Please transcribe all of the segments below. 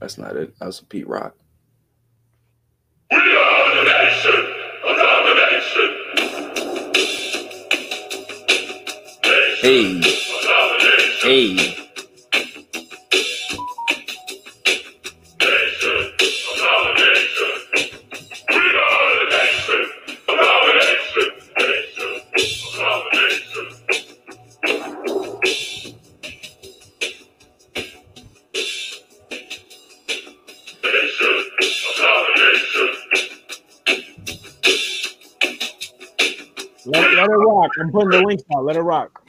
That's not it. That's Pete Rock. We are the nation of domination. Hey, hey. Putting the links out. Let it rock.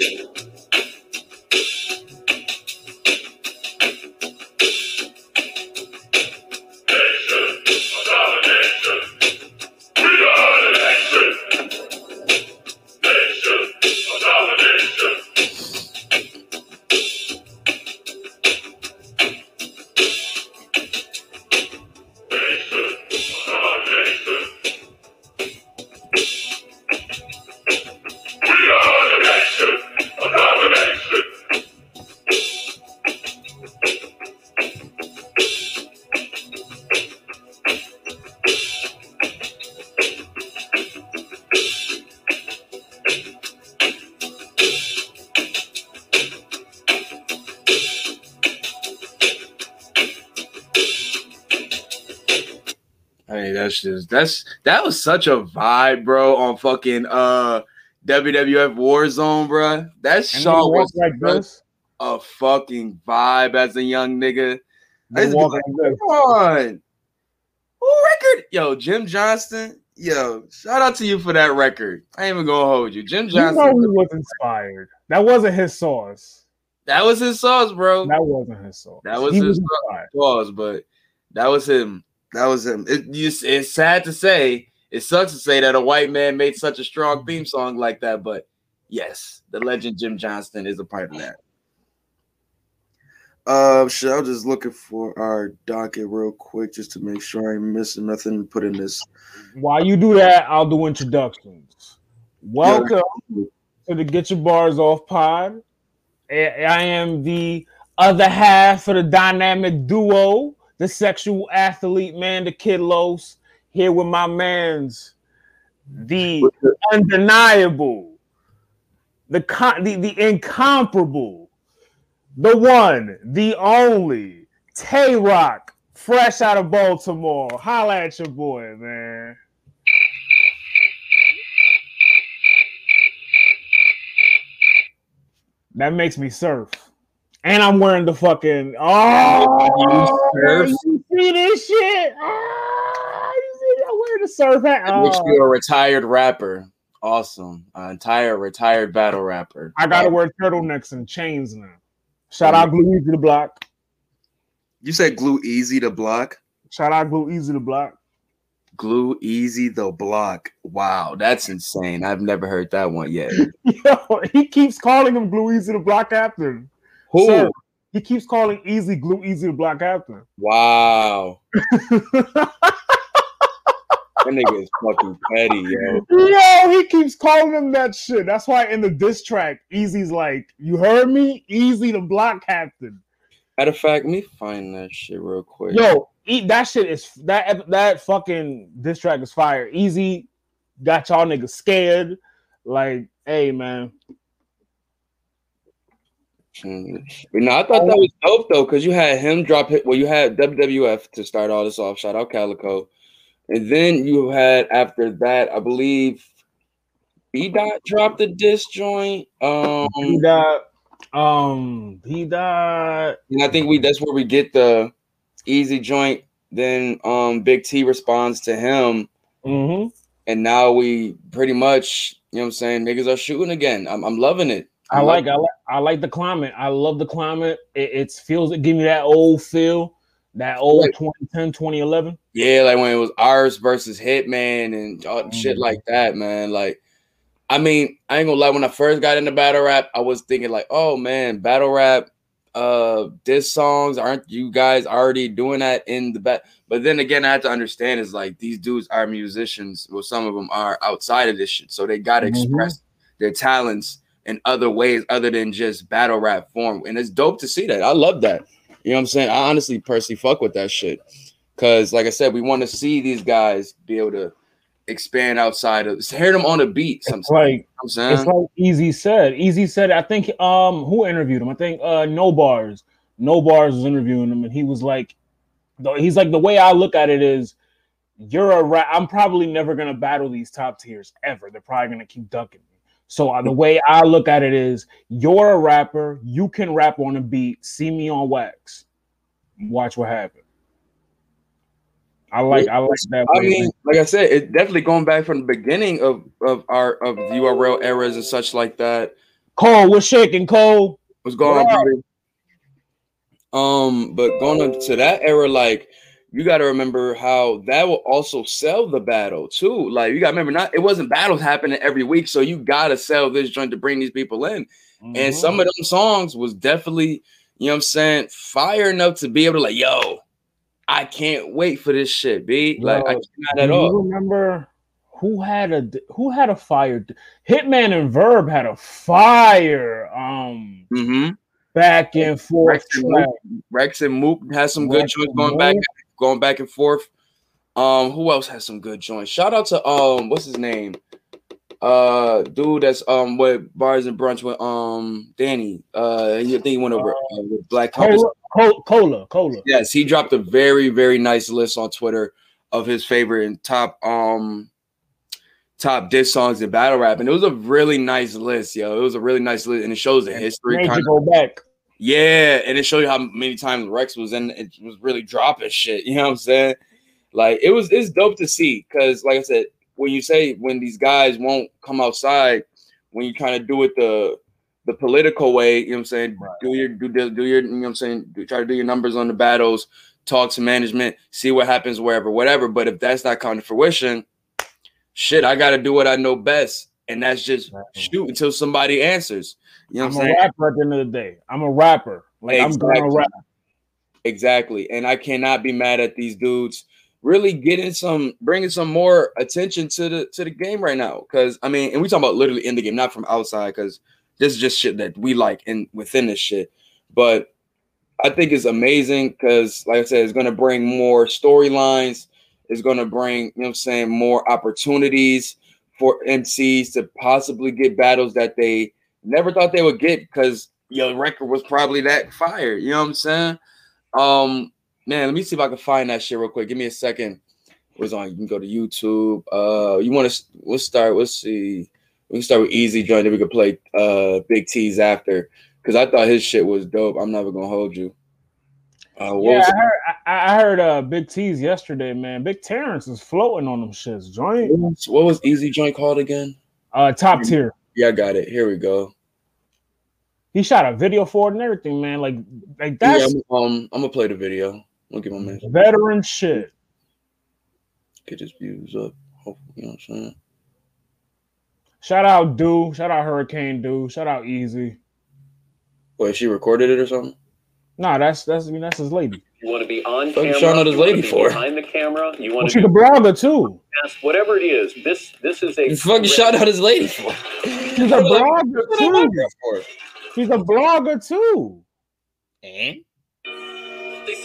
That's that's that was such a vibe, bro, on fucking uh WWF Warzone, bro. That song was like this. a fucking vibe as a young nigga. I They used to be walk like. Come on. Who record? Yo, Jim Johnston. Yo, shout out to you for that record. I ain't even gonna hold you. Jim You know Johnston. he was inspired. That wasn't his sauce. that was his sauce, bro. That wasn't his sauce. That was he his was sauce. but that was him. That was him. It, you, it's sad to say. It sucks to say that a white man made such a strong theme song like that, but yes, the legend Jim Johnston is a part of that. Uh, shit, I was just looking for our docket real quick just to make sure I ain't missing nothing to put in this. While you do that, I'll do introductions. Welcome to the Get Your Bars Off pod. I I am the other half of the dynamic duo, the sexual athlete man, the Kid Los, here with my man's the undeniable, the con- the, the incomparable, the one, the only, Tay Roc, fresh out of Baltimore. Holla at your boy, man. That makes me surf. And I'm wearing the fucking oh surf? you see this shit? Ah, you see that? I'm wearing the surf hat. That makes Oh, you a retired rapper. Awesome. An entire retired battle rapper. I gotta wear turtlenecks and chains now. Shout out Glue Easy to Block. You said glue easy to block? Shout out Glue Easy to Block. Glue easy the block. Wow, that's insane. I've never heard that one yet. Yo, he keeps calling him Glue Easy to Block after him. Who? Sir, he keeps calling Easy Glue Easy to Block after him. Wow. That nigga is fucking petty, yo. Yo, he keeps calling him that shit. That's why in the diss track, Easy's like, "You heard me, Easy the block captain." Matter of fact, let me find that shit real quick. Yo, that shit is that that fucking diss track is fire. Easy got y'all niggas scared. Like, hey man. But no, I thought that was dope though, because you had him drop hit. Well, you had WWF to start all this off. Shout out Calicoe, and then you had after that, I believe, B Dot dropped the disc joint. Um, he got um he died. and I think we that's where we get the easy joint. Then um, Big T responds to him, Mm-hmm. and now we pretty much, you know, what I'm saying niggas are shooting again. I'm, I'm loving it. I like I like I like the climate. I love the climate. It, it feels it give me that old feel, that old Right. 2010, 2011. Yeah, like when it was ours versus Hitman and all shit like that, man. Like, I mean, I ain't gonna lie. When I first got into battle rap, I was thinking like, oh man, battle rap, uh, diss songs aren't you guys already doing that in the back? But then again, I had to understand is like these dudes are musicians. Well, some of them are outside of this shit, so they gotta Mhm. express their talents in other ways other than just battle rap form, and it's dope to see that. I love that. You know what I'm saying? I honestly personally fuck with that shit. Cause like I said, we want to see these guys be able to expand outside of hear them on a beat. Sometimes. like You know it's like Easy said. Easy said. I think um who interviewed him? I think uh No Bars. No Bars was interviewing him, and he was like, though he's like the way I look at it is, you're a rap. I'm probably never gonna battle these top tiers ever. They're probably gonna keep ducking me. So uh, the way I look at it is, you're a rapper. You can rap on a beat. See me on wax. Watch what happens. I like I like that. I way mean, like I said, it definitely going back from the beginning of of our of URL eras and such like that. Cole, what's shaking, Cole? What's going Wow. on, brother? Um, but going to that era, like you got to remember how that will also sell the battle too. Like you got to remember, not it wasn't battles happening every week, so you got to sell this joint to bring these people in. And Mhm. some of them songs was definitely, you know what I'm saying, fire enough to be able to like, yo, I can't wait for this shit, B. Like I Yo, cannot at all. You remember who had a who had a fire? Hitman and Verb had a fire. Um, Mm-hmm. back and forth. Rex and. Mook, Rex and Mook has some good Rex joints and going back. Going back and forth. Um, who else has some good joints? Shout out to um, what's his name? Uh, dude, that's um with bars and brunch with um Danny. Uh, I think he went over uh, with Black. Cola, Cola, Cola. Yes, he dropped a very very nice list on Twitter of his favorite and top um top diss songs in battle rap, and it was a really nice list, yo. It was a really nice list, and it shows the history. Kind you of, go back. Yeah, and it showed you how many times Rex was in. It was really dropping shit. You know what I'm saying? Like it was. It's dope to see because, like I said, when you say when these guys won't come outside, when you kind of do it the the political way, you know what I'm saying? Right. Do your do, do your you know what I'm saying? Do, try to do your numbers on the battles, talk to management, see what happens wherever, whatever. But if that's not coming to fruition, shit, I got to do what I know best, and that's just shoot until somebody answers. You know I'm I'm a saying? rapper at the end of the day. I'm a rapper. Like I'm Exactly. gonna rap. Exactly. And I cannot be mad at these dudes really getting some bringing some more attention to the to the game right now cuz I mean and we talking about literally in the game not from outside cuz this is just shit that we like in within this shit. But I think it's amazing cuz like I said it's going to bring more storylines, it's going to bring, you know what I'm saying, more opportunities for MCs to possibly get battles that they never thought they would get because your record was probably that fire. You know what I'm saying? Um, man, let me see if I can find that shit real quick. Give me a second. It was on. You can go to YouTube. Uh, you want to? Let's start. Let's see. We can start with Easy Joint. Then we could play uh Big T's after because I thought his shit was dope. I'm never gonna hold you. Uh, what Yeah, I heard. I, I heard uh, Big T's yesterday, man. Big Terrence is floating on them shits. Joint. what was, what was Easy Joint called again? Uh, top tier. Yeah, I got it. Here we go. He shot a video for it and everything, man. Like, like Yeah, that's I'm, um, I'm gonna play the video. I'll give my man veteran shit. get his views up. Hopefully, you know what I'm saying. Shout out Do. Shout out Hurricane Do. Shout out Easy. Wait, she recorded it or something? Nah, that's that's I mean, that's his lady. You want to be on Fuck you camera. showing out his lady for? behind the camera. You want she's to a blogger too. ask whatever it is. This this is a The fuck shout out his lady for? She's a blogger too. For? She's a blogger too. And?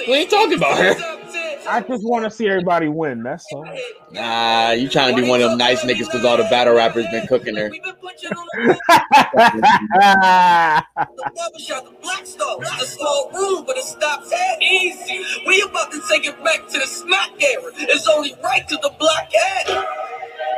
We ain't talking about her. I just want to see everybody win. That's all. Nah, you trying to be one of them nice niggas because all the battle rappers been cooking her. The barbershop, the black star. It's a small room, but it stops at easy. We about to take it back to the smack era. It's only right to the black head.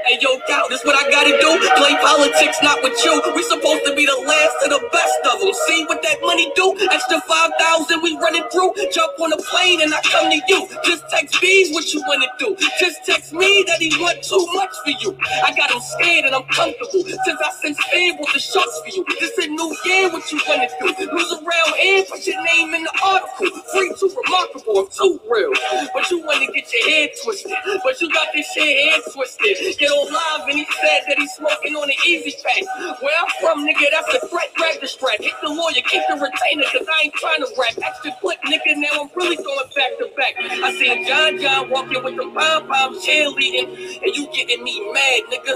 Hey yo, Cal, this what I gotta do? Play politics, not with you. We supposed to be the last of the best of them. See what that money do? Extra 5,000 we running through. Jump on a plane and I come to you. Just text B's what you wanna do. Just text me that he want too much for you. I got him scared and I'm comfortable. Since I sent Steve with the shots for you. This a new year, what you wanna do? Lose around here, put your name in the article. Free too remarkable, too real. But you wanna get your head twisted. But you got this shit head twisted. Get on live and he said that he's smoking on the easy pack. Where I'm from, nigga, that's a threat. Grab the strap. Hit the lawyer, keep the retainer, cause I ain't trying to rap. Extra quick, nigga, now I'm really going back to back. I seen John John walking with the pom pom cheerleading, and you getting me mad, nigga.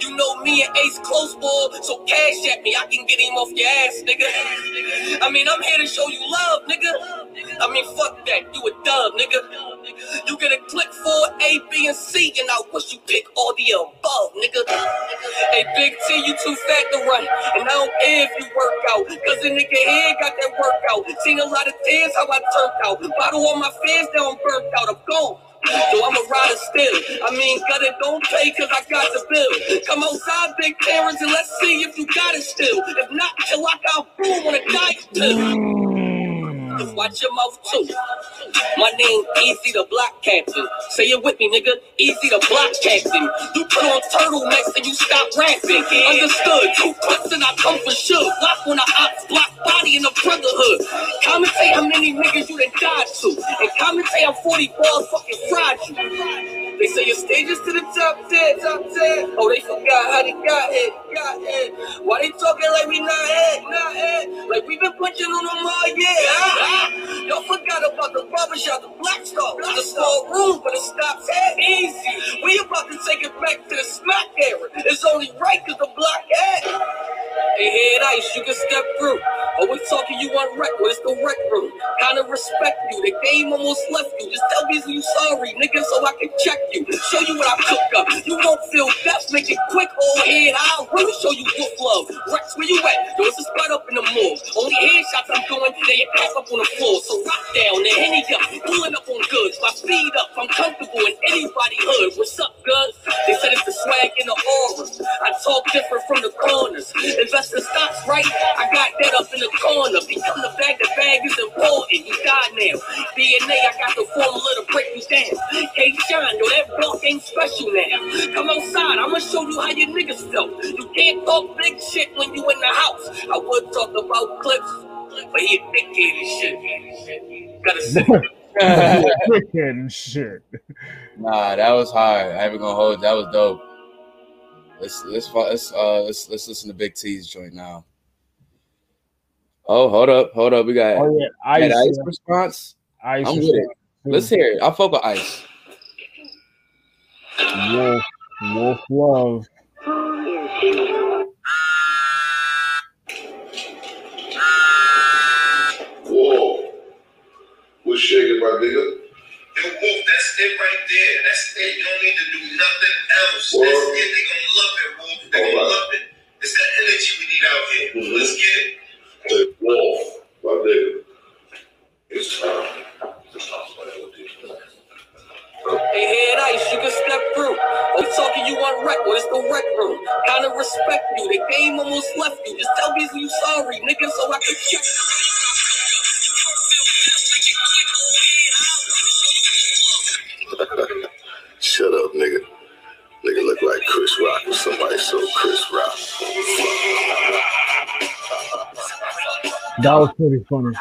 You know me and Ace close ball, so cash at me, I can get him off your ass, nigga. I mean, I'm here to show you love, nigga. I mean, fuck that. You a dub, nigga. You get a click for A, B, and C, and I wish you pick all the above, nigga. Hey, Big T, you too fat to run. And I don't care if you work out, cause the nigga here got that workout. Seen a lot of tears, how I turned out. Bottle all my fans, now I'm burnt out. I'm gone. So I'm a rider still. I mean, got it, don't pay cause I got the bill. Come outside, big parents, and let's see if you got it still. If not, I got boom on a diet too. Watch your mouth too. My name Easy the Block Captain. Say it with me, nigga. Easy the Block Captain. You put on turtlenecks and you stop rapping. Understood. Two clips and I come for sure. Block on the ops, block body in the brotherhood. Commentate how many niggas you done died to. And commentate how 40 balls fucking fried you. They say your stages to the top 10, top 10. Oh, they forgot how they got it, got here. Why they talking like we not here, not here? Like we been punching on them all year, Y'all forgot about the barbershop, the black star, the small room, but it stops. Easy. We about to take it back to the smack era. It's only right cause the block had. Hey, head ice, you can step through. We talking you on record, it's the rec room. Kinda respect you. The game almost left you. Just tell me you sorry, nigga, so I can check you. Show you what I cook up. You won't feel death, make it quick, old head. I'll really show you wolf love. Rex, where you at? Yo, it's a spot up in the mall. Only headshots I'm doing, they pass up on the floor. So rock down, then henny up, pulling up on goods. My speed up, I'm comfortable in anybody hood. What's up, goods? They said it's the swag in the aura. I talk different from the corners. Invest in stocks, right? I got that up in the corner. Become the bag, the bag is important. You die now. DNA, I got the formula to break you down. Hey, Shine, yo, that belt ain't special now. Come outside, I'ma show you how your niggas felt. You can't talk big shit when you in the house. I would talk about clips, but he a dickhead and shit. Gotta and shit. Nah, that was hard. I ain't gonna hold. That was dope. Let's let's let's uh let's let's listen to Big T's joint now. Oh, hold up, hold up. We got Oh yeah, ice. ice response. ice I'm with it. Let's hear it. I'll fuck with ice. Wolf, wolf love. What's shaking, my nigga? Yo, Wolf, that's it right there. That's it. You don't need to do nothing else. Word. That's it. They gonna love it, Wolf. They gonna Alright. love it. It's that energy we need out here. Mhm. Let's get it. Hey, Whoa, my nigga. It's time. It's time for that with you. Hey, head ice, you can step through. I'm talking you on rec, well, it's the rec room. Kinda respect you. The game almost left you. Just tell me you sorry, nigga, so I can check. Shut up, nigga. Nigga look like Chris Rock or somebody so Chris Rock. That was pretty funny.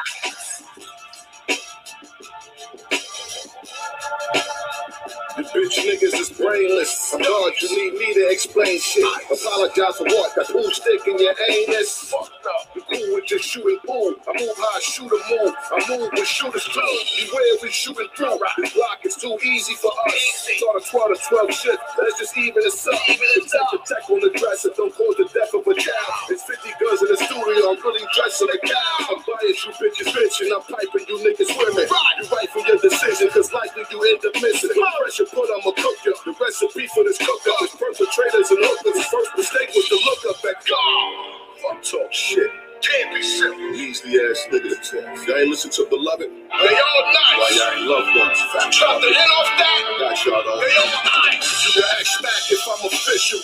Bitch niggas is brainless. God, you need me to explain shit. Apologize for what? That pool stick in your anus. Fucked up. You cool with just shooting pool. I move I shoot a move. I move with shooters too. Beware we shooting through. This block is too easy for us. Start a 12 to 12 shit. Let's just even it up. Protect the tech on the dresser. Don't cause the death of a child. It's 50 guns in the studio. I'm really dressing a cow. I'm biased, you bitches bitching. I'm piping you niggas women. You right for your decision, cause likely you end up missing. Pressure, put I'ma cook you. The recipe for this cook up is perpetrators and hookers. First mistake was to look up at God. Fuck talk shit. Can't be simple. Easy ass niggas. Y'all ain't listen to Beloved? They all nice. Why y'all ain't loved ones? Fat Chop the head off that. Got y'all though. They all nice. You can ask back if I'm official.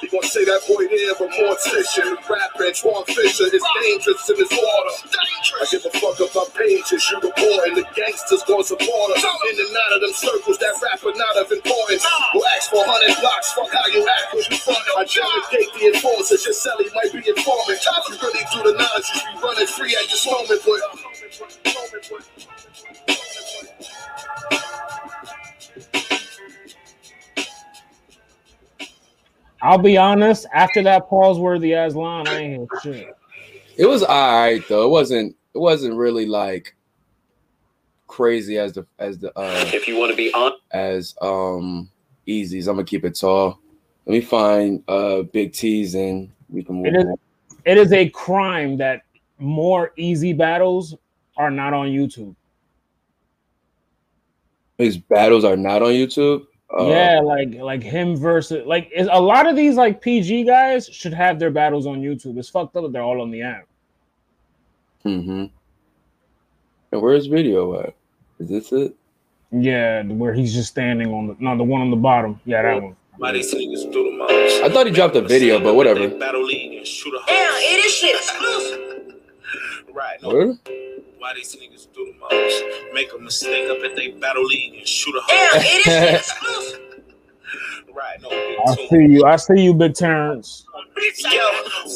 You gonna say that boy there, but mortician. Rap Antoine Fisher is dangerous in this water. I give a fuck about pages. You the boy and the gangsters gonna support us. In and out of them circles, that rapper not of importance. We'll ask for 100 blocks. Fuck how you act when you front. I delegate the enforcers. Your celly might be informant. You really do the knowledge. You be running free at this moment, but. I'll be honest. After that pause worthy ass line, I ain't hear shit. It was all right though. It wasn't. It wasn't really like crazy as the as the uh If you want to be on, as um easies. I'm gonna keep it tall. Let me find uh big T's and we can move It is- on. It is a crime that more easy battles are not on YouTube. His battles are not on YouTube. Uh, yeah, like like him versus like is, a lot of these like PG guys should have their battles on YouTube. It's fucked up that they're all on the app. Mm-hmm. And where's video at? Is this it? Yeah, where he's just standing on the no, the one on the bottom. Yeah, that one. Why these niggas do the most? I thought he dropped a video, but whatever. Battle league and shoot a Damn, it is shit exclusive. Right. No. Where? Why these niggas do the most? Make a mistake up at they battle league and shoot a Damn, it is shit exclusive. Right. No. I see you. I see you, Big Terrence. Yo,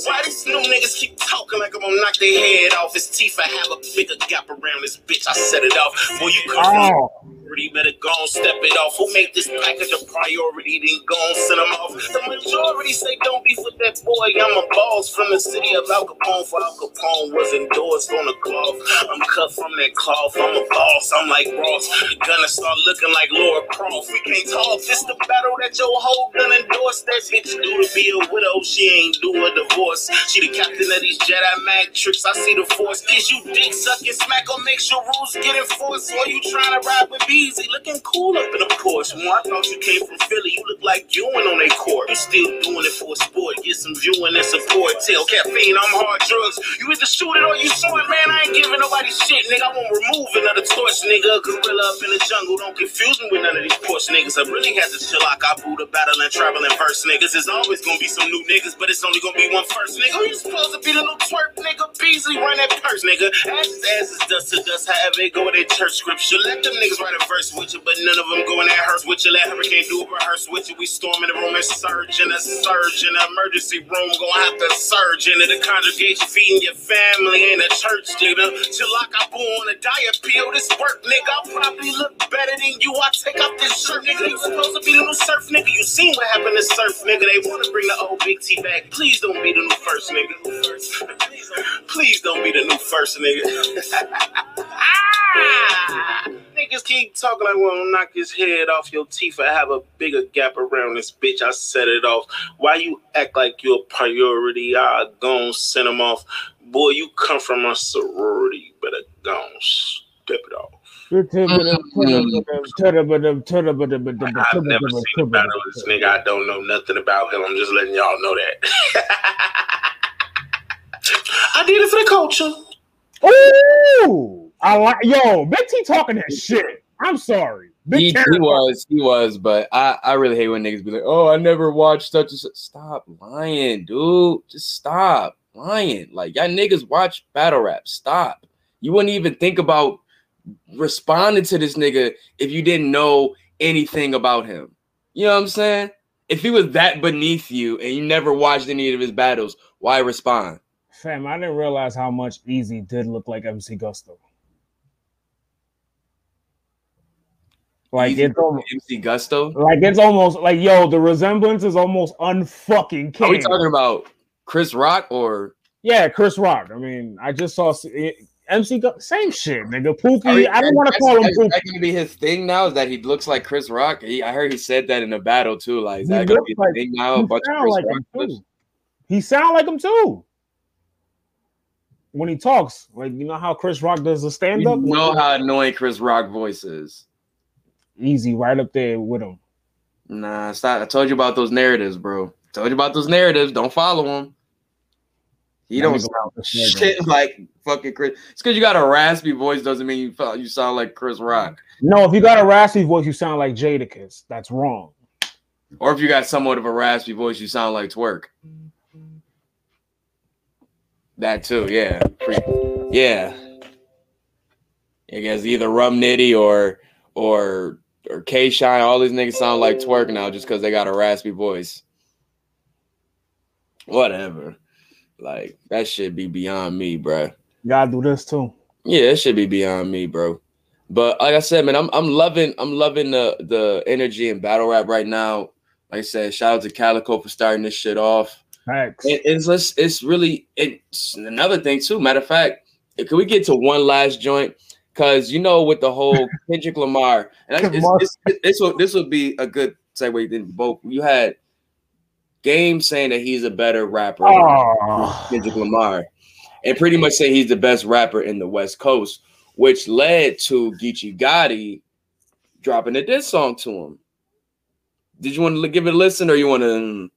why these new niggas keep talking like I'm gonna knock their head off? His teeth, I have a bigger gap around this bitch. I set it off. Boy, you come Oh, priority, better go and step it off. Who made this package a priority? Then go and send them off. The majority say don't be with that boy. I'm a boss from the city of Al Capone. For Al Capone was endorsed on the cloth. I'm cut from that cloth. I'm a boss. I'm like Ross. Gonna start looking like Laura Croft. We can't talk. This the battle that your whole gun endorse. That bitch do to be a widow. She ain't do a divorce. She the captain of these Jedi mag tricks. I see the force. Is you dick sucking smack or make sure rules get enforced? Or you trying to ride with Beezy? Looking cool up in a Porsche. Well, I thought you came from Philly. You look like you Ewing on a court. You still doing it for a sport. Get some viewing and support. Tell caffeine I'm hard drugs. You either shoot it or you shoot it, man. I ain't giving nobody shit, nigga. I won't remove another torch, nigga. Gorilla up in the jungle. Don't confuse me with none of these Porsche niggas. I really had to chill like I boo the battle and traveling verse niggas. There's always gonna be some new niggas, but it's only gonna be one first, nigga. Who you supposed to be the little twerp, nigga? Beasley run that purse, nigga. Ass is ass is dust to dust. However they go with their church scripture. Let them niggas write a verse with you, but none of them go in that hearse with you. Let Hurricane do a rehearse with you. We storm in the room and surge in a surge in an emergency room. Gonna have to surge into the congregation, feeding your family in a church, nigga. Till like I boo on a diet pill. This work, nigga. I probably look better than you. I take off this shirt, nigga. You supposed to be the new surf, nigga. You seen what happened to surf, nigga. They wanna bring the old Big Back. Please don't be the new first, nigga. Please don't be the new first, nigga. Ah! Niggas keep talking like gonna knock his head off your teeth. I have a bigger gap around this bitch. I set it off. Why you act like you're a priority? I gon' send him off. Boy, you come from a sorority. You better go and step it off. I've never seen a battle of this nigga. I don't know nothing about him. I'm just letting y'all know that. I did it for the culture. Ooh, I like yo, Big T talking that shit. I'm sorry. He, he was, he was, but I, I really hate when niggas be like, "Oh, I never watched such and such." Stop lying, dude. Just stop lying. Like y'all niggas watch battle rap. Stop. You wouldn't even think about responding to this nigga if you didn't know anything about him. You know what I'm saying? If he was that beneath you and you never watched any of his battles, why respond? Fam, I didn't realize how much Easy did look like MC Gusto. Like Easy it's almost, MC Gusto. like it's almost like yo, the resemblance is almost unfucking Are we talking about Chris Rock or Yeah, Chris Rock. I mean, I just saw MC same shit, nigga. Pookie. Oh, I don't want to call him that's- Pookie. That gonna be his thing now. Is that he looks like Chris Rock? He, I heard he said that in a battle too. Like, is He that gonna be like- thing now? A He bunch of sound Chris like Rock him too. He sound like him too. When he talks, like you know how Chris Rock does a stand You up. know how annoying Chris Rock voice is. Easy, right up there with him. Nah, stop. I told you about those narratives, bro. told you about those narratives. Don't follow him. He don't sound shit like fucking Chris. It's because you got a raspy voice doesn't mean you felt you sound like Chris Rock. No, if you got a raspy voice, you sound like Jadakiss. That's wrong. Or if you got somewhat of a raspy voice, you sound like Twerk. That too, yeah. Yeah. I guess either Rum Nitty or or or K Shine. All these niggas sound like Twerk now just because they got a raspy voice. Whatever. Like that should be beyond me, bruh. You gotta do this too. Yeah, it should be beyond me, bro. But like I said, man, I'm I'm loving I'm loving the the energy in battle rap right now. Like I said, shout out to Calicoe for starting this shit off. Thanks. It- it's it's really it's another thing too. Matter of fact, can we get to one last joint? Because you know, with the whole Kendrick Lamar, and I, it's, Lamar. it's, this will this will be a good segue. Then both you had Game saying that he's a better rapper than Oh, Kendrick Lamar, and pretty much say he's the best rapper in the West Coast, which led to Geechee Gotti dropping a diss song to him. Did you want to give it a listen or you want to? Mm?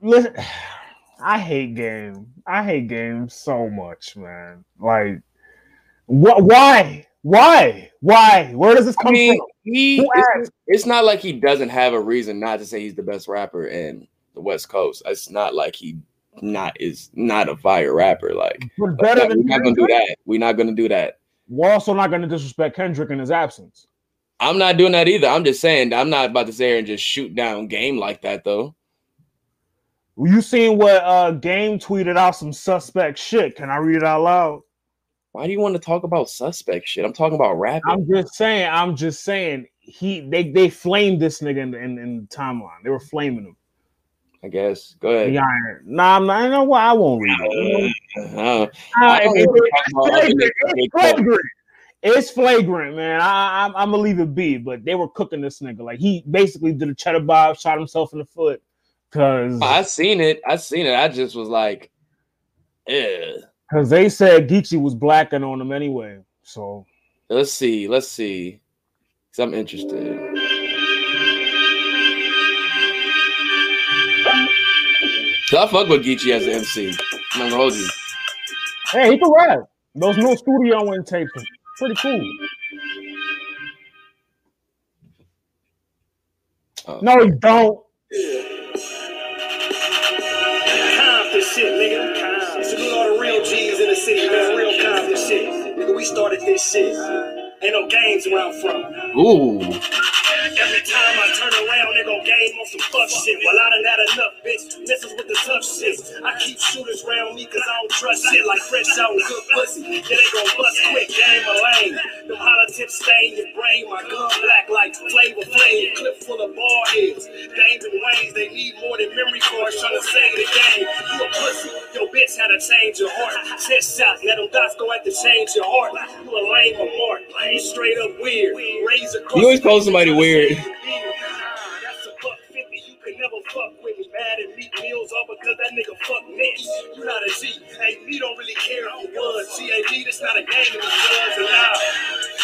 Listen, I hate game. I hate game so much, man. Like, what? Why? Why? Why? Where does this I come mean, from? he. It's, it's not like he doesn't have a reason not to say he's the best rapper in the West Coast. It's not like he not is not a fire rapper. Like, but better that- than we're not gonna do that. We're not gonna do that. We're also not going to disrespect Kendrick in his absence. I'm not doing that either. I'm just saying I'm not about to sit here and just shoot down game like that though. You seen what uh Game tweeted out some suspect shit? Can I read it out loud? Why do you want to talk about suspect shit? I'm talking about rapping. I'm just saying. I'm just saying. He they they flamed this nigga in in, in the timeline. They were flaming him. I guess. Go ahead. Iron. Nah, I'm not. You know what? I won't read it. Uh, Uh, I don't it- know it- what it's you're talking about. flagrant. It's flagrant. It's flagrant, man. I, I'm, I'm gonna leave it be, but they were cooking this nigga. Like he basically did a cheddar bob, shot himself in the foot. Cause, I seen it. I seen it. I just was like, yeah. cause they said Geechee was blacking on him anyway. So Let's see. Let's see. Cause I'm interested. Cause I fuck with Geechee as an MC. I'm not gonna hold you. hey, he can rap. Those new studio in tape. Pretty cool. Oh. No, you don't. Compton shit, nigga. It's a lot of real G's in the city, man. Real Compton shit. Nigga, we started this shit. Ain't no games where I'm from. Ooh. Every time I turn around, they gon' game on some fuck shit. Well, I done had enough, bitch. Messes with the tough shit. I keep shooters around me cause I don't trust shit like fresh out good pussy. Yeah, they gon' bust quick, game a lane. Them hollow tips stain your brain. My gun black like flavor flame. Clip full of ball heads. Dames and Waynes, they need more than memory cards trying to save the game. You a pussy. Your bitch had to change your heart. Chest shot, let them dots go have to change your heart. You a lame or mark. Straight up weird. Across You always call somebody weird. That's a buck fifty. You can never fuck with. Mad at me meals all because that nigga fuck Nick. You not a G. Hey, me don't really care if you was. G-A-D, this not a game.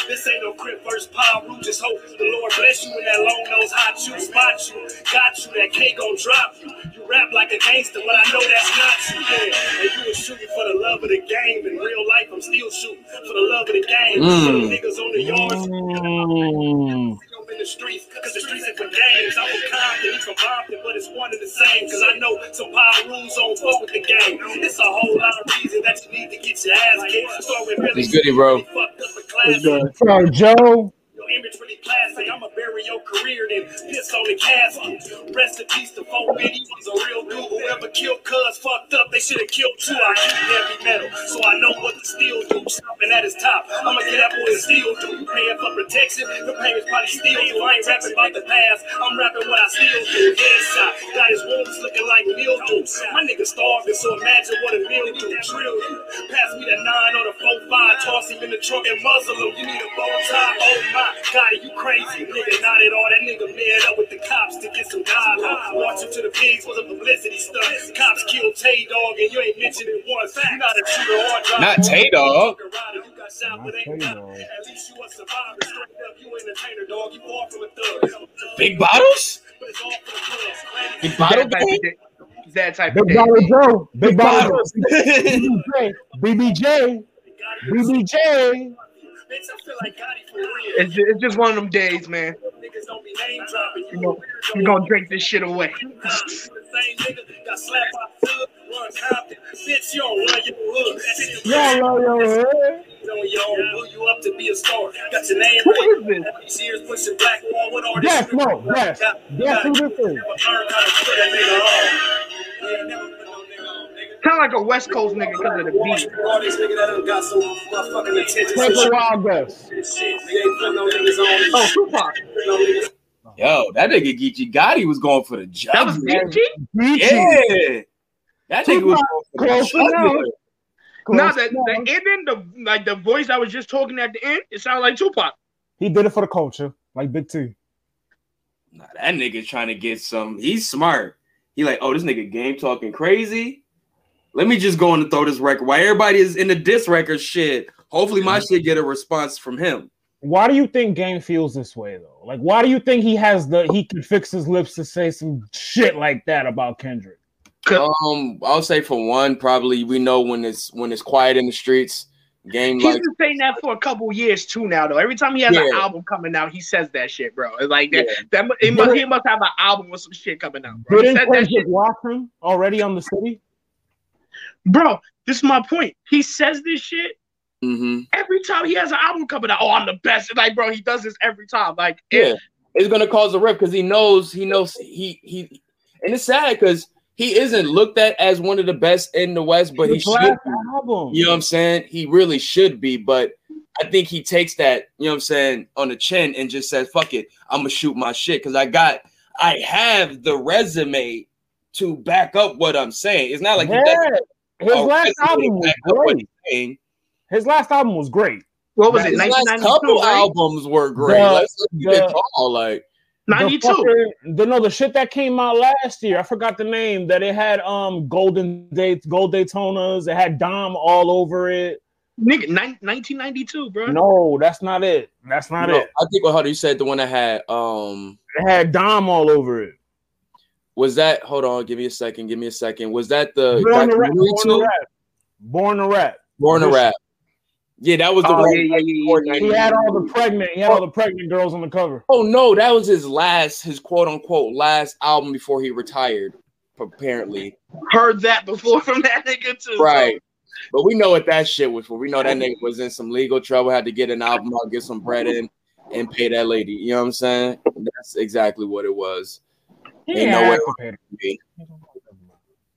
This ain't no power. Root. Just hope the Lord bless you in that long nose hot shoe spot you. Got you. That K gon' drop you. You rap like a gangster, but I know that's not you. Yeah. And you was shooting for the love of the game. In real life, I'm still shooting for the love of the game. Mm. Some niggas on the yards. Mm. I'm in the streets, cause the streets are for games. I'm from Compton, he's from Compton, but it's one and the same. Cause I know some power rules don't fuck with the game. It's a whole lot of reason that you need to get your ass kicked. Start with really It's goody, bro. really fucked up a class. So Joe, Your image really classic. I'ma bury your career, then piss on the casket. Rest in peace to Fo Biddy. He's a real dude. Whoever killed Cuz fucked up. They should have killed you. I keep heavy metal, so I know what to steal do. Stopping at his top. I'ma get that boy and steal do. Paying for protection? The payments probably steal you. I ain't rapping about the past. I'm rapping what I still do. Headshot. Got his wounds looking like mildew. My nigga starving, so imagine what a meal do. Drill you. Pass me the nine or the four five. Toss him in the trunk and muzzle him. You need a bow tie. Oh my God, you crazy. Nigga, not at all. That nigga man up with the cops to get some dialogue. March him to the pigs was a publicity stunt. Cops killed Tay Dog and you ain't mentioned it once. You not a shooter or a driver. Not Tay Dog. You got shot, but Not ain't Tay got- Dog. At least you a survivor. Straight up, you entertainer, dog. You far from a thug. Big bottles? But it's all for the clubs. Big bottle That type of gang? day. That type Big day. Bottle Joe, Big Bottle bottles. BBJ, BBJ, BBJ. Bitch, I feel like Gotti for real. It's just, it's just one of them days, man. Niggas don't be name dropping. You know, we're gonna drink this shit away. The same nigga got slapped by Thug, run Bitch, you don't run your hood. That's it. Y'all know your head. You all blew you up to be a star. Got your name Who right. is this? These years pushing black wall with all this. Yes, no, yes. Yes, who this is? Kind of like a West Coast nigga because of the beat. All these niggas that got some motherfucking attention. Take a wild guess. Shit, they ain't putting no niggas on. Oh, Tupac. Yo, that nigga Geechee Gotti was going for the job. That was BG. Yeah. That nigga was going for the Close enough. jugular. No, Close the, enough. the ending, the like the voice I was just talking at the end, it sounded like Tupac. He did it for the culture, like Big T. Nah, that nigga trying to get some. He's smart. He like, oh, this nigga game talking crazy. Let me just go on and throw this record. While everybody is in the diss record shit, hopefully my shit get a response from him. Why do you think Game feels this way though? Like, why do you think he has the he can fix his lips to say some shit like that about Kendrick? Um, I'll say for one, probably we know when it's when it's quiet in the streets. Game He's like been saying that for a couple years too now, though. Every time he has an album coming out, he says that shit, bro. It's Like that, Yeah. that mu- it must, he must have an album with some shit coming out, bro. Didn't said that Kendrick shit, watch him already on the city? Bro. This is my point. He says this shit hmm every time he has an album coming out. Oh, I'm the best. Like, bro, he does this every time. Like, yeah, it's gonna cause a rip because he knows he knows he he, and it's sad because he isn't looked at as one of the best in the West, but he should. album. You know what I'm saying? He really should be, but I think he takes that, you know what I'm saying, on the chin and just says, fuck it, I'm gonna shoot my shit. Cause I got I have the resume to back up what I'm saying. It's not like he doesn't his a last album was back up what great. saying. His last album was great. what was His it? last couple right? albums were great. The- Let's let's keep the- it tall. Like The 92. The, no, the shit that came out last year. I forgot the name. That it had um golden dates, gold Daytonas. It had Dom all over it. Nigga, nine- 1992, bro. No, that's not it. That's not no, it. I think what hold you said the one that had um It had Dom all over it. Was that hold on, give me a second, give me a second. Was that the Born to rap. Born to rap. Born to rap. Born to This- rap. Yeah, that was the Oh, one. yeah, yeah, yeah, yeah, He had all the pregnant. He had all oh. the pregnant girls on the cover. Oh no, that was his last, his quote unquote last album before he retired. Apparently, Heard that before from that nigga too. so- right? But we know what that shit was for. We know that nigga was in some legal trouble, had to get an album out, get some bread in, and pay that lady. You know what I'm saying? That's exactly what it was. Ain't nowhere to pay the- Me.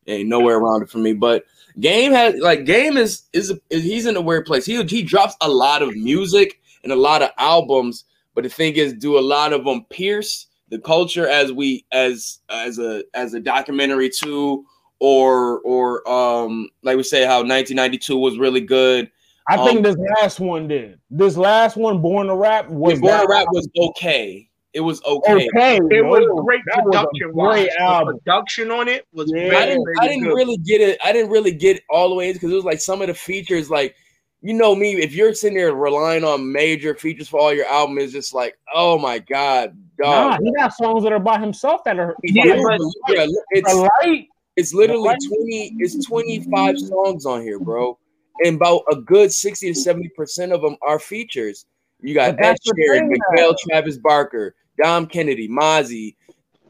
Ain't nowhere around it for me. But Game has like Game is is, is he's in a weird place. He he drops a lot of music and a lot of albums, but the thing is, do a lot of them pierce the culture as we as as a as a documentary too, or or um like we say how 1992 was really good. I think Um, this last one did. This last one, Born to Rap, was Born that to Rap was okay. It was okay. okay. It bro. was great That was a production. wise. Great The album. production on it was Yeah. very, I didn't I didn't good. really get it. I didn't really get all the way because it was like some of the features, like you know me, if you're sitting there relying on major features for all your album, it's just like, oh my god, Nah, he got songs that are by himself that are Yeah, like, but- Yeah, it's light. it's literally 20, it's 25 songs on here, bro. And about a good 60 to 70 percent of them are features. You got But Ed that's the Sheeran, Miguel. Travis Barker, Dom Kennedy, Mozzy,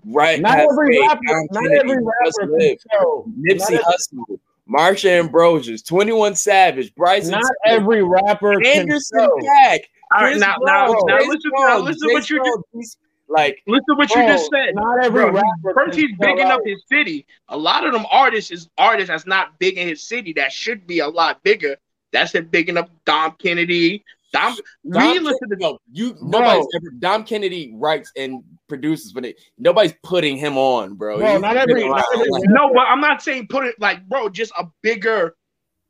right? Not every Cafe, rapper, Dom not Kennedy, every rapper can show. Nipsey not, Hussle, Marsha Ambrosius, 21 Savage, Bryson not Tiller, every rapper Anderson show. All right, now, now, Brown, now listen, Brown, now listen what you just, Brown, like listen to what Bro, you just said. Not every Bro, rapper. first he's bigging sell up his city. A lot of them artists is artists that's not big in his city that should be a lot bigger. That's him bigging up Dom Kennedy. Dom, Dom we listen to no, you Bro. nobody's ever Dom Kennedy writes and produces, but it, nobody's putting him on, bro. Bro, not every- not every- No, but I'm not saying put it like, bro, just a bigger,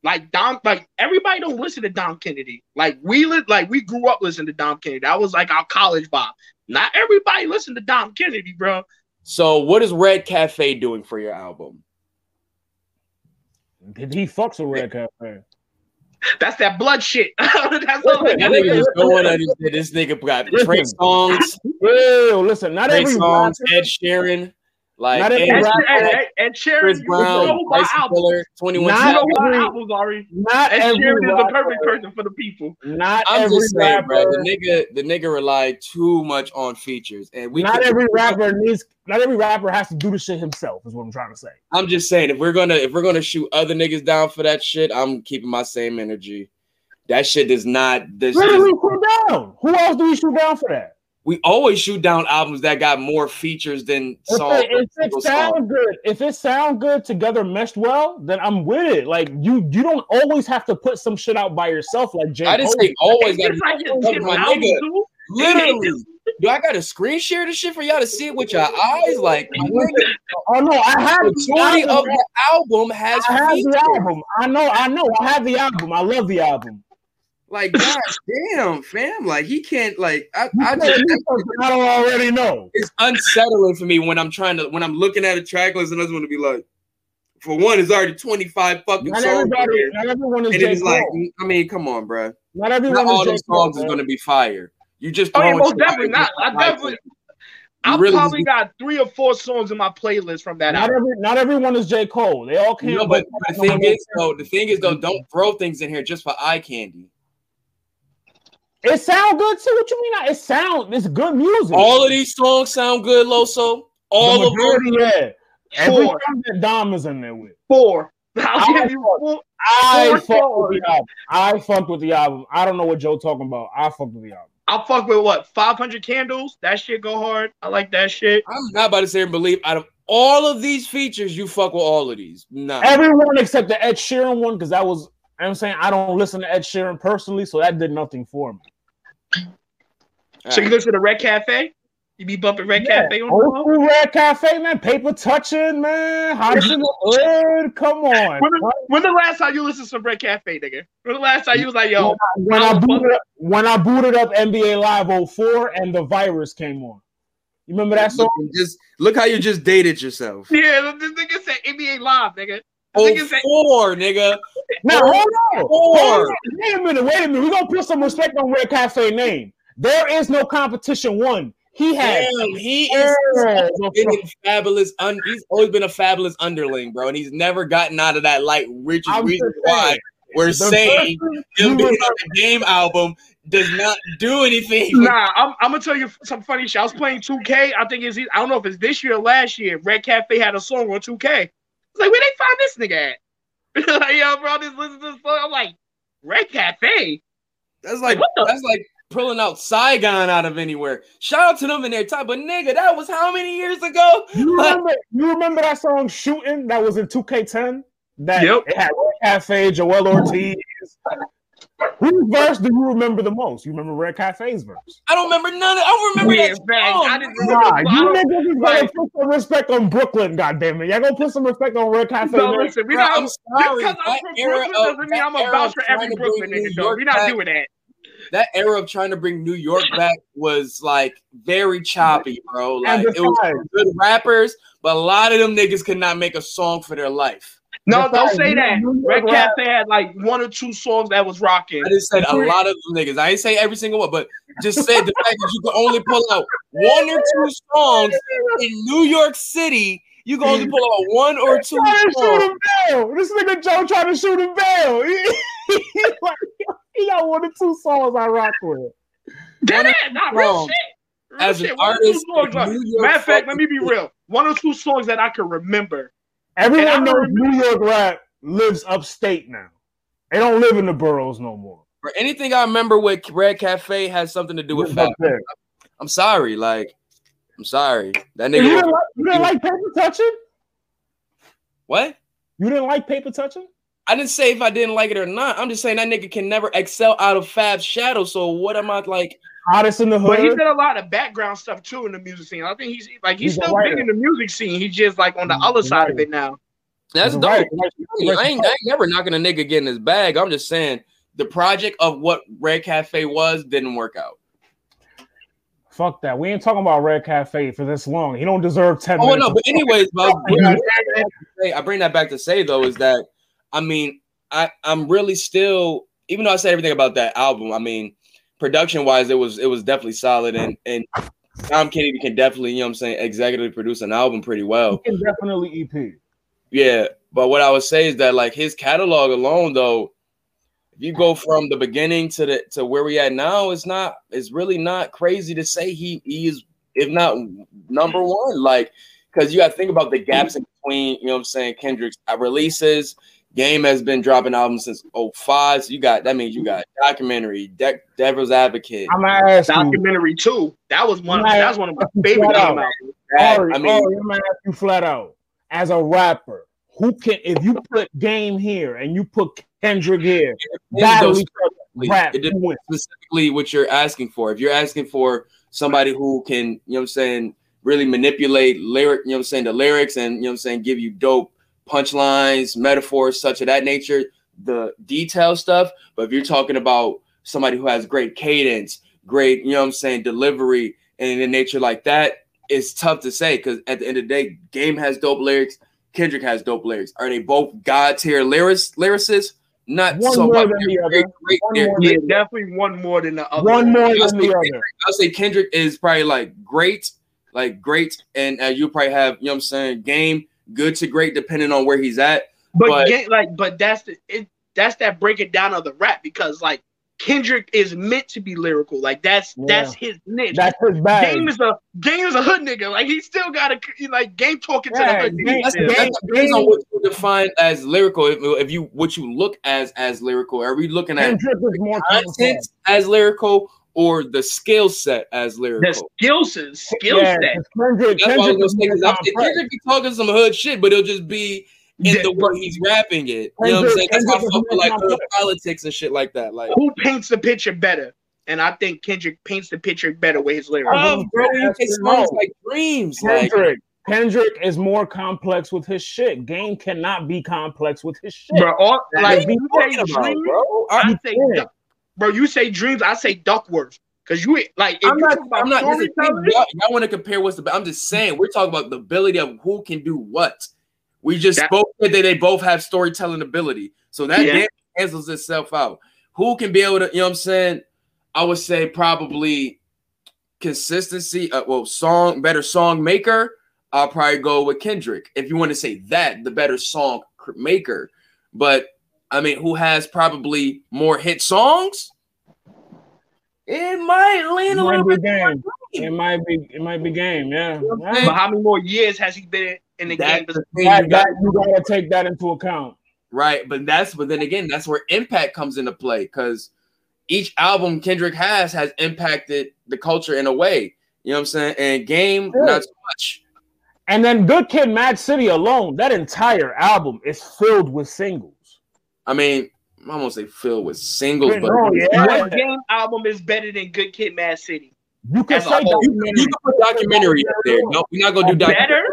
like Dom, like everybody don't listen to Dom Kennedy. Like we li- like we grew up listening to Dom Kennedy. That was like our college vibe. Not everybody listen to Dom Kennedy, bro. So, what is Red Cafe doing for your album? Did he fucks with Red Cafe? That's that blood shit. That's all Listen, that That nigga is. just going on his This nigga got Trey Listen. songs, Yo, listen, not Trey every songs, rapper, Ed Sheeran, like Not every Ed Ed, rapper- Sheeran, Ed, Ed, Ed Sheeran, Chris you Brown, know my Bryson 21 Not You Savage. know my every- albums, Ari. not every Sheeran is the perfect person for the people. not I'm every just saying, rapper, bro. The nigga, the nigga relied too much on features, and we. not every rapper needs, not every rapper has to do the shit himself. Is what I'm trying to say. I'm just saying, if we're gonna if we're gonna shoot other niggas down for that shit, I'm keeping my same energy. That shit does not. This Where shit is- we shoot down? Who else do we shoot down for that? We always shoot down albums that got more features than If songs. it, if it single song. sound good, if it sound good together meshed well, then I'm with it. Like you, you don't always have to put some shit out by yourself. Like J. I didn't Cole. say always got It's like his, to my album nigga. too. Literally, do I got to screen share this shit for y'all to see it with your eyes? Like, Oh no, I have the the majority album. of the album has I have features. the album. I know, I know. I have the album. I love the album. Like, god damn, fam. Like, he can't. Like, I, I just. I don't already know. It's unsettling for me when I'm trying to when I'm looking at a track list and I just want to be like, for one, it's already 25 fucking Not songs. on everybody, not everyone is And J. it's like, Cole. I mean, come on, bro. Not everyone Not all is those Cole. songs is gonna be fire. You just Oh, yeah, most definitely not. I definitely- I really probably just- got three or four songs in my playlist from that Not album. every, not everyone is J. Cole. They all came. No, but the thing is, though, the thing is, though, don't throw things in here just for eye candy. It sound good too. What you mean? It sound. It's good music. All of these songs sound good, Loso. All the of them. majority, yeah. Every Four. time that Dom is in there with. Four. I'll I give you four. I fucked with the album. I fucked with the album. I don't know what Joe talking about. I fucked with the album. I'll fuck with what? 500 candles? That shit go hard. I like that shit. I'm not about to say and believe out of all of these features, you fuck with all of these. Nah. Everyone except the Ed Sheeran one, because that was. I'm saying I don't listen to Ed Sheeran personally, so that did nothing for me. So you listen to the Red Cafe? You be bumping Red Yeah. Cafe on the Old phone? school Red Cafe, man. Paper touching, man. Hottest in the hood. Come on. When the, when the last time you listened to some Red Cafe, nigga? When the last time you was like, yo, when I booted up, when I booted up NBA Live 04 and the virus came on. You remember that song? Look, just look how you just dated yourself. yeah, this nigga said NBA Live, nigga. This Oh, nigga said, oh four, nigga. Now Oh, hold on. Oh four. Wait a minute. Wait a minute. We're gonna put some respect on Red Cafe name. There is no competition. One. He has. Damn, he is Yeah, been fabulous. Un- he's always been a fabulous underling, bro, and he's never gotten out of that light. Which is reason why we're saying him being on the game album does not do anything. Nah, I'm, I'm gonna tell you some funny shit. I was playing 2K. I think it's I don't know if it's this year or last year. Red Cafe had a song on 2K. I was like, where they find this nigga at? like, yo, bro, just listen to this song. I'm like, Red Cafe. That's like What the- that's like pulling out Saigon out of anywhere. Shout out to them in their time, but nigga, that was how many years ago? You remember, you remember that song "Shooting" that was in 2K10? That Yep. it had Red Cafe, Joel Ortiz. Whose verse do you remember the most? You remember Red Cafe's verse? I don't remember none of. I don't remember Yeah, that. facts. song. I didn't Nah, you niggas is gonna put some respect on Brooklyn, goddammit. Y'all gonna put some respect on Red Cafe. No, listen, we Bro, not. I'm Just sorry. because I'm from Brooklyn doesn't mean I'm a era vouch of for every Brooklyn nigga, though. York We not doing that. That era of trying to bring New York back was like very choppy, bro. Like it was good rappers, but a lot of them niggas could not make a song for their life. No, don't say that. Red rap- Cafe had like one or two songs that was rocking. I just said a lot of them niggas. I ain't say every single one, but just said the fact that you can only pull out one or two songs in New York City. You can only pull out one or two trying to shoot songs. him down. This nigga Joe trying to shoot a down. He, he, got one or two songs I rock with. That One is not real shit. Real as an shit. One artist songs, like- Matter of fact, let me be real. One or two songs that I can remember. Everyone knows remember- New York rap lives upstate now. They don't live in the boroughs no more. Or anything I remember with Red Cafe has something to do with Lives Fab. up there. I'm sorry, like I'm sorry. That You nigga. didn't, like, you didn't like paper touching? What? You didn't like paper touching? I didn't say if I didn't like it or not. I'm just saying that nigga can never excel out of Fab's shadow. So what am I like? Hottest in the hood. But he hood. did a lot of background stuff too in the music scene. I think he's like he's, He's still big in the music scene. He's just like on the He's other side of it now. That's He's dope. writer. I ain't, I ain't never knocking a nigga getting his bag. I'm just saying the project of what Red Cafe was didn't work out. Fuck that. We ain't talking about Red Cafe for this long. He don't deserve 10 Oh minutes. no, but anyways, but I, bring Yeah. that back to say- I bring that back to say though is that I mean I I'm really still even though I said everything about that album. I mean production wise it was it was definitely solid and and Tom Kennedy can definitely you know what I'm saying executive produce an album pretty well. He can definitely EP. Yeah, but what I would say is that like his catalog alone, though, if you go from the beginning to the to where we at now, it's not it's really not crazy to say he he is if not number one. Like, because you got to think about the gaps in between. You know what I'm saying? Kendrick's releases. Game has been dropping albums since 05. So you got that means you got documentary, De- Devil's Advocate. I'm gonna ask you. Documentary too. That was one. Man, That's one of my favorite game albums. that- I mean, Ari, I'm gonna ask you flat out. As a rapper, who can if you put Game here and you put Kendrick here, battle each other, rap, it who wins? specifically what you're asking for. If you're asking for somebody who can, you know what I'm saying, really manipulate lyric, you know what I'm saying, the lyrics and you know what I'm saying, give you dope punchlines, metaphors, such of that nature, the detail stuff. But if you're talking about somebody who has great cadence, great, you know what I'm saying, delivery, and in a nature like that, it's tough to say because at the end of the day, game has dope lyrics, Kendrick has dope lyrics. Are they both god tier lyrics lyricists? Not One so more much. than the They're other. great- great- One they're- more Yeah, definitely one more than the other. One more I'll than say, the Kendrick, other. I'll say Kendrick is probably like great, like great, and uh, you probably have you know what I'm saying game good to great depending on where he's at. But, But- ga- like, but that's the it. That's that breaking down of the rap because like Kendrick is meant to be lyrical. Like that's Yeah. that's his niche. That's his bag. Game is a game is a hood nigga. Like he still got to like game talking to the Yeah, hood Game- nigga. That's, Yeah. depends on what you define as lyrical. If, if you what you look as as lyrical, are we looking at Kendrick is more complex. content as lyrical or the skill set as The lyrical? skill set, skill Yeah, set. 'cause Kendrick, That's what I Kendrick was is gonna say. more 'cause I'm saying complex. Kendrick be talking some hood shit, but it'll just be in Yeah, the way he's rapping it. You know what I'm saying? That's Kendrick is fuck with like hood politics and shit like that. Like, Who paints the picture better? And I think Kendrick paints the picture better with his lyrics. oh, bro, you That's take songs like dreams. Like, Kendrick. Kendrick is more complex with his shit. Game cannot be complex with his shit. Bro, all, what like are you you say about, bro? I I'm, say, Yeah. Duck- bro, you say dreams, I say Duckworth. Cause you like if I'm not. I'm not. Y'all, y'all want to compare what's the? I'm just saying we're talking about the ability of who can do what. We just That- spoke that they both have storytelling ability, so that Yeah. cancels itself out. Who can be able to? You know what I'm saying? I would say probably consistency. Uh, well, song better song maker. I'll probably go with Kendrick if you want to say that the better song maker. But I mean, who has probably more hit songs? It might lean It a little be bit. game. It might be. It might be game. Yeah. know Yeah. but how many more years has he been in the That's game? That, you got- that, you gotta take that into account. right, but that's but then again, that's where impact comes into play because each album Kendrick has has impacted the culture in a way. You know what I'm saying? And game, Yeah. not so much. And then Good Kid, Mad City alone, that entire album is filled with singles. I mean, I'm gonna say filled with singles, but Oh, yeah. What game album is better than Good Kid, Mad City? You can As say whole. you, documentary. you can put documentary up there. No, we're not gonna do documentary.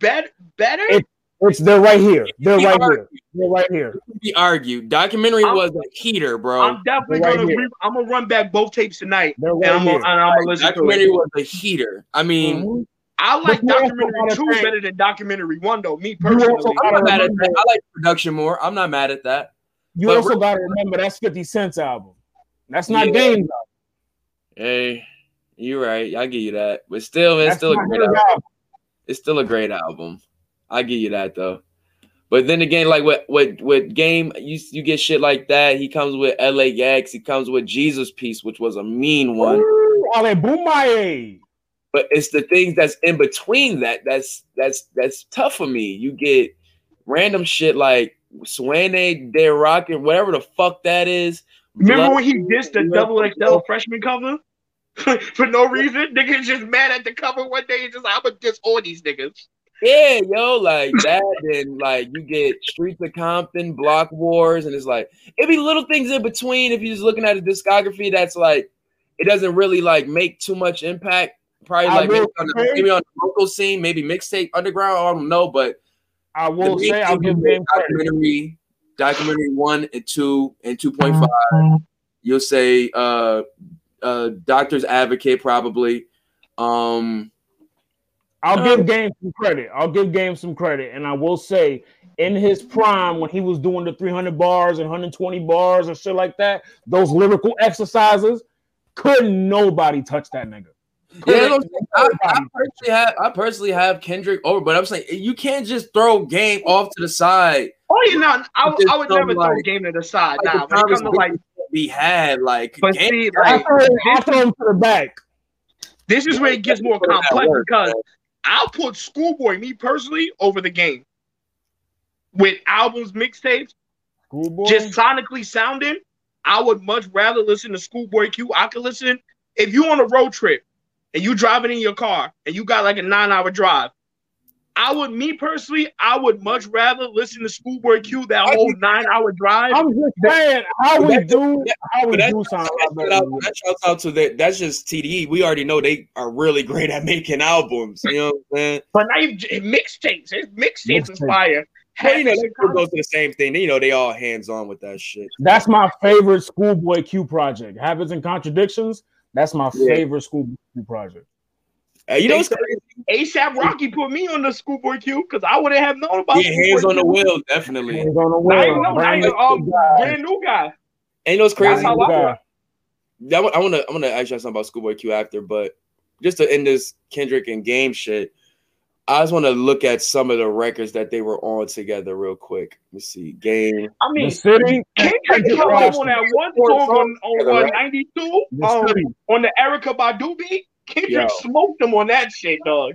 Better, better, better. It- It's they're right here. They're Be right here. They're right here. Be argued. Documentary I'm- was a heater, bro. I'm definitely Right gonna. Re- I'm gonna run back both tapes tonight, They're and I'm here. gonna, and I'm gonna listen to documentary it. was a heater. I mean, Mhm. I like But you also documentary two think- better than documentary one, though. Me personally, I'm not mad at that. I like production more. I'm not mad at that. You But also re- got to remember that's 50 Cent's album. That's not Yeah. Game's album. Hey, you're right. I give you that. But still, it's That's still a great album. album. It's still a great album. I give you that though. But then again, like with with with game, you you get shit like that. He comes with LAX. He comes with Jesus Piece, which was a mean one. Ooh, Ali Bomaye. But it's the things that's in between that that's that's that's tough for me. You get random shit like Swane De Rock and whatever the fuck that is. remember Blood- when he dissed the double XL freshman cover for no reason? Niggas just mad at the cover one day and just like, I'm gonna diss all these niggas. Yeah, yo, like that, and like you get Streets of Compton, Block Wars, and it's like it'd be little things in between if you're just looking at a discography that's like it doesn't really like make too much impact. Probably like maybe on, the, maybe on the local scene, maybe mixtape underground. I don't know, but I will say I'll give credit. documentary, documentary one and two and two point five. You'll say uh uh Doctor's Advocate probably. Um I'll Uh, give Game some credit. I'll give Game some credit, and I will say, in his prime, when he was doing the 300 bars and 120 bars and shit like that, those lyrical exercises, couldn't nobody touch that nigga. Yeah, I'm saying. I, I personally have I personally have Kendrick over, but I'm saying you can't just throw game off to the side. Oh, you know, I, I would some, never throw like- game to the side. Like, Nah, the when it comes to like, conversation be had like but game, see, I like throw, him- I throw him to the back. this is where it gets more That complex because. I'll put Schoolboy, me personally, over the game. With albums, mixtapes, just sonically sounding, I would much rather listen to Schoolboy Q. I could listen if you on a road trip and you driving in your car and you got like a nine hour drive. I would, me personally, I would much rather listen to Schoolboy Q that I whole nine hour drive. I'm just saying how we But do how we but do something. a lot That's better. shout out, that shouts out to that. That's just TDE. We already know they are really great at making albums. You know what I'm saying? but now even mixtapes. His mixtapes is fire. Well, you know, they the go to the same thing. You know, they all hands on with that shit. That's my favorite Schoolboy Q project. Habits and Contradictions. That's my Yeah. favorite Schoolboy Q project. Uh, you know, what's crazy? ASAP Rocky put me on the Schoolboy Q because I wouldn't have known about. Yeah, hands Schoolboy on the wheel, definitely. Hands on the Now you wheel. know, now Brand you new um, guy. brand new guy. And you know what's crazy? How I- guy. I want, I want to I want to ask you something about Schoolboy Q after, but just to end this Kendrick and Game shit, I just want to look at some of the records that they were on together real quick. Let me see. Game. I mean, The city. Kendrick Kendrick killed on that one Four song on, on together, what, right? 92 The um, on the Erykah Badu beat. Kendrick Yo. smoked him on that shit, dog.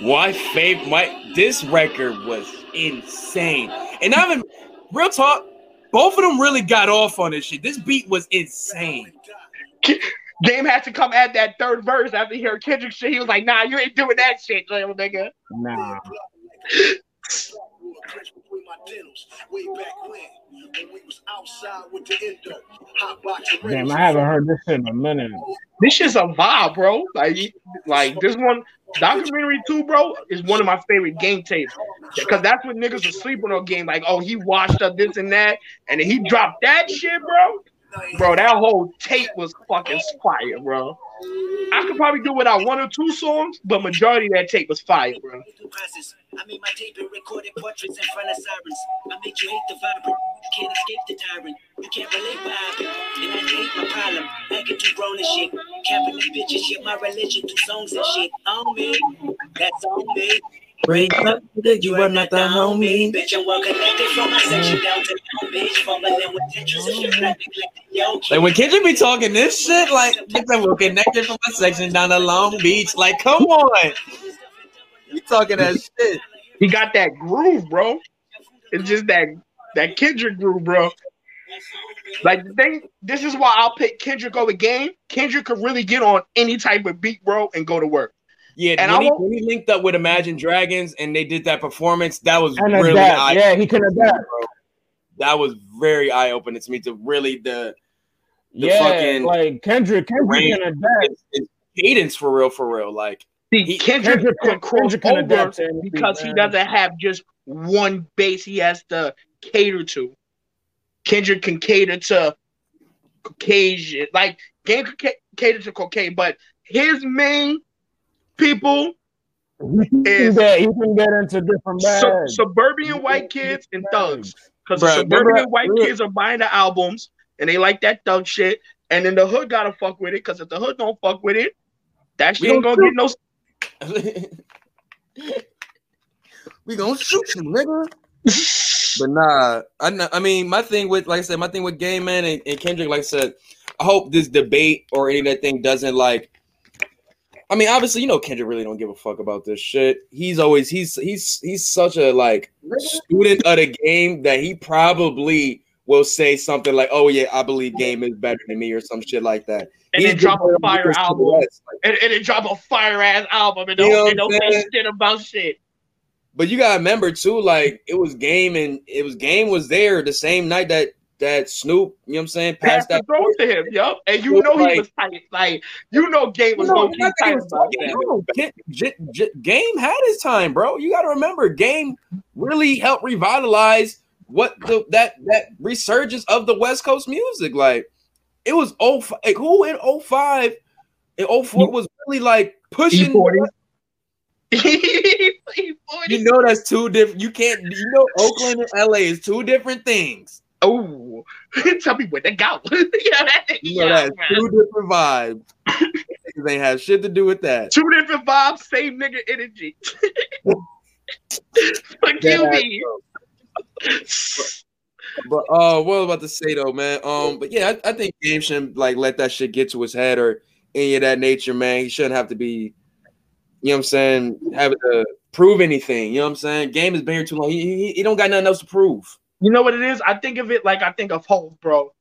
My favorite, my this record was insane, and I even real talk. Both of them really got off on this shit. This beat was insane. Game had to come add that third verse after he heard Kendrick shit. He was like, nah, you ain't doing that shit, little nigga. Nah. Way back when, when we was outside with the endo, Damn, I haven't heard this in a minute. This is a vibe, bro. Like, like this one documentary too, bro, is one of my favorite game tapes. Because that's when niggas are sleeping on game. Like, oh, he washed up this and that, and then he dropped that shit, bro. Bro, that whole tape was fucking fire, bro. I could probably do without one or two songs, but majority of that tape was fire, bro. I made my tape and recorded portraits in front of sirens. I made you hate the vibrant. You can't escape the tyrant. You can't relate what happened. And I hate my problem. Acting too grown and shit. These bitches, shit my religion through songs and shit. On me. That's on me. Break up, nigga, you are not the homie. Bitch, I'm well connected from my section mm. down to the bitch. Fumbling with Tetris and shit. Like, yo, Like when Kendrick be talking this shit, like nigga, we're connected from my section down to Long Beach. Like, come on, you talking that shit? He got that groove, bro. It's just that that Kendrick groove, bro. Like the thing, this is why I'll pick Kendrick over Game. Kendrick could really get on any type of beat, bro, and go to work. Yeah, And when, I he, when he linked up with Imagine Dragons and they did that performance, that was really eye- Yeah, he can adapt. that was very eye opening to me. To really the the Yeah, fucking like Kendrick, Kendrick can adapt. his- his cadence for real, for real. Like See, He- Kendrick, Kendrick can can- cross Kendrick can over adapt to anything, because he doesn't have just one base he has to cater to. Kendrick can cater to Caucasian, like Game can cater to cocaine, but his main people He can, is get, he can get into different sub- bags. suburban white kids and thugs. Because suburban remember- white remember- kids are buying the albums and they like that thug shit. And then the hood gotta fuck with it. Because if the hood don't fuck with it, that shit We ain't don't gonna get no. we gonna shoot you, nigga. But nah, I I mean, my thing with like I said, my thing with Game Man and, and Kendrick, like I said, I hope this debate or any of that thing doesn't like. I mean, obviously, you know, Kendrick really don't give a fuck about this shit. He's always he's he's he's such a like student of the game that he probably will say something like, "Oh yeah, I believe Game is better than me" or some shit like that. And He's then drop a fire because to the album. Like, And, and then drop a fire ass album and don't, and don't say shit about shit. But you gotta remember too, like it was game and it was game was there the same night that that Snoop, you know what I'm saying, Pass passed that. throw to him, yo. And you know he was tight. Like, you know Game was going to he tight about that. Game had his time, bro. You got to remember, Game really helped revitalize what the that that resurgence of the West Coast music. Like it was oh like who in 05 in 04 was really like pushing. E40. You know that's two different. You can't. You know Oakland and LA is two different things. Oh, tell me where to go. yeah, that thing, You know yeah, that's two different vibes. they have shit to do with that. Two different vibes, same nigga energy. Fuck you, me. But uh, what I was about to say though, man. Um, but yeah, I, I think Game shouldn't like let that shit get to his head or any of that nature, man. He shouldn't have to be, you know what I'm saying, having to prove anything. You know what I'm saying? Game has been here too long. He, he, he don't got nothing else to prove. You know what it is? I think of it like I think of Hove, bro.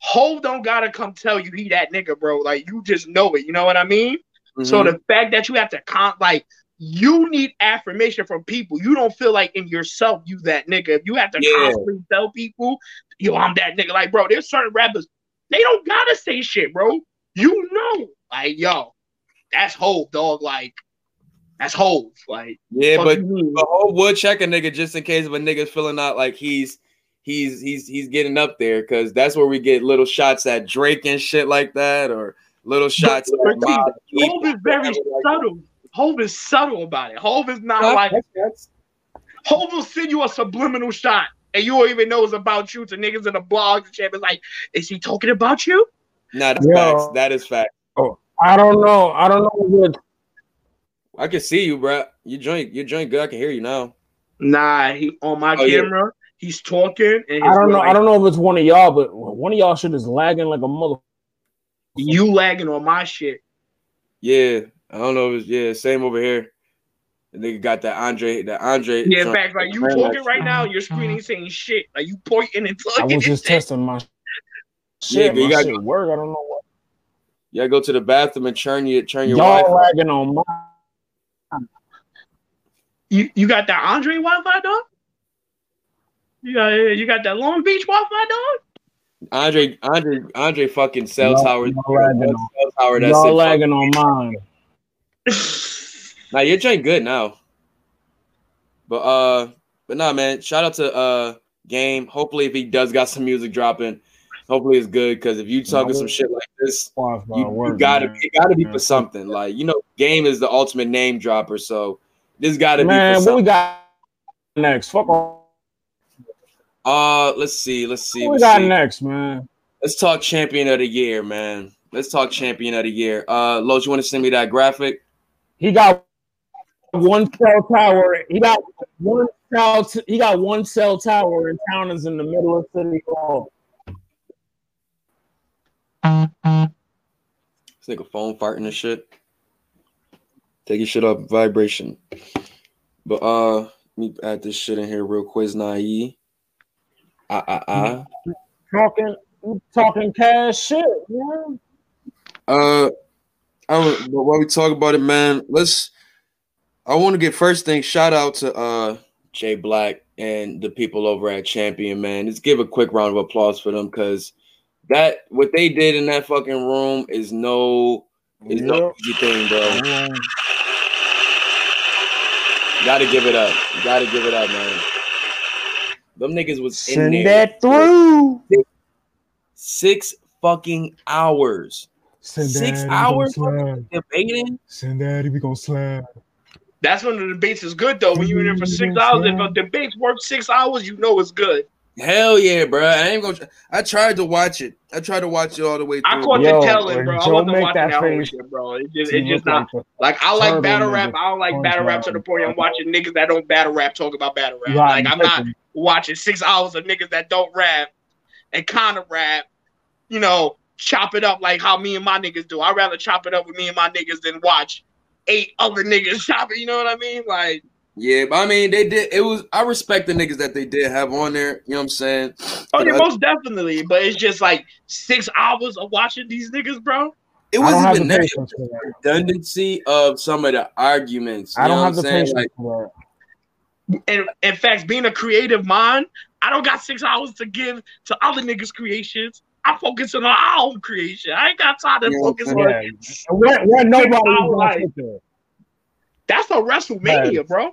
Hove don't gotta come tell you he that nigga, bro. Like you just know it. You know what I mean? So Mhm. the fact that you have to con like you need affirmation from people. You don't feel like in yourself you that nigga. If you have to Yeah. constantly tell people, yo, I'm that nigga. Like, bro, there's certain rappers, they don't gotta say shit, bro. You know, like, yo, that's Hove, dog. Like, that's Hove. Like, yeah, fuck but you mean? would check a nigga just in case if a nigga's feeling out like he's he's he's he's getting up there because that's where we get little shots at Drake and shit like that or little shots But at see, Hove is very subtle. Hove is subtle about it. Hove is not like Hove will send you a subliminal shot, and you don't even know it's about you to niggas in the blogs and shit. It's like, is he talking about you? Nah, that's Yo. facts. That is fact. Oh, I don't know. I don't know what I can see you, bro. You joint, you joint good. I can hear you now. Nah, he on my Oh, yeah. camera. He's talking, and I don't know. like, I don't know if it's one of y'all, but one of y'all shit is lagging like a mother. You lagging on my shit. Yeah, I don't know. If it's, yeah, same over here. The nigga got that Andre, that Andre. Yeah, in fact, like you talking much. right now, your uh-huh. screen ain't saying shit. Like you pointing and I talking. was just testing my Yeah, shit. but you my gotta shit work. I don't know what Yeah, go to the bathroom and turn your turn your y'all Wi-Fi. lagging on my. You you got that Andre Wi-Fi dog? You got you got that Long Beach Wi-Fi dog? Andre, Andre, Andre, fucking cell Y'all- tower. y'all lagging Cell on- tower. That's Y'all it. lagging on mine. Now you're doing good now. But uh, but nah, man. Shout out to uh Game. Hopefully, if he does got some music dropping, hopefully it's good. Because if you talking some shit like this, you, you gotta man. it gotta be for something. Like you know, Game is the ultimate name dropper. So this gotta Man, be for what we got next? Fuck off. Uh, let's see, let's see, What we got see. next, man? Let's talk champion of the year, man. Let's talk champion of the year. Uh, Los, you want to send me that graphic? He got one cell tower. He got one cell. T- he got one cell tower in town. Is in the middle of City Hall. It's like a phone farting and shit. Take your shit up vibration. But uh, let me add this shit in here real quick. Naive. Ah ah ah. Talking, talking cash shit. Man. Uh, I don't, but while we talk about it, man, let's. I want to get first thing. Shout out to uh Jay Black and the people over at Champion, man. Let's give a quick round of applause for them because that what they did in that fucking room is no is no Yep. easy thing, bro. Um, Gotta give it up. Gotta give it up, man. Them niggas was in Send there that through. six fucking hours Send Six that, hours? He gonna debating. Send that. He gonna slide. That's when the debates is good though. When you're in there for six hours, if a debate's worth six hours, you know it's good. Hell yeah, bro. I ain't gonna. I tried to watch it. I tried to watch it all the way through. I caught Yo, the telling, when bro. I Joe wasn't watching that that, whole shit, bro. It just, He it just not like like I like battle rap. I don't like battle rap to the point I'm watching niggas that don't battle rap talk about battle rap. Like I'm not watching six hours of niggas that don't rap and kind of rap, you know, chop it up like how me and my niggas do. I'd rather chop it up with me and my niggas than watch eight other niggas chop it. You know what I mean? Like, yeah, but I mean, they did. It was. I respect the niggas that they did have on there. You know what I'm saying? oh But yeah, I- most definitely. But it's just like six hours of watching these niggas, bro. It wasn't even the that. that. redundancy of some of the arguments. I you know don't what have I'm the saying? patience Like, for And in fact, being a creative mind, I don't got six hours to give to other niggas' creations. I'm focusing on our own creation. I ain't got time to Yeah, focus that. on Yeah. And When, when nobody hour gonna life. sit there. that's a WrestleMania, Right. bro.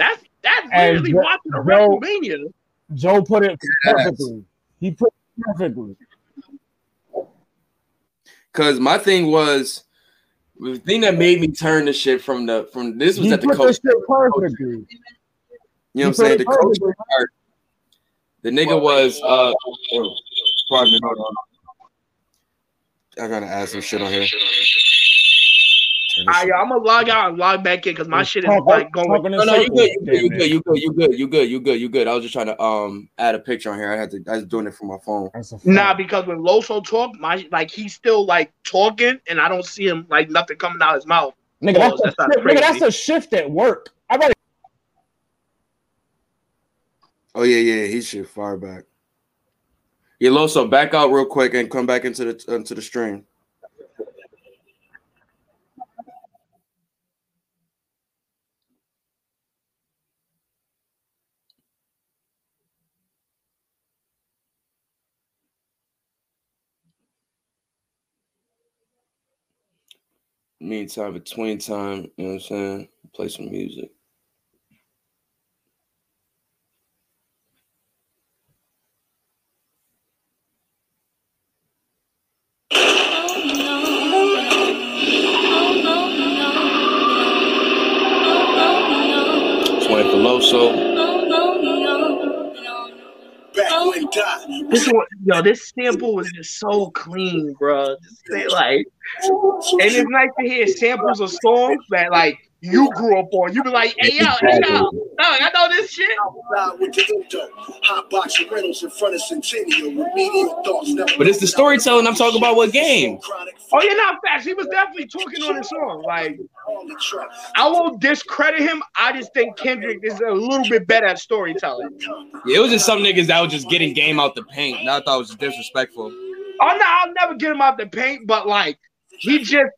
That's that's And literally Joe- watching a Joe- WrestleMania. Joe put it Yes. perfectly. He put it perfectly. Cause my thing was the thing that made me turn the shit from the from this was He at the put coach. this shit perfectly. You know He what I'm saying? The coach part. The nigga was uh oh, pardon me, hold on. I gotta add some shit on here. Turn this I, shit- I'm gonna log out and log back in because my shit is like going. talking in No, no, you circles, good, you good, you good, you good, you good, you good, you good, you good. I was just trying to um add a picture on here. I had to I was doing it from my phone. That's Nah, because when Loso talk, my like he's still like talking, and I don't see him like nothing coming out of his mouth. Nigga, that's, Pause, a shift, nigga, that's a shift at work. I gotta Oh yeah, yeah, he should far back. Yeah, Loso, back out real quick and come back into the into the stream. meantime, between time, you know what I'm saying? Play some music. Twain Peloso when Dot This one, yo, this sample was just so clean, bro. Just like, and it's nice to hear samples of songs that like you grew up on. You be like, hey yo, hey yo, no, I know this shit. with the Indo. Hot box rentals in front of Centennial with medium thoughts. But it's the storytelling I'm talking about what game? Oh, you're not fast. He was definitely talking on his song. Like, I won't discredit him. I just think Kendrick is a little bit better at storytelling. Yeah, it was just some niggas that was just getting game out the paint. And I thought it was disrespectful. Oh no, I'll never get him out the paint, but like he just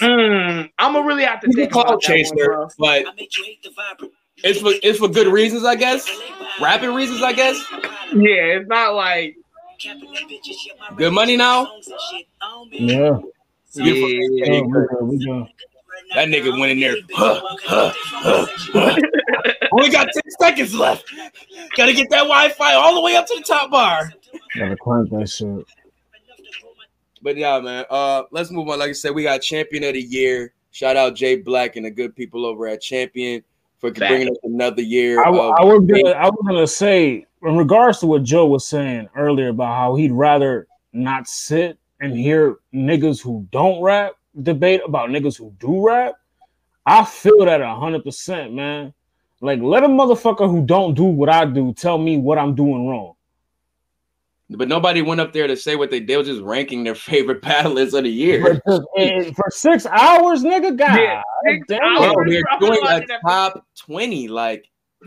mm, I'm gonna really have to He's a think cloud about that one, chaser, bro. but it's for it's for good reasons, I guess. Rapid reasons, I guess. Yeah, it's not like Good money now. Yeah. Yeah, Yeah, we good, we good. That nigga went in there. Huh, huh, huh, huh. Only got 10 seconds left. Gotta get that Wi-Fi all the way up to the top bar. Gotta crank that shit. But yeah, man. Uh, let's move on. Like I said, we got champion of the year. Shout out Jay Black and the good people over at Champion for Fact. bringing us another year. I, w- of- I was gonna, I was gonna say in regards to what Joe was saying earlier about how he'd rather not sit and hear niggas who don't rap debate about niggas who do rap. I feel that a hundred percent, man. Like let a motherfucker who don't do what I do tell me what I'm doing wrong. but nobody went up there to say what they did. They were just ranking their favorite battlers of the year. For, eh, for six hours, nigga, God Yeah, six damn. hours. Bro, they're doing a like top 20, like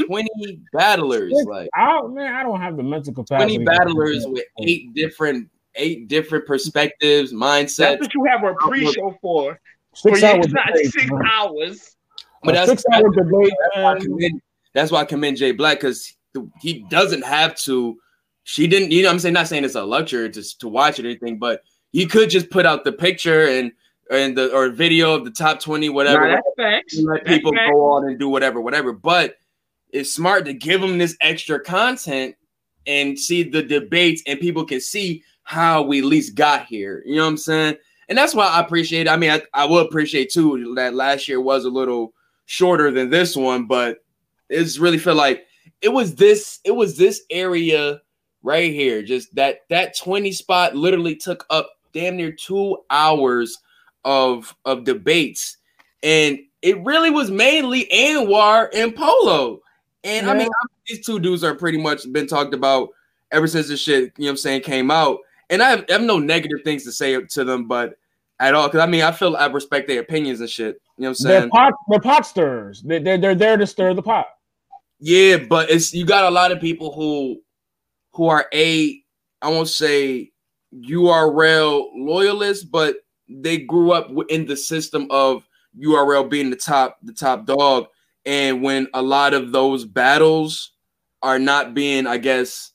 20 battlers, Six like hours, man, I don't have the mental capacity. 20 battlers with eight different eight different perspectives, mindsets. That's what you have a pre-show for. six For hours. not six hours. But A that's, six hour debate, that's why I commend, that's why I commend Jay Black because he doesn't have to. She didn't, you know, I'm saying not saying it's a luxury to to watch it or anything, but he could just put out the picture and and the or video of the top 20, whatever. Nah, that's facts. and let That's people facts. go on and do whatever, whatever. But it's smart to give them this extra content and see the debates, and people can see how we at least got here. You know what I'm saying? And that's why I appreciate. It. I mean, I, I will appreciate too that last year was a little shorter than this one, but it's really feel like it was this. It was this area right here. Just that that 20 spot literally took up damn near two hours of of debates and it really was mainly Anwar and Polo. And I mean, these two dudes are pretty much been talked about ever since this shit, you know what I'm saying, came out. And I have, I have no negative things to say to them, but at all. Cause I mean, I feel I respect their opinions and shit. You know what I'm They're saying? pot, they're pot stirrers. They, they're, they're there to stir the pot. Yeah, but it's you got a lot of people who who are a I won't say URL loyalists, but they grew up in the system of URL being the top the top dog. And when a lot of those battles are not being, I guess.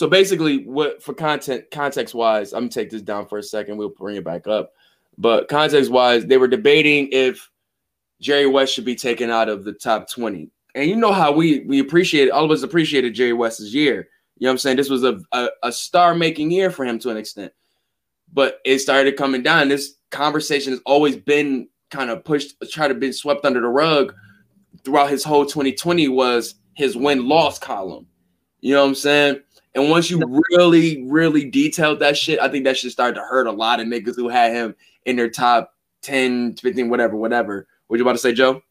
So basically, what for content context wise, I'm gonna take this down for a second. We'll bring it back up. But context wise, they were debating if Jerry West should be taken out of the top 20. And you know how we we appreciate all of us appreciated Jerry West's year. You know what I'm saying? This was a, a, a star making year for him to an extent. But it started coming down. This conversation has always been kind of pushed, tried to be swept under the rug throughout his whole 2020 was his win loss column. You know what I'm saying? And once you really, really detailed that shit, I think that shit started to hurt a lot of niggas who had him in their top 10, 15, whatever, whatever. What you about to say, Joe?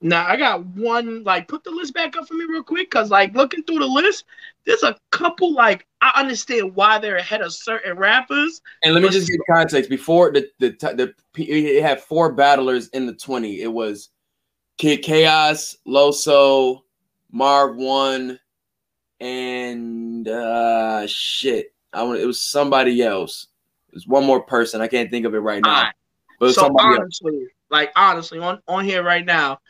Now I got one. Like, put the list back up for me real quick, cause like looking through the list, there's a couple. Like, I understand why they're ahead of certain rappers. And let me just give context. Before the the the, the it had four battlers in the 20. It was Kid Chaos, Loso, Marv One, and uh shit. I want it was somebody else. It was one more person. I can't think of it right now. Alright. But it was So somebody else. like honestly, on on here right now,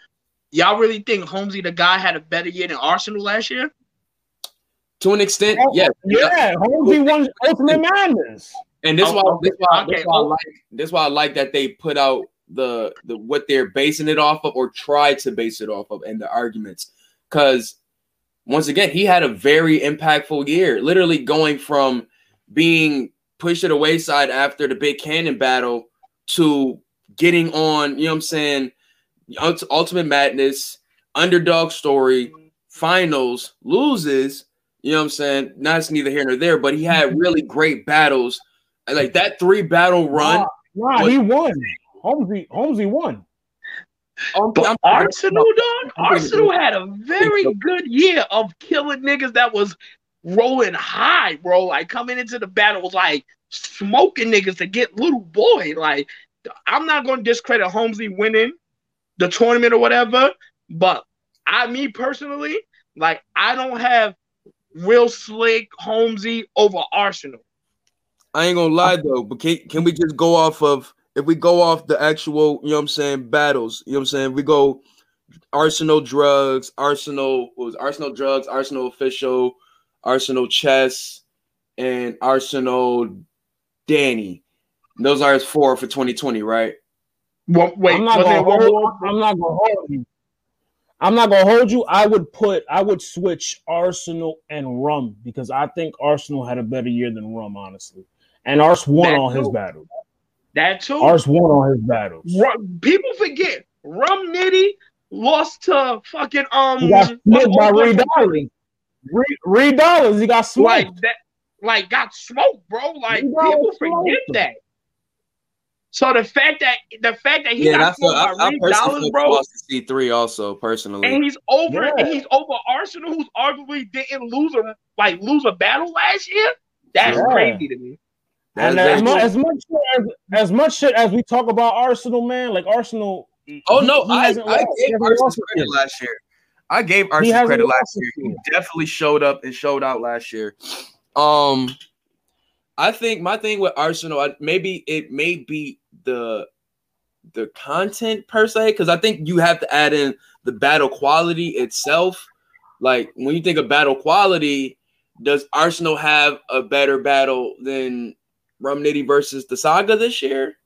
y'all really think Holmesy the guy had a better year than Arsenal last year? To an extent, Oh, yes. Yeah, Holmesy won Ultimate Madness. And this Oh, why okay, this why, okay. this why I like this why I like that they put out the the what they're basing it off of or try to base it off of and the arguments. Cause once again, he had a very impactful year, literally going from being pushed to the wayside after the big cannon battle to getting on, you know what I'm saying, Ultimate Madness, underdog story, finals, loses. You know what I'm saying? That's neither here nor there, but he had really great battles. Like that three battle run. Nah, What- he won. Holmesy, Holmesy won. But I'm- Arsenal, dog, Arsenal had a very good year of killing niggas that was rolling high, bro. Like coming into the battle was like smoking niggas to get little boy. Like I'm not gonna discredit Holmesy winning the tournament or whatever, but I, me personally, like I don't have real slick Holmesy over Arsenal. I ain't gonna lie though, but can, can we just go off of if we go off the actual, you know what I'm saying, battles, you know what I'm saying? We go Arsenal drugs, Arsenal what was? Arsenal drugs, Arsenal official, Arsenal chess, and Arsenal Danny. Those are his four for 2020, right? Well, wait, I'm not gonna hold. I'm not gonna hold you. I'm not gonna hold you. I would put I would switch Arsenal and Rum because I think Arsenal had a better year than Rum, honestly. And Ars won That all his too. battles. That too. Ars won all his battles. Rum, people forget Rum Nitty lost to fucking um. He got smoked what's by old Reed Dollaz. Reed, Reed Dollaz, he got smoked. like that, like got smoked, bro. Like people forget him. that. So the fact that the fact that he Yeah, got smoked I, by I Reed personally Dollars, bro, to C3 also personally. and he's over, Yeah. and he's over Arsenal, who's arguably didn't lose a like lose a battle last year. That's Yeah. crazy to me. And as much, as much as, as much shit as we talk about Arsenal, man, like Arsenal. Oh he- no, he I, I gave Arsenal credit year. last year. I gave Arsenal credit last year. He definitely showed up and showed out last year. Um, I think my thing with Arsenal, I, maybe it may be the the content per se, because I think you have to add in the battle quality itself. Like when you think of battle quality, does Arsenal have a better battle than Rum Nitty versus the Saga this year?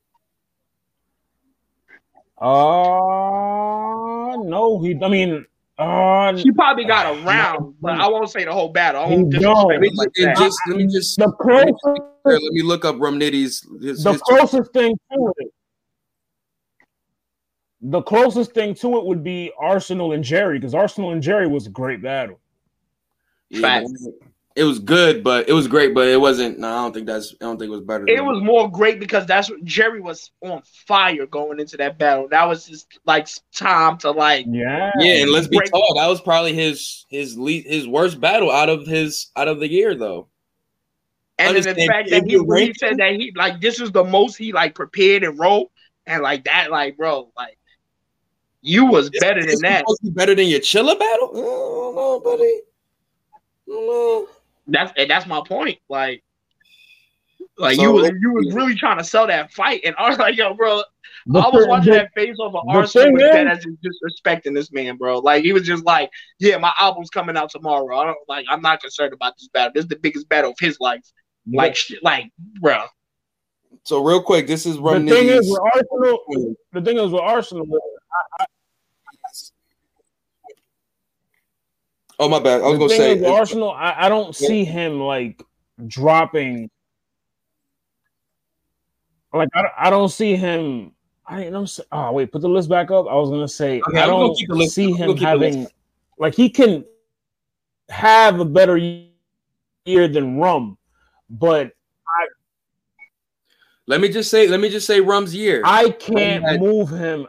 Uh no, he. I mean, uh, He probably got a round, but I won't say the whole battle. I won't He disrespect don't. Let me, like that. just, let me just the let me, closest, let me look up Rum Nitty's his, the his closest thing to it. The closest thing to it would be Arsenal and Jerry, because Arsenal and Jerry was a great battle. Yeah, Fact. It was good, but it was great, but it wasn't. No, I don't think that's. I don't think it was better. It was more great because that's what Jerry was on fire going into that battle. That was just like time to like Yeah, Yeah, and let's be Great. tall. That was probably his his lead, his worst battle out of his out of the year, though. and then the fact that he, he said that he like this is the most he like prepared and wrote and like that like bro like you was better Is than it that. supposed to be better than your Chilla battle? Mm, I don't know, buddy. I don't know. That's and that's my point. Like like So- you was you was really trying to sell that fight and I was like yo bro The I was watching the- that face off of the Arsenal thing with that is- as just disrespecting this man, bro. Like he was just like, yeah, my album's coming out tomorrow. I don't like. I'm not concerned about this battle. This is the biggest battle of his life. Like, shit, like, bro. So real quick, this is running. the thing is with Arsenal. The thing is with Arsenal. Oh my bad. I was the gonna say is Arsenal. I, I don't see him like dropping. Like I, don't- I don't see him. I don't. Oh wait, put the list back up. I was gonna say Okay, I don't list- see him having. Like he can have a better year than Rum, but let me just say, let me just say Rum's year. I can't had- move him.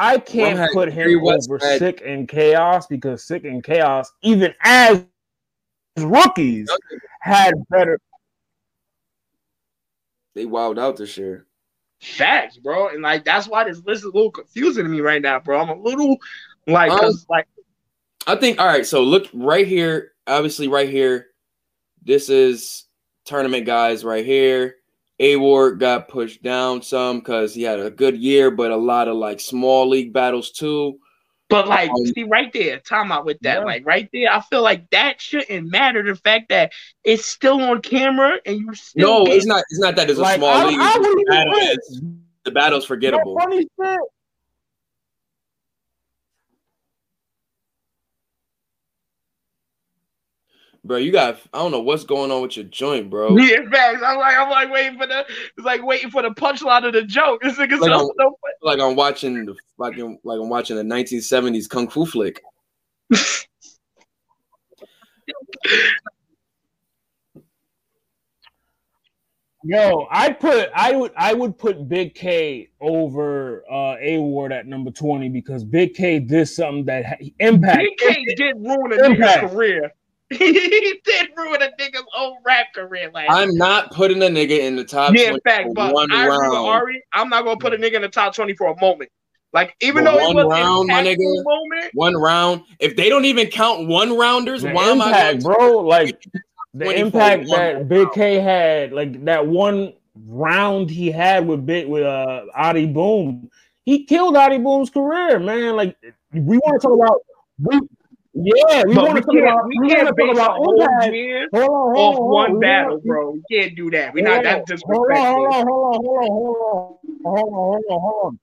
I can't had put Jerry him West over had- Sick and Chaos because Sick and Chaos, even as rookies, had better. they wowed out this year. Facts, bro. And like that's why this list is a little confusing to me right now, bro. I'm a little like, Um, 'cause, like I think all right. So look right here. Obviously, right here. This is tournament guys right here. A Ward got pushed down some because he had a good year, but a lot of like small league battles too. But like, Um, see right there, time out with that. Yeah. Like right there, I feel like that shouldn't matter. The fact that it's still on camera and you still No, it's not. It's not that it's a Like small I, league. I The wouldn't battle think- the battle's forgettable. No funny shit. Bro, you got I don't know what's going on with your joint, bro. Yeah, facts. I'm like, I'm like waiting for the, it's like waiting for the punchline of the joke. This nigga Like, so, I'm- so Like I'm watching the fucking like I'm watching a 1970s kung fu flick. Yo, I put I would I would put Big K over uh A Ward at number 20 because Big K did something that ha- impact. Big K did ruin a Impact. nigga's career. he did ruin a nigga's whole rap career. Like, I'm not putting a nigga in the top yeah, 20 in fact, for but one I agree with round. Ari. I'm not gonna put a nigga in the top 20 for a moment. Like, even For though it one was round, my impactful nigga. moment, One round. If they don't even count one rounders, The why am I impact, going bro? Like the impact one that Big K had, like that one round he had with Big with uh Adi Boom, he killed Adi Boom's career, man. Like we want to talk about we, yeah, we want to talk can't, about we we can't base talk about whole impact. year Hold on, hold off on, hold one on. battle, We- bro. We can't do that. We Hold not on, that's hold on, disrespectful. hold on, hold on, hold on, hold on, hold on, hold on, hold on.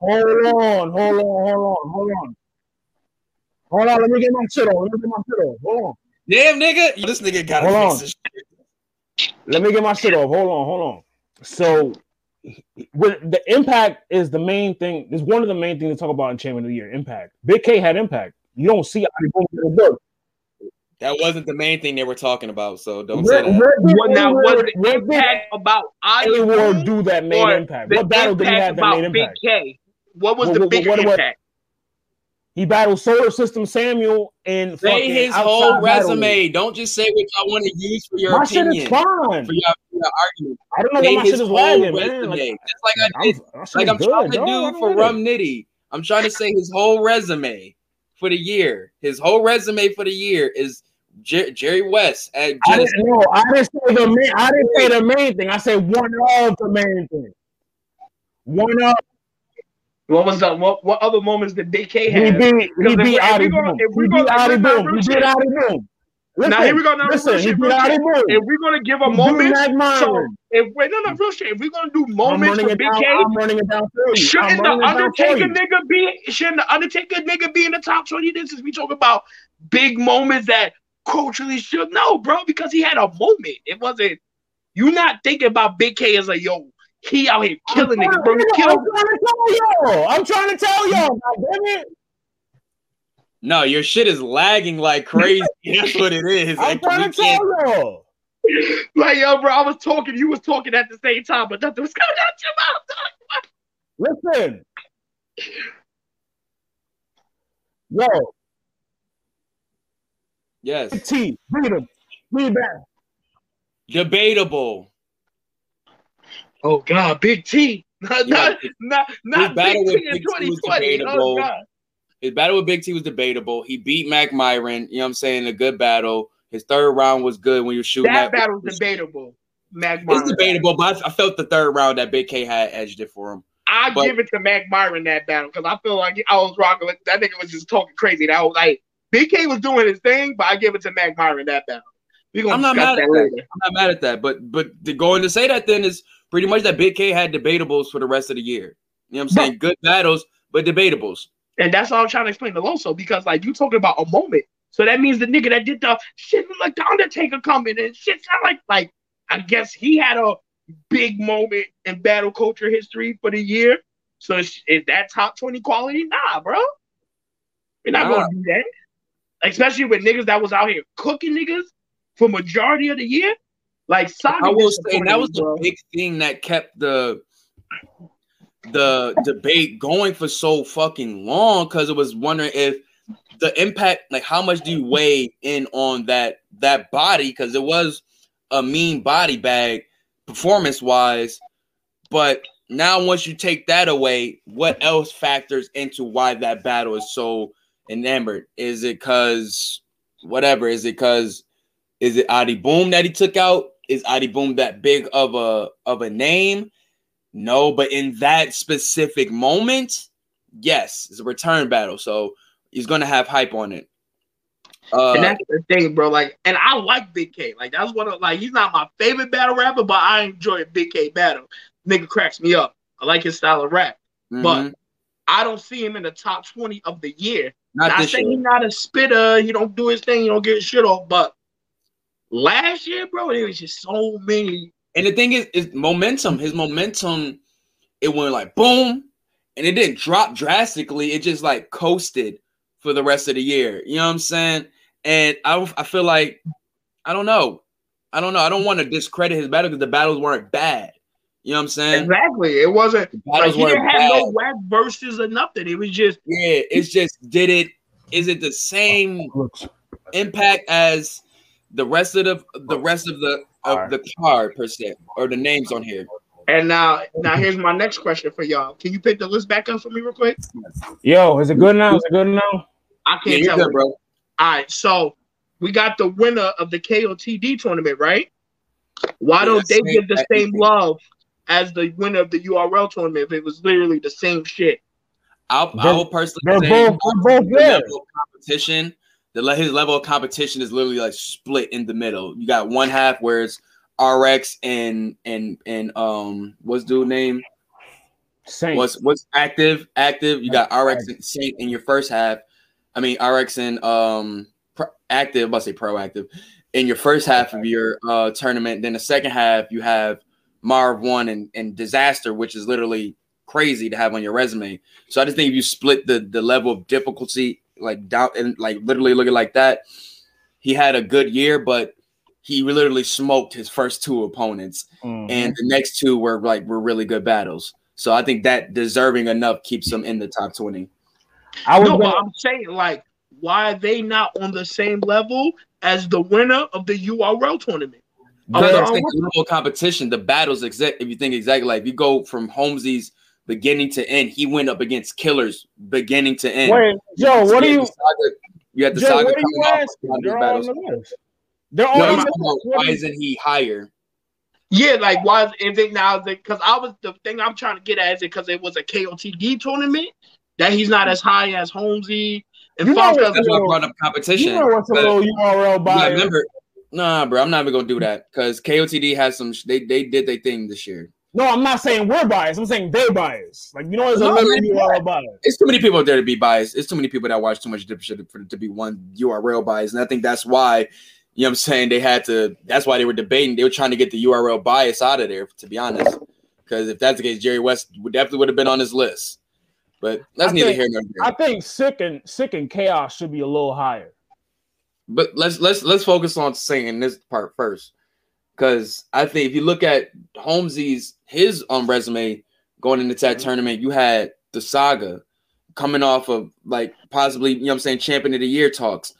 Hold on, hold on, hold on, hold on. Hold on, let me get my shit on. Let me get my shit off. Hold on. Damn nigga. This nigga got Hold to on. shit. Let me get my shit off. Hold on, hold on. So, with the impact is the main thing. Is one of the main things to talk about in Champion of the Year. Impact. Big K had impact. You don't see Adi Boom get a book. That wasn't the main thing they were talking about, so don't say that. what What now? A-Ward- What the what did impact about I A-Ward do that made or impact? the What battle did he have that about made Big impact? K? What was What- the what- bigger what- what- impact? He battled Solar System Samuel in Say his whole battle. resume. Don't just say what y'all want to use for your My shit opinion. is fine. For your, for your argument. I don't know Say why my shit is whole lagging, man. Like, Just like I did. I'm, my shit Like I'm trying to dog. Do for. Rum Nitty. I'm trying to say his whole resume for the year. His whole resume for the year is Jer- Jerry West at I didn't know. I didn't say the main. I didn't say the main thing. I said one of the main thing. One of What was the what? What other moments did Big K he have? beat he Because if beat we- if Adi we gonna- Boom. if we He gonna- beat if Adi Boom. He shit- beat Adi Boom. Listen, Now here we go. Now listen. real shit, real shit. If we're gonna give a He moment, so if wait, no, no, real shit. If we're gonna do moments for Big down. K, I'm running it down for you. Shouldn't the Undertaker nigga be? Shouldn't the Undertaker nigga be in the top twenty? This is we talk about big moments that culturally should know, bro, because he had a moment. It wasn't. You not thinking about Big K as a yo. He out here killing niggas, bro. He trying, killed. I'm trying to tell y'all. I'm trying to tell y'all. God damn it. No, your shit is lagging like crazy. That's what it is. I'm Like, trying to can't- tell y'all. Like yo, bro, I was talking, you was talking at the same time, but nothing was coming out your mouth. Listen. Yo, Yes. T, beat him. Beat back. Debatable. Oh God, Big T. Not Yeah, not not, not battle Big T in Big T was 2020. Oh. God. His battle with Big T was debatable. He beat Mac Myron. You know what I'm saying? A good battle. His third round was good when you were shooting. That that- battle's debatable. Mac Myron. It's debatable, but I I felt the third round that Big K had edged it for him. I but- give it to Mac Myron that battle because I feel like I was rocking. with- That nigga was just talking crazy. That was like Big K was doing his thing, but I give it to Mac Myron that battle. We gonna I'm not mad at that that. I'm not mad at that, but but to go in to say that then is pretty much that Big K had debatables for the rest of the year. You know what I'm saying? Good battles, but debatables. And that's all I'm trying to explain to Loso because like you talking about a moment. So that means the nigga that did the shit like the Undertaker coming and shit sound like like I guess he had a big moment in battle culture history for the year. So is, that top 20 quality? Nah, bro. We're not Nah. gonna do that. Especially with niggas that was out here cooking niggas for majority of the year. Like Saga I will say that was the big thing that kept the the debate going for so fucking long because it was wondering if the impact, like how much do you weigh in on that that body? Because it was a mean body bag performance wise, but now once you take that away, what else factors into why that battle is so enamored? Is it because whatever? Is it because is it Adi Boom that he took out? Is Adi Boom that big of a of a name? No, but in that specific moment, yes, it's a return battle, so he's gonna have hype on it. Uh, and that's the thing, bro. Like, and I like Big K. Like, that's one of like he's not my favorite battle rapper, but I enjoy a Big K battle. Nigga cracks me up. I like his style of rap, mhm, but I don't see him in the top twenty of the year. not saying year. he's not a spitter. He don't do his thing. He don't get shit off. But last year, bro, there was just so many. And the thing is, is momentum. His momentum, it went like boom, and it didn't drop drastically. It just like coasted for the rest of the year. You know what I'm saying? And I, I feel like I don't know. I don't know. I don't want to discredit his battle because the battles weren't bad. You know what I'm saying? Exactly. It wasn't The like battles he didn't weren't have no bad. whack verses or nothing. It was just Yeah, it's just did it. Is it the same impact as the rest of the the rest of the of the card per se or the names on here? and now now here's my next question for y'all. Can you pick the list back up for me real quick? Yo, is it good now? Is it good now? I can't you're tell. good, bro. All right, so we got the winner of the KOTD tournament, right? Why don't they same- give the that- same love as the winner of the URL tournament if it was literally the same shit? I'll, I will personally they're say both- they're both the there. level of competition. The his level of competition is literally like split in the middle. You got one half where it's RX and and and um what's dude name? Saint. What's what's active? Active. You got RX and Saint in your first half. I mean RX and um pro- active. I must say proactive in your first half of your uh tournament. Then the second half you have Marv Won and and Disaster, which is literally crazy to have on your resume. So I just think if you split the the level of difficulty like down and like literally looking like that, he had a good year, but he literally smoked his first two opponents Mhm. and the next two were like were really good battles. So I think that deserving enough keeps him in the top twenty. I was No, gonna, but I'm saying like, why are they not on the same level as the winner of the URL tournament? But Oh, I think the level competition, the battles exact. If you think exactly like if you go from Holmesy's beginning to end, he went up against killers beginning to end. wait, Joe, what do you saga, you had the Joe, saga what are coming you off asking? of They're these all on the list. They're all No, on the list. Why isn't he higher? Yeah, like why is, is it now? Because I was the thing I'm trying to get at is because it was a KOTD tournament that he's not as high as Holmesy and You know Fox. what- That's why I brought up competition. You know what's a little URL Yeah, bias? remember, nah, bro, I'm not even gonna do that because KOTD has some. They they did their thing this year. No, I'm not saying we're biased. I'm saying they're biased. Like you know, there's a No, little man, URL bias. It's too many people out there to be biased. It's too many people that watch too much different shit for to be one URL bias, and I think that's why. You know what I'm saying? They had to. That's why they were debating. They were trying to get the URL bias out of there, to be honest. Because if that's the case, Jerry West would definitely would have been on his list. But that's I neither think- here nor there. I think sick and sick and chaos should be a little higher. But let's let's let's focus on saying this part first, because I think if you look at Holmesy's his um resume going into that tournament, you had the saga coming off of like possibly you know what I'm saying champion of the year talks,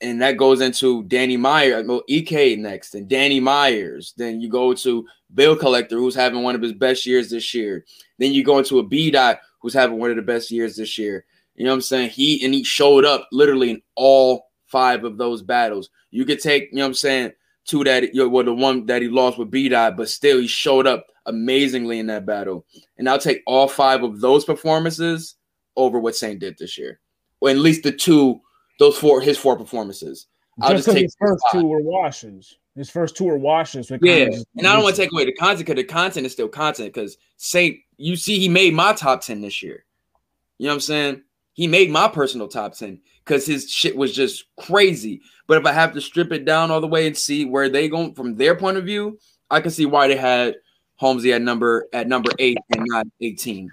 and that goes into Danny Meyer, well Ek next, and Danny Myers. Then you go to Bill Collector, who's having one of his best years this year. Then you go into a B dot, who's having one of the best years this year. You know what I'm saying? He and he showed up literally in all five of those battles. You could take, you know what I'm saying, two that you well, the one that he lost with B Dot, but still he showed up amazingly in that battle. And I'll take all five of those performances over what Saint did this year. Or at least the two, those four, his four performances. I'll Just just because take his first five. two were washes. His first two were washes. Yeah, and I don't want to take away the content because the content is still content. Because Saint, you see, he made my top ten this year. You know what I'm saying? He made my personal top ten because his shit was just crazy. But if I have to strip it down all the way and see where they go from their point of view, I can see why they had Holmesy at number at number eight and not 18.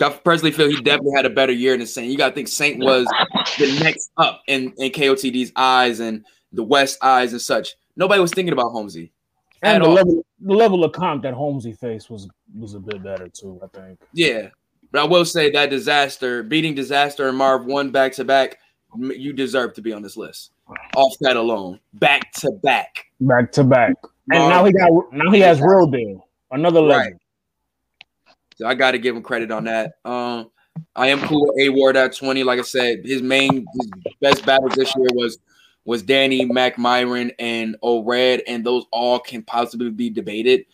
I personally feel he definitely had a better year than Saint. You got to think Saint was the next up in, in KOTD's eyes and the West eyes and such. Nobody was thinking about Holmesy. and the all. level the level of comp that Holmesy faced was was a bit better too. I think. Yeah, but I will say that disaster, beating disaster and Marv Won back to back, you deserve to be on this list. Off that alone, back to back. Back to back, and Marv- now he got now he has real deal, another Right. legend. So I got to give him credit on that. Um, I am cool with A Ward at 20. Like I said, his main, his best battles this year was was Danny McMyron and O'Red, and those all can possibly be debated.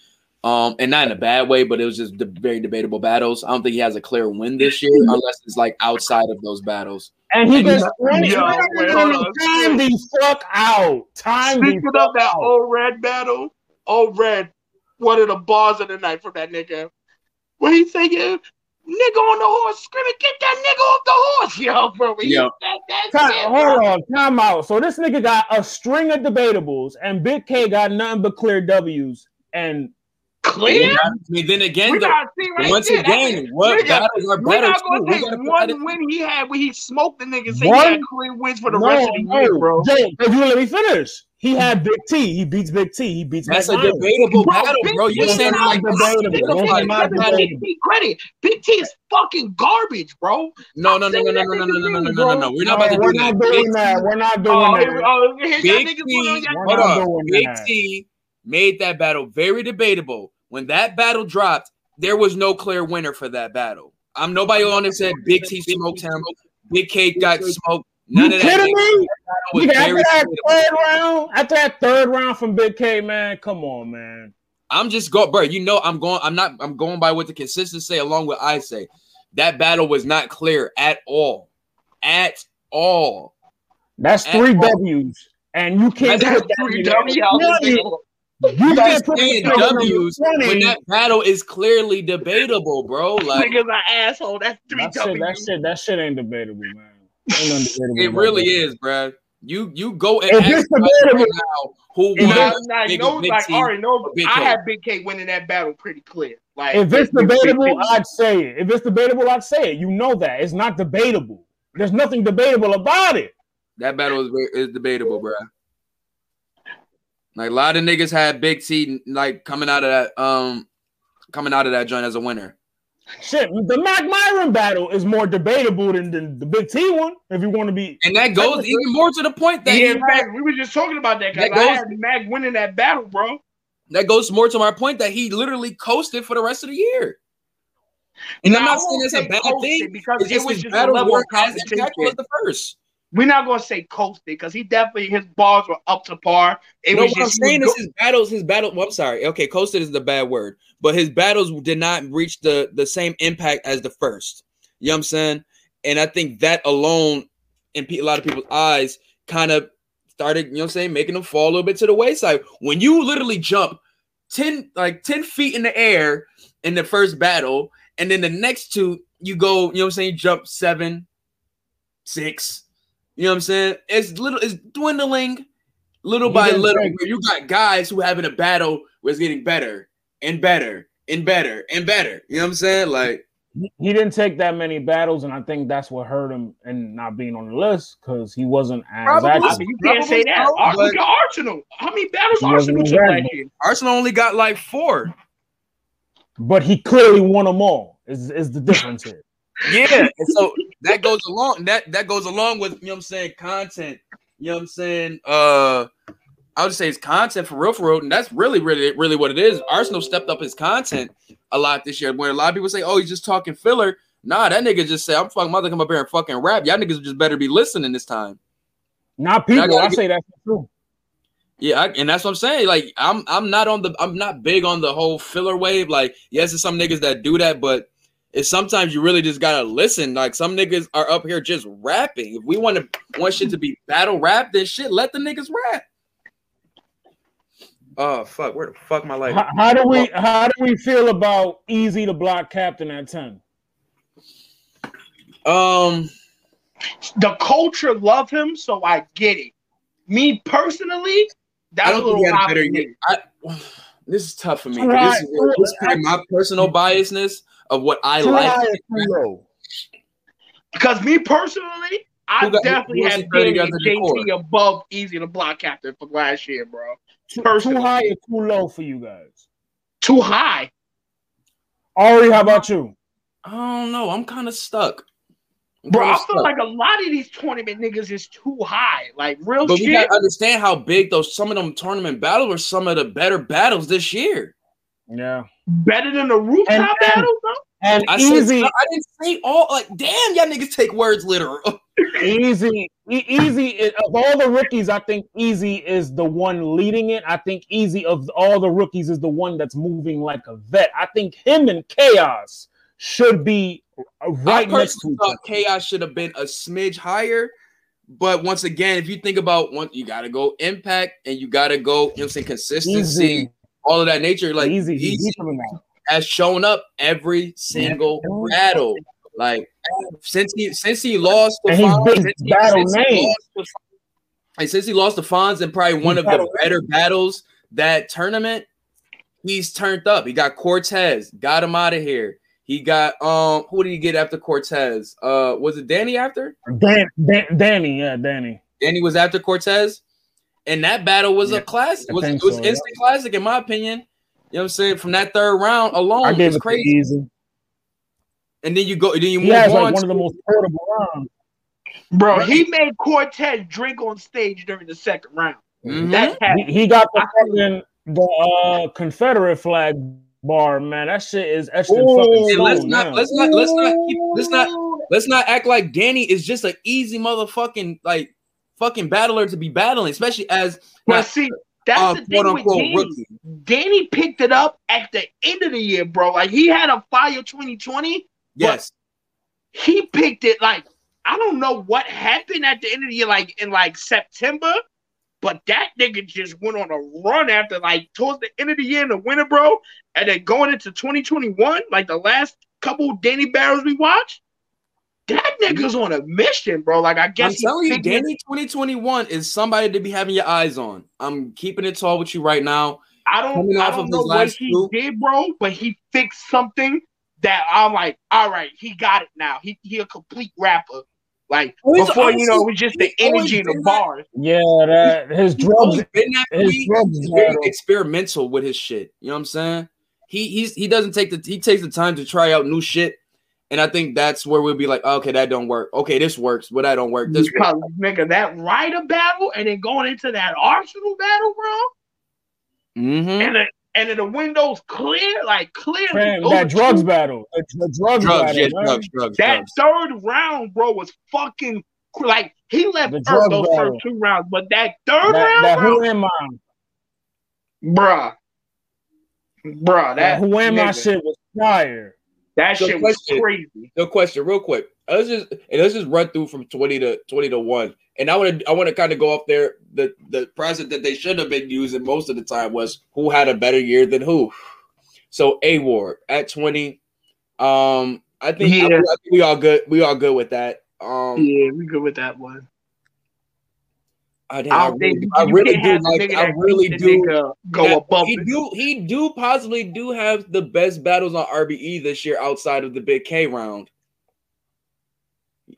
Um, and not in a bad way, but it was just the very debatable battles. I don't think he has a clear win this year unless it's like outside of those battles. And he And gets yo, 20. yo, No, no, wait, no, hold no, on. Time the fuck out. Time the Speaking fuck of that out. old red battle, old red, one of the bars of the night from that nigga. When he saying, nigga on the horse screaming, "Get that nigga off the horse, yo, bro!" When Yo. you said that Time, shit, hold bro. on, time out. So this nigga got a string of debatables, and Big K got nothing but clear W's. And clear. I mean, then again, We though, right once there. again, what we got- battles are We're not gonna We take gotta put that one win he had where he smoked the nigga say One- he had clear wins for the rest of the year, bro. Joe, if you let me finish, he had Big T. He beats Big T. He beats That's a debatable Bro, battle, bro. T You're is saying like debatable. Big Those T- are not Give Big T credit. Big T is fucking garbage, bro. No, no, no, no, no, no, no, no, no, no, no, no. We're not about to we're do not that. doing that. We're not oh, doing Oh, that. oh, here's y'all Big T, put on y'all- We're hold on. Big. T made that battle very debatable. When that battle dropped, there was no clear winner for that battle. I'm nobody on there said Big T smoked him. Big K got smoked. None you of that. kidding me? was Nigga, after very that debatable. third round, after that third round from Big K, man, come on, man. I'm just go, bro. You know, I'm going. I'm not. I'm going by what the consistency say, along with I say. That battle was not clear at all, at all. That's At three all. W's, and you can't That's three in W's. There. You You just saying that in there. W's when that battle is clearly debatable, bro. Like Niggas an asshole. That's three That shit, that shit, that shit ain't debatable, man. Ain't debatable it really that. is, bro. You you go and If ask it's debatable- right now who if won Nah, it's- nah, Big- no, Big like, T I already know. or Big had Big K winning that battle pretty clear. Like, If it's Big- Big debatable, K- I'd say it. If it's debatable, I'd say it. You know that it's not debatable. There's nothing debatable about it. that battle is is debatable, bro. Like a lot of niggas had Big T like coming out of that um coming out of that joint as a winner. Shit, the Mac Myron battle is more debatable than, than the Big T one. If you want to be, And that goes even more to the point that Yeah, in fact, we were just talking about that because That I goes- had Mac winning that battle, bro. that goes more to my point that he literally coasted for the rest of the year. And I'm not saying it's a bad thing because it was his just a battles level of weren't as competition. the first. We're not gonna say coasted because he definitely his bars were up to par. It no, was what I'm saying is his battles, his battle. Well, I'm sorry. Okay, coasted is the bad word, but his battles did not reach the the same impact as the first. You know what I'm saying? And I think that alone, in a lot of people's eyes, kind of started, you know what I'm saying, making them fall a little bit to the wayside. When you literally jump 10, like 10 feet in the air in the first battle, and then the next two, you go, you know what I'm saying, you jump seven, six. You know what I'm saying? It's little, it's dwindling little He by little. Where you got guys who having a battle was getting better and better and better and better. You know what I'm saying? Like, he- he didn't take that many battles, and I think that's what hurt him in not being on the list because he wasn't as Probably. I active. mean, you can't say that. Probably Ar- Look at Arsenal. How many battles He Arsenal took exact, last year? Arsenal only got like four. But he clearly won them all. Is is the difference here? Yeah. so that goes along. That that goes along with you know what I'm saying, content. You know what I'm saying? Uh I would say it's content for real, for real. And that's really, really, really what it is. Arsenal stepped up his content a lot this year. Where a lot of people say, Oh, he's just talking filler. Nah, that nigga just say, I'm fucking mother come up here and fucking rap. Y'all niggas just better be listening this time. Not I people. I get- say that's true. Yeah, I, and that's what I'm saying. Like, I'm I'm not on the I'm not big on the whole filler wave. Like, yes, there's some niggas that do that, but it's sometimes you really just gotta listen. Like, some niggas are up here just rapping. If we want to want shit to be battle rap, then shit, let the niggas rap. Oh fuck, where the fuck my life? How, how do we how do we feel about Eazy the Block Captain at ten? Um, The culture love him, so I get it. Me personally, that's a don't little think he had a high better for me. year. I, this is tough for me. Right. This is, this is my personal biasness of what I Too like. high or too low? Because me personally, I got- definitely who else have is better Danny and together JT above Eazy the Block Captain for last year, bro. Too, too high or too low for you guys? Too high. Ari, how about you? I don't know. I'm kind of stuck. I'm Bro, I feel stuck. like a lot of these tournament niggas is too high. Like real But we shit. gotta understand how big those some of them tournament battles were some of the better battles this year. Yeah. Better than the rooftop And- and- battles, though. And I said easy, I didn't say all like damn y'all niggas take words literal. easy, E- easy. is- Of all the rookies, I think Easy is the one leading it. I think Easy of all the rookies is the one that's moving like a vet. I think him and Chaos should be right I next to personally each thought chaos should have been a smidge higher. But once again, if you think about one, you gotta go impact and you gotta go, you know what I'm saying, consistency, Easy, all of that nature. Like easy, easy, easy for them has shown up every single battle. Like since he since he lost the Fonz, since he- battle since he name. lost the and since he lost the Fonz in probably one of the better battles that tournament, he's turned up. He got Cortez, got him out of here. He got um who did he get after Cortez? Uh was it Danny after? Dan, Dan, Danny, yeah, Danny. Danny was after Cortez. And that battle was Yeah, a classic. It was, think it was so, yeah. instant classic in my opinion. You know what I'm saying? From that third round alone, I gave it's it crazy. crazy. easy. And then you go, then you He move has on. like one of the most portable rounds. Bro, he made Cortez drink on stage during the second round. Mhm. That He, happened. he got the fucking the uh, Confederate flag bar, man. That shit is etched in Ooh. fucking And let's not now. let's not let's not keep, let's not let's not act like Danny is just an easy motherfucking like fucking battler to be battling, especially as not, see, that's uh, the thing with unquote Danny. rookie. Danny picked it up at the end of the year, bro. Like he had a fire 2020. Yes, He picked it like I don't know what happened at the end of the year, like in like September. But that nigga just went on a run after like towards the end of the year in the winter, bro. And then going into 2021, like the last couple Danny battles we watched, that nigga's on a mission, bro. Like I guess I'm telling you, Danny 2021 is somebody to be having your eyes on. I'm keeping it tall with you right now. I don't, Coming I off don't of know his what last he two. did, bro, but he fixed something that I'm like, all right, he got it now. He he a complete rapper. Like Oh, he's before, you know, it was just the energy and the been that- bars. Yeah, that his He's drugs. been that His he- drugs very experimental with his shit. You know what I'm saying? He he's he doesn't take the he takes the time to try out new shit. And I think that's where we'll be like, okay, that don't work. Okay, this works, but that don't work. This works. Because nigga, that Ryder battle and then going into that Arsenal battle, bro, Mhm. and the, and then the windows clear, like clear. Man, that drugs two- battle. The, the drugs, drugs, battle, yeah, man. drugs, drugs, That drugs. third round, bro, was fucking like he left The Earth those battle. first two rounds, but that third That, round, that bro, who am I? bruh, bruh, That that who am I shit was fire. That So shit was crazy. No question, real quick. Let's just and let's just run through from 20 to 20 to 1. And I want to I want to kind of go off there. The the present that they should have been using most of the time was who had a better year than who. So A Ward at 20. Um, I think, I, Yeah. I think we all good. We all good with that. Um, Yeah, we good with that one. I, I I really, I really do like. I really do. go Yeah, above he it. do he do possibly do have the best battles on RBE this year outside of the Big K round.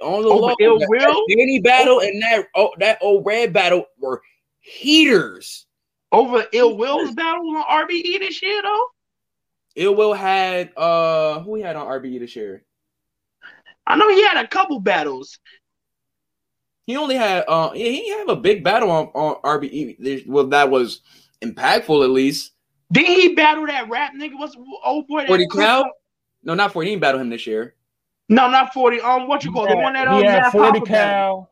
On the Over low, Ill that, Will? Danny battle and that oh that old red battle were heaters. Over Ill Will's battle on RBE this year, though. Ill Will had uh who he had on RBE this year? I know he had a couple battles. He only had uh yeah, he didn't have a big battle on, on RBE. Well, that was impactful at least. Didn't he battle that rap nigga? What's the old boy? 40 Cal? No, not 40. He didn't battle him this year. No, not 40. Um, what you call it? The one that um, he had Matt 40 Hoffa battle.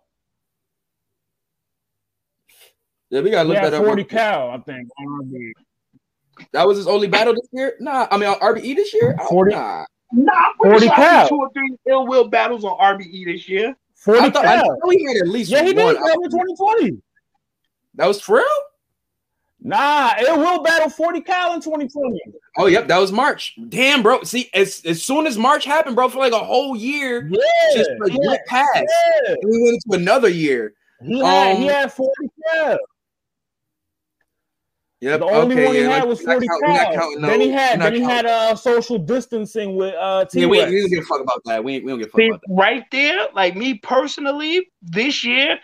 Yeah, we gotta look had that up. 40 cow, I think. on RB. That was his only battle this year? Nah, I mean on RBE this year? Oh, 40 Nah. Nah, I'm pretty 40 sure I had two or three Ill Will battles on RBE this year. 40 I thought I know he had at least Yeah, he one. did battle in 2020. That was for real? Nah, it will battle 40 cal in 2020. Oh, yep, that was March. Damn, bro. See, as as soon as March happened, bro, for like a whole year, Yeah, just like yeah, went past. yeah. We went into another year. He had, he Um, had 40 cal. Yep. The only okay, one he yeah, had like, was 40 count- we're not Then he had then not he had uh social distancing with uh T Yeah, we, Rex. we don't give a fuck about that. We, ain't- we don't give a fuck See, about that. right there, like me personally, this year,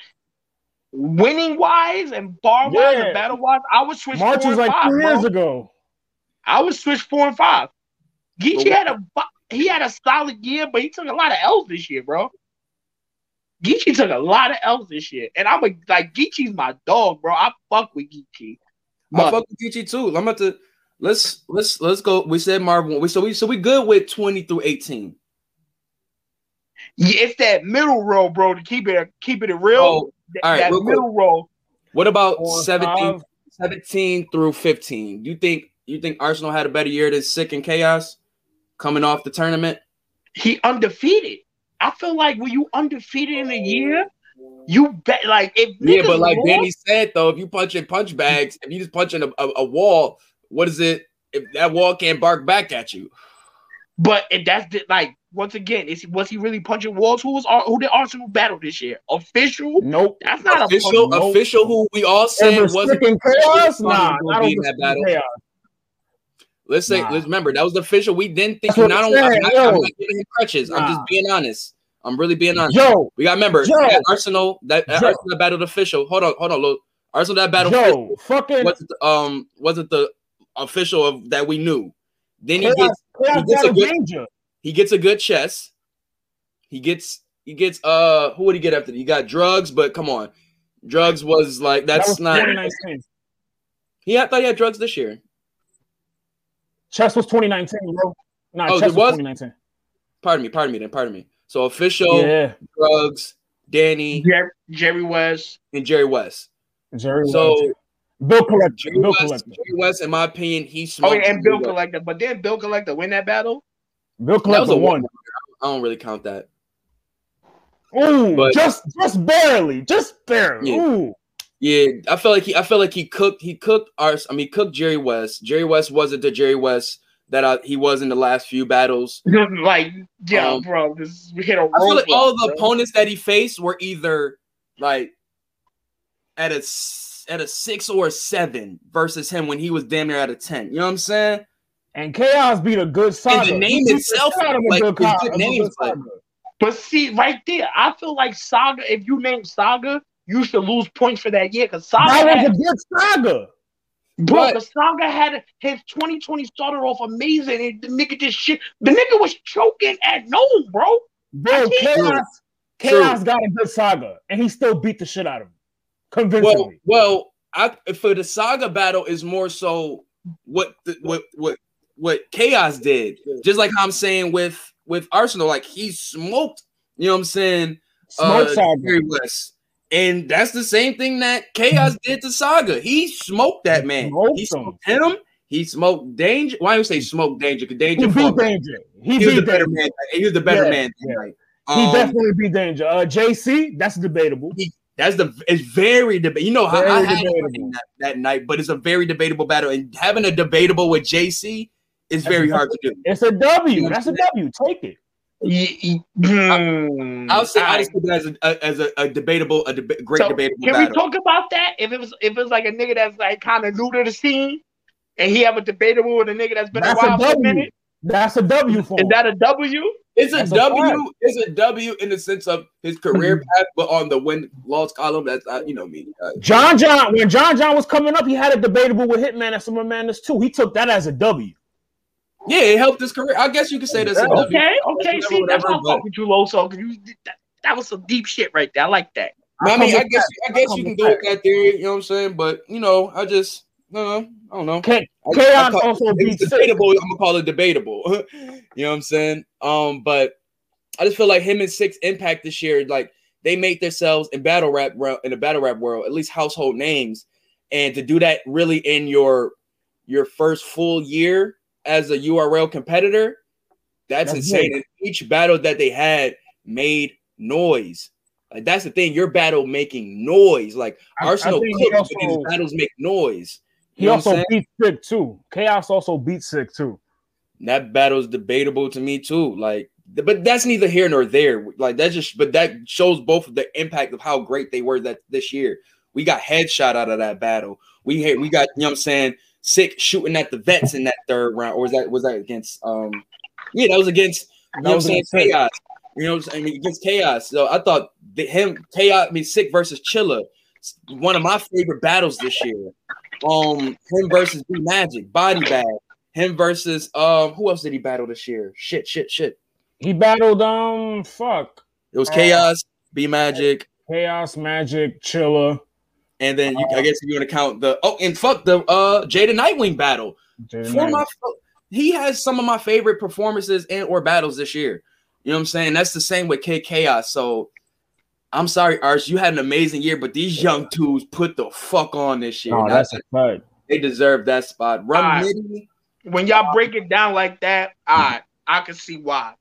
winning wise and bar wise Yeah. and battle wise, I would switch March four was and like five, two bro. years ago. I would switch four and five. Geechee had a he had a solid year, but he took a lot of L's this year, bro. Geechee took a lot of L's this year, and I'm a, like Geechee's my dog, bro. I fuck with Geechee. I fuck with Gucci too. I'm about to let's let's let's go. We said Marvin. We so we so we good with 20 through 18. yeah, it's that middle row, bro. To keep it keep it real, Oh, all right, that middle row. What about Four 17, 17 through 15? You think you think Arsenal had a better year than Sick and Chaos coming off the tournament? He undefeated. I feel like when you undefeated in a year, you bet like if Yeah, but like lost- Danny said though, if you punch in punch bags, if you just punch in a, a, a wall, what is it? if that wall can't bark back at you. But and that's the, like once again, is he was he really punching walls? Who was who did Arsenal battle this year? Official? Nope. That's not Official, a punch. official, who we all said wasn't chaos? wasn't Nah, not be in that battle. chaos. Let's say, Nah. let's remember that was the official. We didn't think. That's Not I'm only, I'm saying, not, yo. I'm not giving him crutches. I'm just being honest. I'm really being honest. Yo, We got remember Joe. that Arsenal that, that Arsenal that battled official. Hold on, hold on, look. Arsenal that battle Joe, fucking wasn't the, um wasn't the official of that we knew. Then he gets he gets a good- danger. he gets a good chess. He gets he gets uh who would he get after? He got drugs, but come on, drugs was like That that's was not. 2019. He I thought he had drugs this year. Chess was 2019, bro. Nah, Oh, chess it was was? 2019. Pardon me, pardon me, then pardon me. So official Yeah, drugs, Danny Jer- Jerry West. and Jerry West. Jerry. So West. Bill Collector. Jerry Bill West, Collector. Jerry West, in my opinion, he Oh, smoked. yeah, and Bill Jerry West. Collector. But then Bill Collector win that battle. Bill That was Collector a won. one. I don't really count that. Ooh, But- just just barely, just barely. Yeah. Ooh, Yeah, I felt like he. I felt like he cooked. He cooked ours. I mean, cooked Jerry West. Jerry West wasn't the Jerry West that I, he was in the last few battles. like, yeah, Um, bro, this we hit a I feel like roadblock, all the bro. opponents that he faced were either like at a s- at a six or a seven versus him when he was damn near at a ten. You know what I'm saying? and Chaos beat a good saga. The name He beat the itself, shit out of a like, good it's good names, good but- see, right there, I feel like Saga. If you name Saga, you should lose points for that year because Saga, That had, was a good saga. Bro, But- the Saga had his 2020 started off amazing, and the nigga just shit. The nigga was choking at Nome, bro. Bro, can't- Chaos, True. Chaos got a good saga, and he still beat the shit out of him. Well, Convincingly. well, I for the saga battle is more so what the, what what what chaos did. Just like I'm saying with with Arsenal, like he smoked. You know what I'm saying? Smoke uh, saga. Jerry West. And that's the same thing that Chaos did to Saga. He smoked that man. Smoked he smoked him. He smoked Danger. Why do you say smoke Danger? Because He Danger beat. Danger. He, He was the beat better man. He was the better Yeah, man. yeah. Right? He Um, definitely beat Danger. Uh, JC, that's debatable. That's the it's very debate. You know how Very I had that, that night, but it's a very debatable battle. And having a debatable with JC is That's very a- hard to do. It's a W. That's a W. Take it. Ye- ye- hmm. I'll say I Alright. just put as a, a- as a, a debatable, a deba- great So, debatable Can battle. we talk about that? If it was if it was like a nigga that's like kind of new to the scene, and he have a debatable with a nigga that's been That's a a while for a W. minute, That's a W for is that a W? It's a That's a W. fact. it's a W in the sense of his career path, but on the win loss column, that's uh, you know me. Uh, John John, when John John was coming up, he had a debatable with Hitman at Summer Madness too. He took that as a W. yeah, it helped his career. I guess you could say that's a Yeah. W. Okay, okay. Whatever, See, that's why I whatever, fuck with you, Loso. 'cause you that, that was some deep shit right there. I like that. I mean, come I guess that. I guess you can with go with that. that theory. You know what I'm saying? But you know, I just no, no, I don't know. K- I- I Chaos call- also it's debatable. I'm gonna call it debatable. you know what I'm saying? Um, but I just feel like him and Six Impact this year, like they made themselves in battle rap world in the battle rap world at least household names, and to do that really in your your first full year as a URL competitor, that's, That's insane. And each battle that they had made noise. Like that's the thing. Your battle making noise. Like I- I Arsenal he cooks, these battles make noise. He You know also beat Sick too. Chaos also beat Sick too. that battle's debatable to me too. Like, but that's neither here nor there. Like that just, but that shows both of the impact of how great they were that this year. We got headshot out of that battle. We had, we got, you know what I'm saying, sick shooting at the vets in that third round. Or was that was that against um yeah, that was against you know what I'm was saying, against chaos. You know what I'm saying? I mean, against chaos. So I thought the, him chaos I mean sick versus Chilla, One of my favorite battles this year. Um, him versus B Magic, body bag. Him versus um, who else did he battle this year? Shit, shit, shit. He battled um fuck It was Uh, Chaos, B Magic, Chaos Magic Chiller. And then you, I guess if you want to count the oh, and fuck the uh Jada Nightwing battle. Jada For Knight. my, he has some of my favorite performances and or battles this year. You know what I'm saying? That's the same with K Chaos. So I'm sorry, Arch, you had an amazing year, but these young twos put the fuck on this year. Oh, Now, that's a fact. they deserve that spot. Run Alright. Midi, When y'all break it down like that, I I can see why.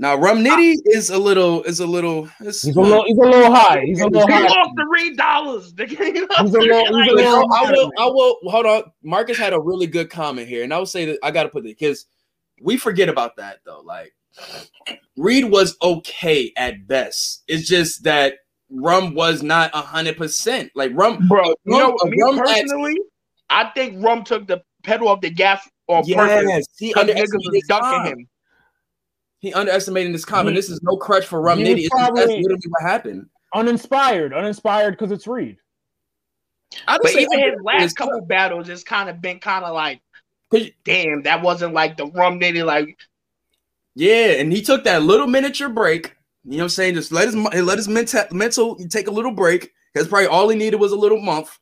Now Rum Nitty ah. is a little is a little it's, He's a little, he's a little high. He's a little He high. lost three dollars. He's a little, he's a little I will I will hold on. Marcus had a really good comment here, and I would say that I gotta put it because we forget about that though. Like Reed was okay at best. It's just that Rum was not hundred percent. Like Rum, Bro, you know, Rum- me Rum had- personally, I think Rum took the pedal off the gas on purpose. yes, he Because niggas underestimated was his ducking time. him. He underestimated this comment. He- this is no crutch for Rum he Nitty. was It's just, that's literally what happened. Uninspired, uninspired because it's Reed. I But even his last couple battles, it's kind of been kind of like, damn, that wasn't like the Rum Nitty. Like, Yeah, and he took that little miniature break. You know what I'm saying? Just let his let his mental mental take a little break. Because probably all he needed was a little month,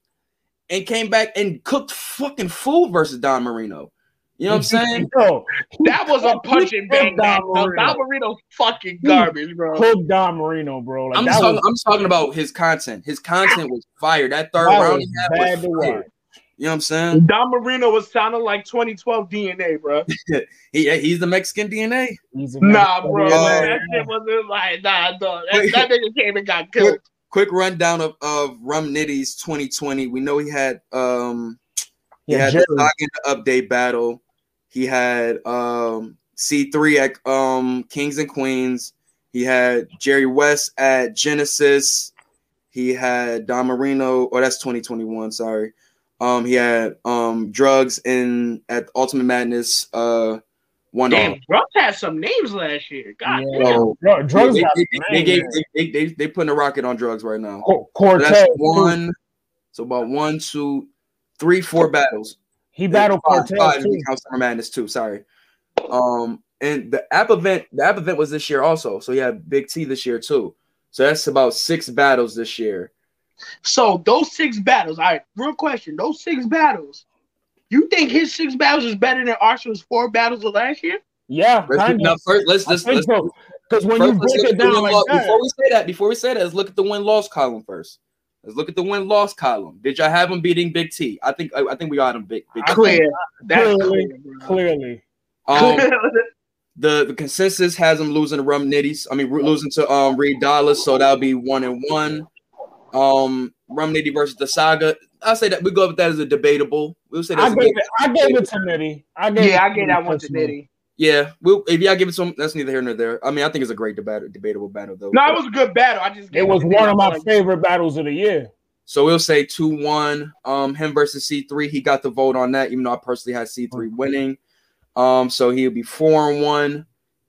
and came back and cooked fucking food versus Don Marino. You know what I'm saying? Yo, that was a punch and bang. Don. Don Marino. Marino's fucking garbage, bro. Cook Don Marino, bro. Like I'm that talking. was, I'm talking about his content. His content was fire. That third that round was bad to was fire. You know what I'm saying? Don Marino was sounding like 2012 DNA, bro. He he's the Mexican DNA. He's Nah, man. bro. Oh. that shit wasn't like, nah, dog. That, that nigga came and got killed. Quick rundown of, of Rum Nitty's 2020. We know he had um he Yeah, had Jerry. the update battle. He had um C3 at um Kings and Queens. He had Jerry West at Genesis. He had Don Marino. Oh, that's 2021. Sorry. Um, he had um drugs in at Ultimate Madness. Uh, one Damn, off. Drugs had some names last year. God Yeah. damn. So, Dr- drugs they, got they, some they, gave, they, they, they, they putting a rocket on drugs right now. Co- So Cortez. that's one. So about one, two, three, four battles. He battled Five- Cortez five too. you Summer Madness too. Sorry. Um, and the app event, the app event was this year also. So he had Big T this year too. So that's about six battles this year. So those six battles, all right, real question. Those six battles, you think his six battles is better than Arsenal's four battles of last year? Yeah, Let's, kind now of. first, let's I let's, think so. Because when first, you break look it at the down like that, Before we say that, before we say that, let's look at the win loss column first. Let's look at the win loss column. Did y'all have him beating Big T? I think I, I think we got him big. big Clear. That's Clearly. clear, clearly. Um, the the consensus has him losing to Rum Nitties. I mean, losing to um Reed Dollaz, so that'll be one and one. Um, Rum Nitty versus the Saga. I say that we go with that as a debatable. We'll say I that's a gave it. I gave it to Nitty. I gave. yeah, I it get Nitty that one to personally. Nitty. Yeah. We'll, if y'all give it some, that's neither here nor there. I mean, I think it's a great debate, debatable battle though. No, it was a good battle. I just It was to one of my Like, favorite battles of the year. So we'll say two one. Um, him versus C three. He got the vote on that, even though I personally had C three winning. Um, so he'll be four and one.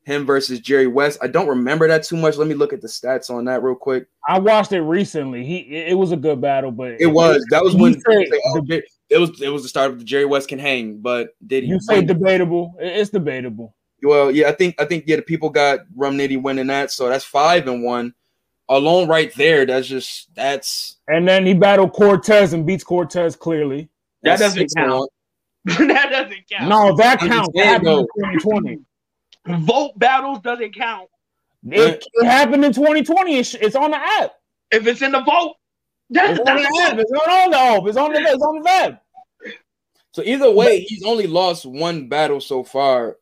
Him versus Jerry West. I don't remember that too much. Let me look at the stats on that real quick. I watched it recently. He it, it was a good battle, but It was that was You when say- oh, Jer- it was it was the start of the Jerry West can hang, but did he? you say win? debatable. It's debatable. well, yeah, I think I think yeah, the people got Rum Nitty winning that, so that's five and one alone right there. That's just that's And then he battled Cortez and beats Cortez clearly. That that's doesn't six count. that doesn't count. No, that counts. That happened in 2020. Vote battles doesn't count. It, it happened in 2020. It's, it's on the app. If it's in the vote, that's It's on the app. It's not on the app. It's on the it's on the web. So either way, he's only lost one battle so far,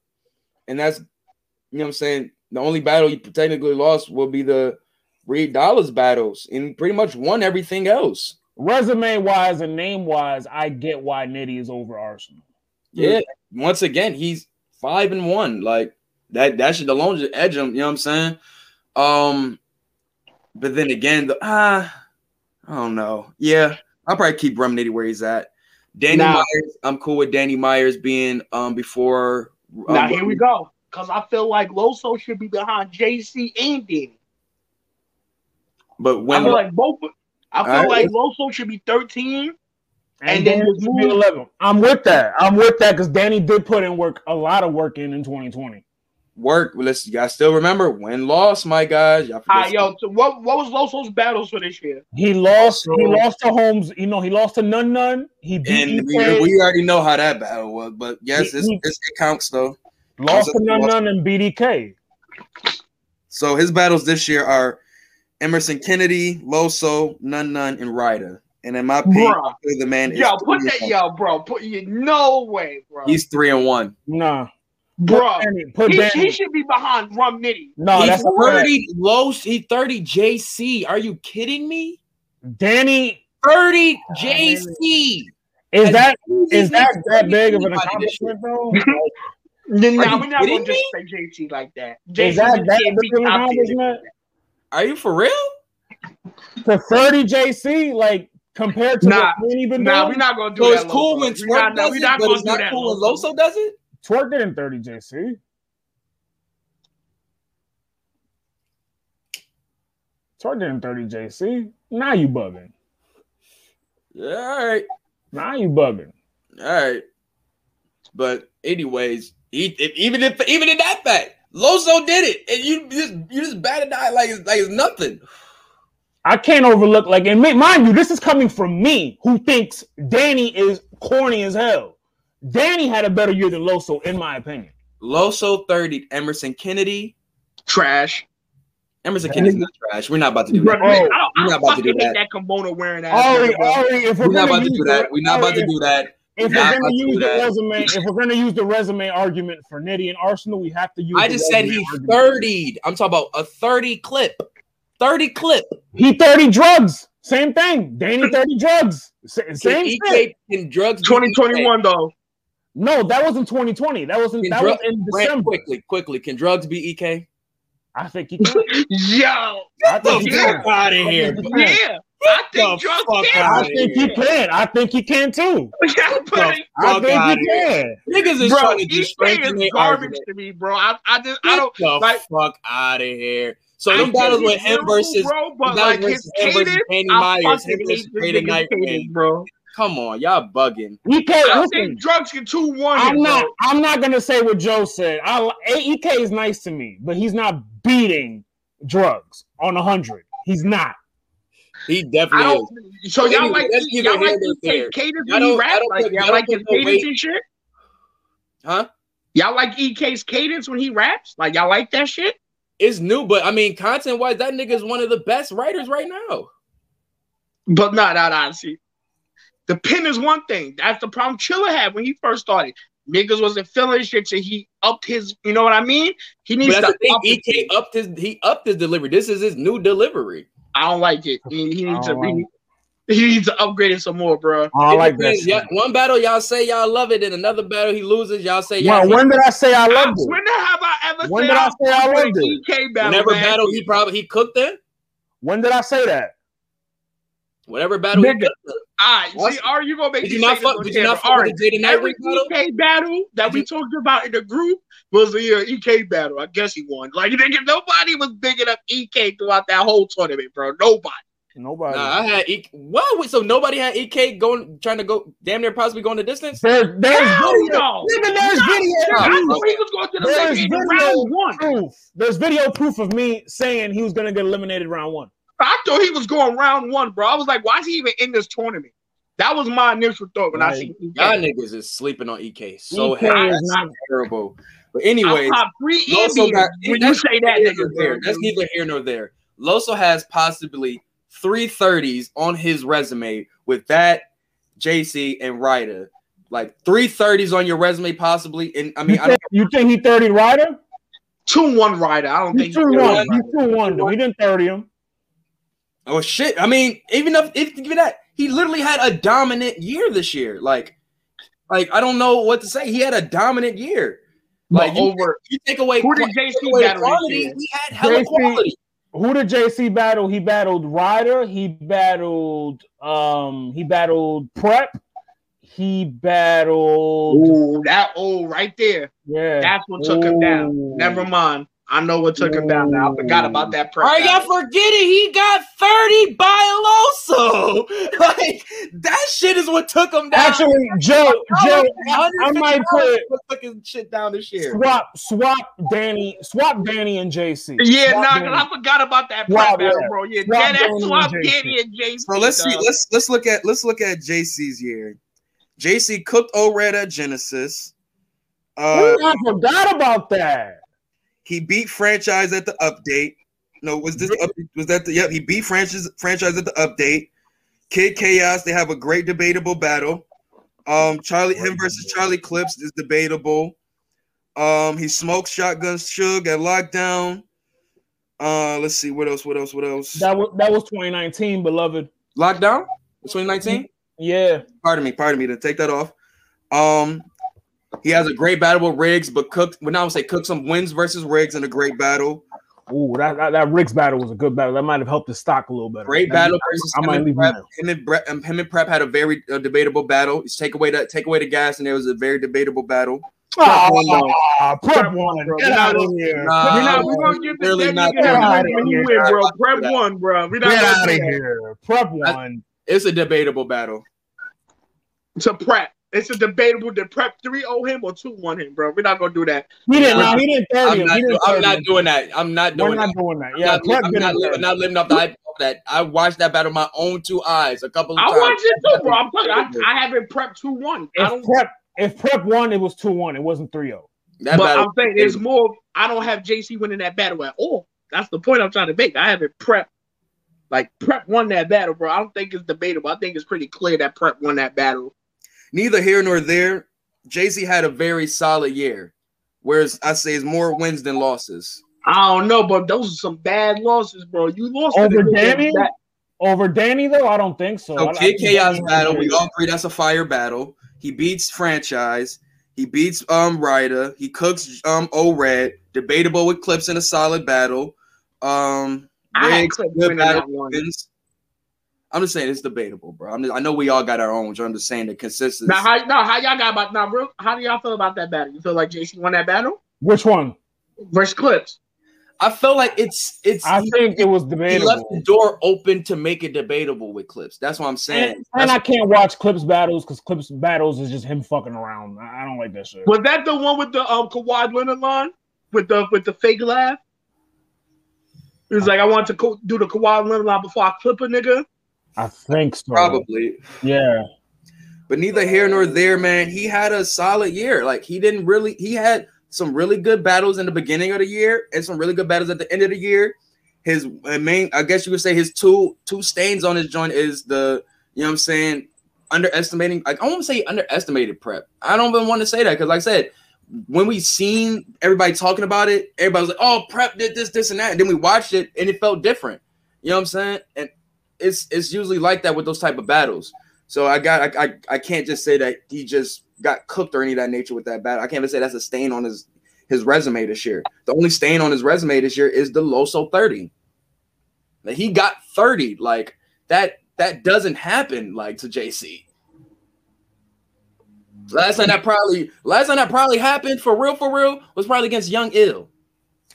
and that's you know what I'm saying. The only battle he technically lost will be the Reed Dollaz battles, and pretty much won everything else. Resume wise and name wise, I get why Nitty is over Arsenal. Yeah, once again, he's five and one. Like that, that should alone just edge him. You know what I'm saying? Um, but then again, the ah, I don't know. Yeah, I'll probably keep Rum where he's at. Danny Nah. Myers, I'm cool with Danny Myers being um before. Um, Now here we go. Because I feel like Loso should be behind JC and Danny. But I feel like both. I feel All right. like Loso should be 13. And, And then then it should be move- 11. I'm with that. I'm with that because Danny did put in work, a lot of work in in 2020. Work, let's y'all still remember win loss, my guys. Y'all forget right, yo. So what what was Loso's battles for this year? He lost. he lost to Holmes. You know, he lost to Nun Nun. He beat and we, we already know how that battle was, but yes, it's, He- it's, it counts though. lost to lost- Nun Nun and BDK. So his battles this year are Emerson Kennedy, Loso, Nun Nun, and Ryder. And in my opinion, the man is Yo, put that, and yo, bro. Put you no way, bro. He's three and one. Nah, bro. Danny, put He, he should be behind Rum Nitty. no, He's that's 30 low. He 30 JC. Are you kidding me? Danny 30 Oh, JC. is As that easy is as that that big of an anybody this year. accomplishment though? Nah, you we're not gonna kidding me? disrespect JC like that. Is JC that that big of an accomplishment? Are you for real? To 30 JC, like compared to Nah, what Danny been Nah, doing? we're not gonna do So that. it's cool when We're Twork does it, but it's not cool when Loso. Loso does it. Twork didn't 30 JC. Twork didn't 30 JC. Now you bugging. Yeah, all right, Now you bugging. all right. But anyways, even if even in that fact, Loso did it, and you just you just batted out like it's like it's nothing. I can't overlook like and mind you, this is coming from me who thinks Danny is corny as hell. Danny had a better year than Loso, in my opinion. Loso 30, Emerson Kennedy. Trash. Emerson Kennedy's not trash. We're not about to do that. Oh, I don't, we're not about to do that. that kimono wearing ass. Ari, nigga. Ari, if we're, We're not about to do the- that. We're not about to do that. If Not we're gonna use the resume, if we're gonna use the resume argument for Nitty and Arsenal, we have to use. I the just said resume he argument. 30. I'm talking about a 30 clip. 30 clip. He thirty drugs. Same thing. Danny thirty drugs. Sa- Can Same EK thing. can drugs be 2021 though. No, that wasn't 2020. That wasn't. Can That was drugs, in Brent, December. quickly, quickly. Can drugs be EK? I think he can. Yo, I think he Yeah. can. out of here. yeah. I think the drugs fuck can. I outta think he can. I think he can too. Yeah, but I Fuck think outta he can. Niggas is bro, trying to EK just strengthen is their garbage argument. to me, bro. I, I just, I Get don't the like. fuck out of here. So I them think battles he's with him beautiful, versus bro, but battles like his versus him versus cadence, Danny I Myers, fucking him hate versus this Trader nigga's Night cadence, King. bro. Come on, y'all bugging. EK, I don't listen. think drugs can two one. I'm not. Bro. I'm not gonna say what Joe said. I EK is nice to me, but he's not beating drugs on a hundred. He's not. He definitely is. don't. So y'all Anyway, like let's y'all like here EK there. cadence when he don't- rap? y'all Like y'all y'all like his cadence weight- and shit? Huh? Y'all like EK's cadence when he raps? Like y'all like that shit? It's new, but I mean, content wise, that nigga is one of the best writers right now. But no, no, no. See, the pen is one thing. That's the problem Chilla had when he first started. Niggas wasn't feeling shit, so he upped his. You know what I mean? He needs to that's the thing. up his EK upped his he upped his delivery. This is his new delivery. I don't like it. He, he needs to. don't like He, he needs to upgrade it some more, bro. I It like that. depends. shit. One battle y'all say y'all love it, and another battle he loses, y'all say y'all Well, when did I say I loved it? When have I ever When said did I I say I loved it? EK battle? Whatever man? battle he probably he cooked in. When did I say that? Whatever battle he Nigga. cooked in. All right, see, are you gonna make Did you not say fuck? Did on you not camera? fuck with the Jaden Knight Every battle? EK battle that we talked about in the group was the uh, EK battle. I guess he won. Like nigga, nobody was bigging up EK throughout that whole tournament, bro. Nobody. Nobody. Nah, I had EK. What? Wait, So nobody had EK going, trying to go, damn near possibly going the distance. There, there's Hell video. no. Nigga, there's video. I Nah, knew he was going to the There's video round one. proof. There's video proof of me saying he was gonna get eliminated round one. I thought he was going round one, bro. I was like, why is he even in this tournament? That was my initial thought when I Right. seen EK. Y'all niggas is sleeping on EK so EK heavy. is That's not- terrible. But anyway, I pop three Loso got when you say that nigga, here. bro. That's neither here nor there. Loso has possibly three thirties on his resume with that JC and Ryder. Like three thirties on your resume, possibly. And I mean, you, I don't think, you think he 30 rider? Two one rider. I don't He's think two he one. He's two one. Though. He didn't 30 him. Oh shit! I mean, even if if give that, he literally had a dominant year this year. Like, like I don't know what to say. He had a dominant year. Like But you, over you take away, Who did JC away battle this quality, he had hella JC quality. Who did JC battle? He battled Ryder. He battled. Um. He battled Prep. He battled. Ooh, that oh right there. Yeah. That's what took him down. Never mind. I know what took him down now. I forgot about that prep. Are y'all battle. forgetting he got 30 by Loso? Like that shit is what took him down. Actually, Joe. Joe. I, I might put what took his shit down this year. swap swap Danny swap Danny and JC. Yeah, Swap nah, cause I forgot about that prep battle, yeah. bro. Yeah, Swap that Danny swap and JC. Danny and JC. So let's see. Let's let's look at let's look at JC's year. JC cooked O-Red at Genesis. Uh, I forgot about that. He beat franchise at the update. No, was this the up, was that the yep? He beat franchise franchise at the update. Kid Chaos, they have a great debatable battle. Um, Charlie him versus Charlie Clips is debatable. Um, he smokes shotgun Suge at lockdown. Uh, let's see what else. What else? What else? That was that was 2019, beloved. Lockdown. 2019. Yeah. Pardon me. Pardon me. To take that off. Um, he has a great battle with Riggs, but Cook. When I would say Cook some wins versus Riggs in a great battle. Ooh, that, that that Riggs battle was a good battle. That might have helped the stock a little better. Great That- battle versus I him might and leave Prep. Him and, Bre- um, him and Prep had a very uh, debatable battle. It's take away that take away the gas, and it was a very debatable battle. Ah, prep one. bro. Get We're out of here. Nah, We're not, we're gonna give really this not nigga doing his that. win when he win, bro. Prep doing one, bro. We not Get gonna out of here. Prep one. It's a debatable battle. It's a prep. It's a debatable. Did prep three owe him or two one him, bro? We're not gonna do that. He didn't. Yeah. He didn't 30 I'm him. not, He do- didn't I'm not him. doing that. I'm not We're doing not that. doing that. I'm Yeah, not, Prep I'm didn't not, li- 30. not living off the hype of that. I watched that battle with my own two eyes a couple of times. I times. watched it too, bro. I'm telling you, I, I haven't prep two one. I If don't. prep if prep won, it was two one. It wasn't oh. 3-0. That But I'm saying there's more. I don't have JC winning that battle at all. That's the point I'm trying to make. I haven't prep. Like prep won that battle, bro. I don't think it's debatable. I think it's pretty clear that prep won that battle. Neither here nor there. Jay Z had a very solid year, whereas I say it's more wins than losses. I don't know, but those are some bad losses, bro. You lost Over the Danny? that- Over Danny though, I don't think so. So I- I Chaos battle, we all agree that's a fire battle. He beats franchise. He beats um Ryder. He cooks um O Red. Debatable with clips in a solid battle. Um, I had Riggs, Clips good battle that one. wins. I'm just saying it's debatable, bro. I'm just, I know we all got our own. I'm just saying the consistency. Now, how no, how y'all got about now, real? How do y'all feel about that battle? You feel like JC won that battle Which one? versus Clips? I feel like it's it's. I he, think it was debatable. he left the door open to make it debatable with clips. That's what I'm saying. And, and I can't watch Clips battles because Clips battles is just him fucking around. I I don't like that shit. Was that the one with the um Kawhi Leonard line with the with the fake laugh? He was like, I want to co- do the Kawhi Leonard line before I clip a nigga. I think so. Probably. Yeah. But neither here nor there, man. He had a solid year. Like he didn't really. He had some really good battles in the beginning of the year and some really good battles at the end of the year. His main, I guess you could say, his two two stains on his joint is the, you know, what I'm saying, underestimating. Like I won't say underestimated prep. I don't even want to say that because, like I said, when we seen everybody talking about it, everybody was like, "Oh, prep did this, this, and that." And then we watched it, and it felt different. You know what I'm saying? And it's it's usually like that with those type of battles. So I got I, I I can't just say that he just got cooked or any of that nature with that battle. I can't even say that's a stain on his his resume this year. The only stain on his resume this year is the Loso 30. Like, he got 30. Like that that doesn't happen like to JC. Last time that probably last time that probably happened for real for real was probably against Young Ill.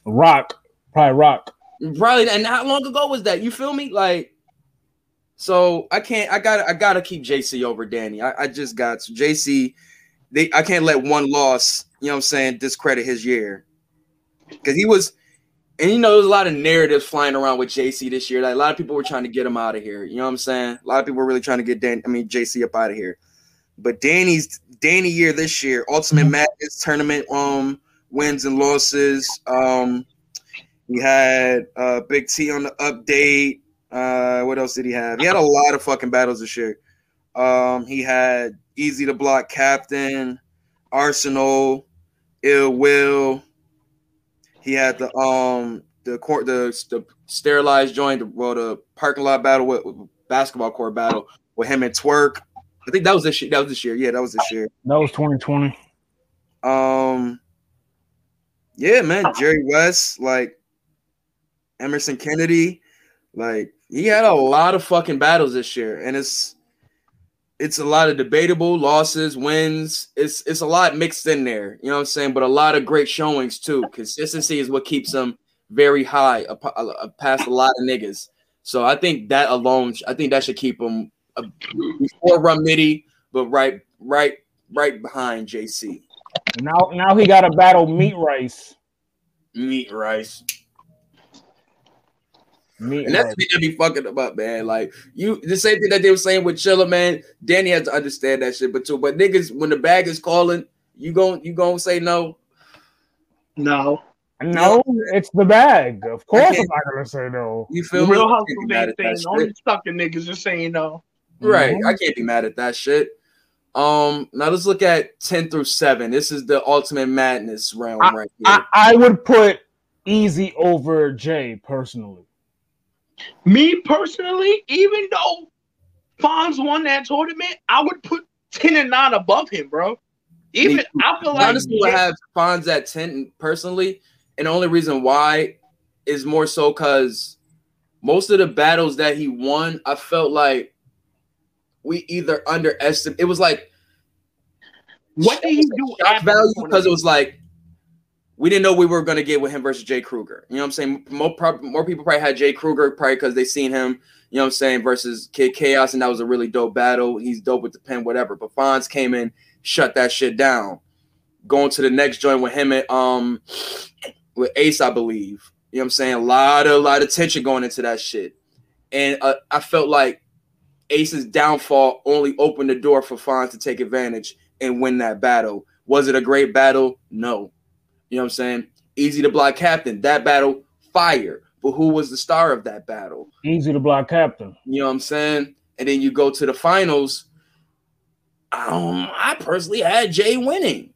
Roc. Probably Roc. Probably and how long ago was that? You feel me? Like so I can't I gotta I gotta keep JC over Danny. I, I just got to JC. They I can't let one loss, you know what I'm saying, discredit his year. Because he was and you know there's a lot of narratives flying around with JC this year. Like a lot of people were trying to get him out of here. You know what I'm saying? A lot of people were really trying to get Dan, I mean JC up out of here. But Danny's Danny year this year, Ultimate Madness tournament um wins and losses. Um he had uh Big T on the update. Uh what else did he have? He had a lot of fucking battles this year. Um he had Eazy the Block Captain, Arsenal, Ill Will. He had the um the court the, the sterilized joint, the, well the parking lot battle with, with basketball court battle with him and Twork. I think that was this year. That was this year. Yeah, that was this year. That was 2020. Um, yeah, man, Jerry West, like Emerson Kennedy, like he had a lot of fucking battles this year, and it's it's a lot of debatable losses, wins. It's it's a lot mixed in there, you know what I'm saying? But a lot of great showings too. Consistency is what keeps him very high up, up past a lot of niggas. So I think that alone, I think that should keep him uh, before Nitty, but right, right, right behind JC. Now now he got to battle Meat Rice. Meat rice. Meat And that's Rice. the thing that be fucking them up, man. Like you, the same thing that they were saying with Chilla, man. Danny has to understand that shit, but too. But niggas, when the bag is calling, you gon' you gonna say no. No. No, it's the bag. Of course, I'm can't- gonna say no. You The feel me? real I hustle can't be mad ain't at that saying only shit. sucking niggas are saying no. Right? Mhm. I can't be mad at that shit. Um, now let's look at 10 through 7. This is the ultimate madness realm I- right here. I, I would put Eazy over Jay personally. Me personally, even though Fonz won that tournament, I would put 10 and 9 above him, bro. Even I feel like Honestly, I Jay- have Fonz at 10 personally, and the only reason why is more so because most of the battles that he won, I felt like we either underestimated. It was like what did he do value because it was like we didn't know we were going to get with him versus Jay Kruger. You know what I'm saying? More, more people probably had Jay Kruger probably because they seen him. You know what I'm saying? Versus Kid Chaos, and that was a really dope battle. He's dope with the pen, whatever. But Fonz came in, shut that shit down. Going to the next joint with him and um with Ace, I believe. You know what I'm saying? A lot of a lot of tension going into that shit, and uh, I felt like Ace's downfall only opened the door for Fonz to take advantage and win that battle. Was it a great battle? No. You know what I'm saying? Eazy the Block Captain. That battle, fire. But who was the star of that battle? Eazy the Block Captain. You know what I'm saying? And then you go to the finals. Um, I personally had Jay winning.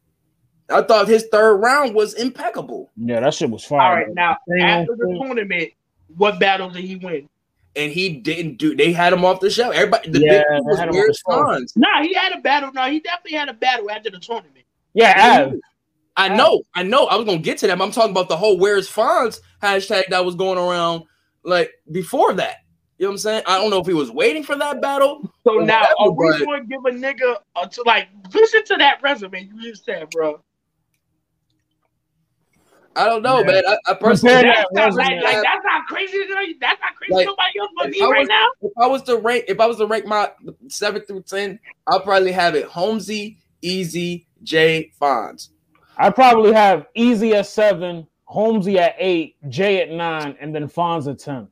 I thought his third round was impeccable. Yeah, that shit was fire. All right, now after the tournament, what battle did he win? And he didn't do they had him off the show. Everybody the Yeah, big they thing was had him off weird the Nah, he had a battle. No, he definitely had a battle after the tournament. Yeah, Av. I know, I know. I was gonna get to that. But I'm talking about the whole "Where's Fonz" hashtag that was going around like before that. You know what I'm saying? I don't know if he was waiting for that battle. So now, whatever, are we but- going to give a nigga uh, to like listen to that resume you just said, bro? I don't know, Yeah. man. I, I personally, Compare That's not like, like that's not crazy. That's not crazy. Like, nobody else but me right was- now. if I was to rank, if I was to rank my seven through ten, I'll probably have it Holmesy, Eazy, Jay, Fonz. I probably have Eazy at seven, Holmesy at eight, Jay at nine, and then Fonz at ten.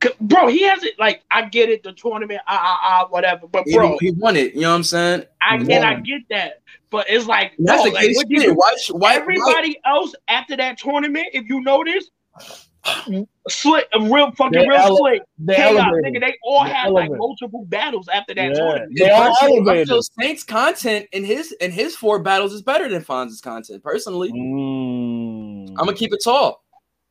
'Cause, Bro, he hasn't like I get it, the tournament, ah ah ah, whatever. But bro, he, won it. You know what I'm saying? I He and I get that. But it's like, And That's bro, the like, case. what you shit. do? Why? sh- Why? why- Everybody else after that tournament, if you notice, slick, real fucking They real ele- slick. They Chaos, elevated. nigga, they all They had like multiple battles after that Yeah. tournament. They all elevated. feel Saints content in his in his four battles is better than Fonz's content. Personally, Mm. I'm gonna keep it tall.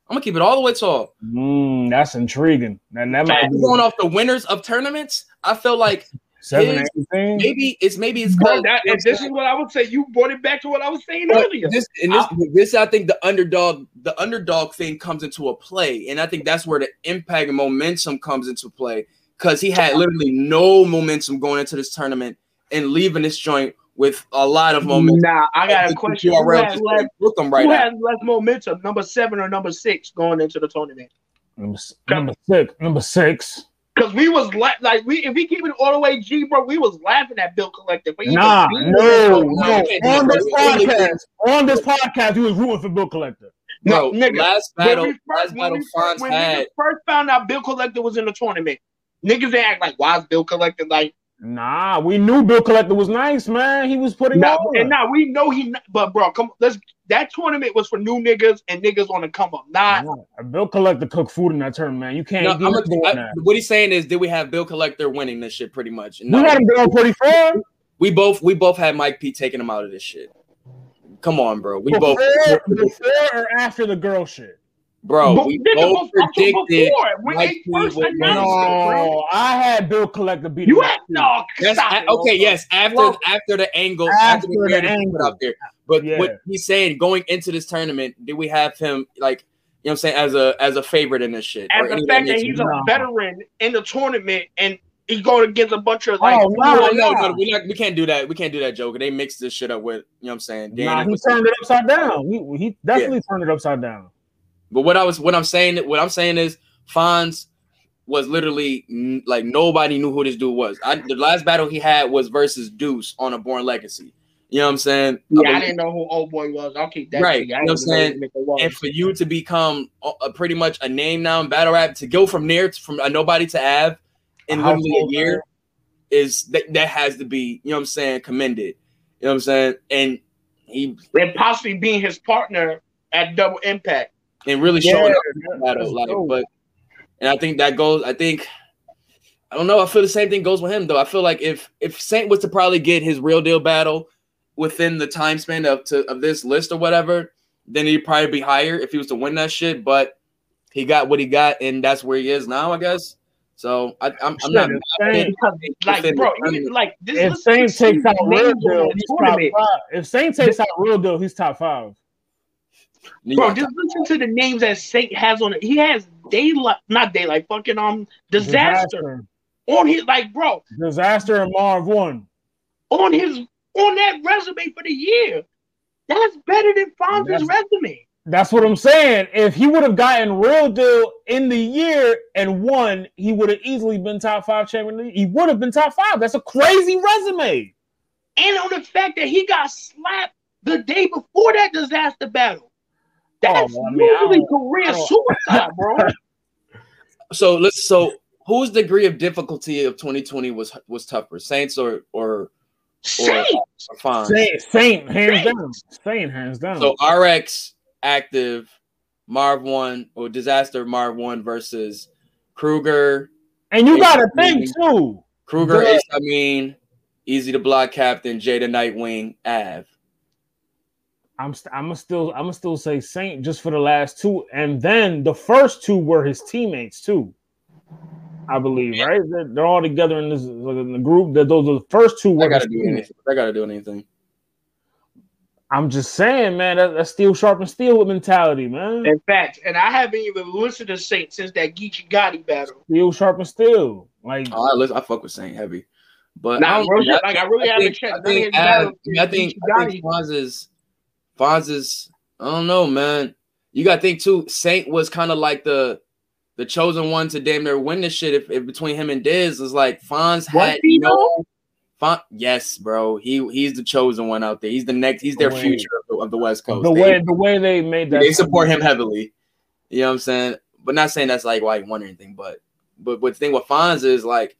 I'm gonna keep it all the way tall. Mm, that's intriguing. And that might be going off the winners of tournaments, I feel like seven, his- eight things. maybe it's maybe it's Bro, cause- that, and this is what I would say. You brought it back to what I was saying But earlier. This and this, this I think the underdog, the underdog thing comes into a play, and I think that's where the impact and momentum comes into play because he had literally no momentum going into this tournament and leaving this joint with a lot of momentum. Nah, I got a question. Who URL has less, Look them right who has less momentum, number seven or number six going into the tournament? Number, number six. Number six. Because we was la- like we if we keep it all the way G, bro, we was laughing at Bill Collector. But Nah, no, no, no. you can't do On this bro. We- we- podcast, on this podcast, he was rooting for Bill Collector. No, nigga, last when battle, we first, last when battle we first, when had. niggas first found out Bill Collector was in the tournament, niggas they act like, why is Bill Collector like? Nah, we knew Bill Collector was nice, man. He was putting Nah, on. and now we know he, but bro, come, let's. That tournament was for new niggas and niggas on the come up. Not Nah, Bill Collector cooked food in that tournament, man. You can't. No, you I'm can't do that. what he's saying is, did we have Bill Collector winning this shit pretty much? we No, had him going pretty far. we both we both had Mike P taking him out of this shit. Come on, bro. We Before, both, before or after the girl shit. bro. But We both predicted. before, when Mike P first would win. announced it, bro. No, I had Bill Collector beat You him had no. Yes, stop I- okay, bro. yes. After Well, after the angle, after after, the the angle. put out there. But Yeah. what he's saying going into this tournament, do we have him like you know what I'm saying as a as a favorite in this shit? And Or the fact that he's No. a veteran in the tournament and he's going against a bunch of Oh, like. no, no, no, nah. no, we not we can't do that. We can't do that, Joker. They mixed this shit up with you know what I'm saying. Nah, Danny he was- turned it upside down. He, he definitely turned it upside down. But what I was what I'm saying what I'm saying is Fonz was literally like nobody knew who this dude was. I, the last battle he had was versus Deuce on a Born Legacy. You know what I'm saying? Yeah, I believe- didn't know who old boy was. I'll keep that. Right, you. Know what I'm saying? know who nigga and for you to become a, a pretty much a name now in battle rap to go from there to, from a nobody to Av in A literally a year is that that has to be you know what I'm saying commended. You know what I'm saying? And he And possibly being his partner at Double Impact. and really Yeah, showing up battle like dope. but and I think that goes I think I don't know. I feel the same thing goes with him though. I feel like if if Saint was to probably get his real deal battle within the time span of to, of this list or whatever, then he'd probably be higher if he was to win that shit. But he got what he got, and that's where he is now, I guess. So I, I'm, I'm not. Shit, mad Saint- Like, bro, the you, like this. If listen Saint takes out real deal, he's top five. If Saint takes out real deal, he's top five. You Bro, got- just listen to the names that Saint has on it. He has daylight, not daylight, fucking um disaster on his like, bro, disaster, and Marv Won. on his on that resume for the year. That's better than Fonz's resume. That's what I'm saying. If he would have gotten real deal in the year and won, he would have easily been top five champion. of the league. He would have been top five. That's a crazy resume. And on the fact that he got slapped the day before that disaster battle. That's Oh, I mean, usually career suicide, bro. so let's so whose degree of difficulty of 2020 was was tougher, Saints or or Saint. or Fonz? Saint, Saint hands Saint. down. Saint hands down. So RX active Marv Won or disaster Marv Won versus Kruger. and you got to think too. Kruger Yeah. is I mean Eazy the Block Captain Jada Nightwing Av. I'm st- I'm gonna still I'm gonna still say Saint just for the last two, and then the first two were his teammates too. I believe, right? They're, they're all together in this in the group. That those are the first two I gotta do teammates. anything. I gotta do anything. I'm just saying, man, that, that's steel sharp and steel with mentality, man. In fact, and I haven't even listened to Saint since that Geechi Gotti battle. Steel sharp and steel. Like Oh, I listen, I fuck with Saint heavy. But Nah, I don't- bro, I like, I really haven't think, checked I none of think, his battles Av- I think, I think Gotti. Fonz's, Fonz's, I don't know, man. You got to think too. Saint was kind of like the the chosen one to damn near win this shit. If, if between him and Diz is like Fonz had he, no. Fon, yes, bro. He he's the chosen one out there. He's the next. He's their The future of the, of the West Coast. the They- way the way they made that. they support him heavily. You know what I'm saying? But not saying that's like why he won or anything. But but but the thing with Fonz is like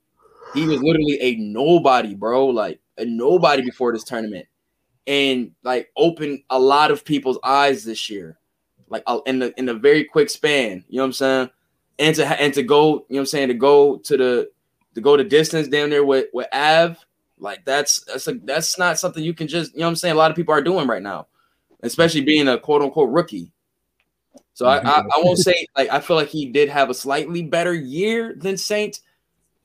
he was literally a nobody, bro. Like a nobody before this tournament, and like opened a lot of people's eyes this year, like uh, in the in a very quick span. You know what I'm saying? And to and to go, you know what I'm saying, to go to the to go the distance down there with with Av, like that's that's a that's not something you can just you know what I'm saying. A lot of people are doing right now, especially being a quote unquote rookie. So I, I, I won't say like I feel like he did have a slightly better year than Saint.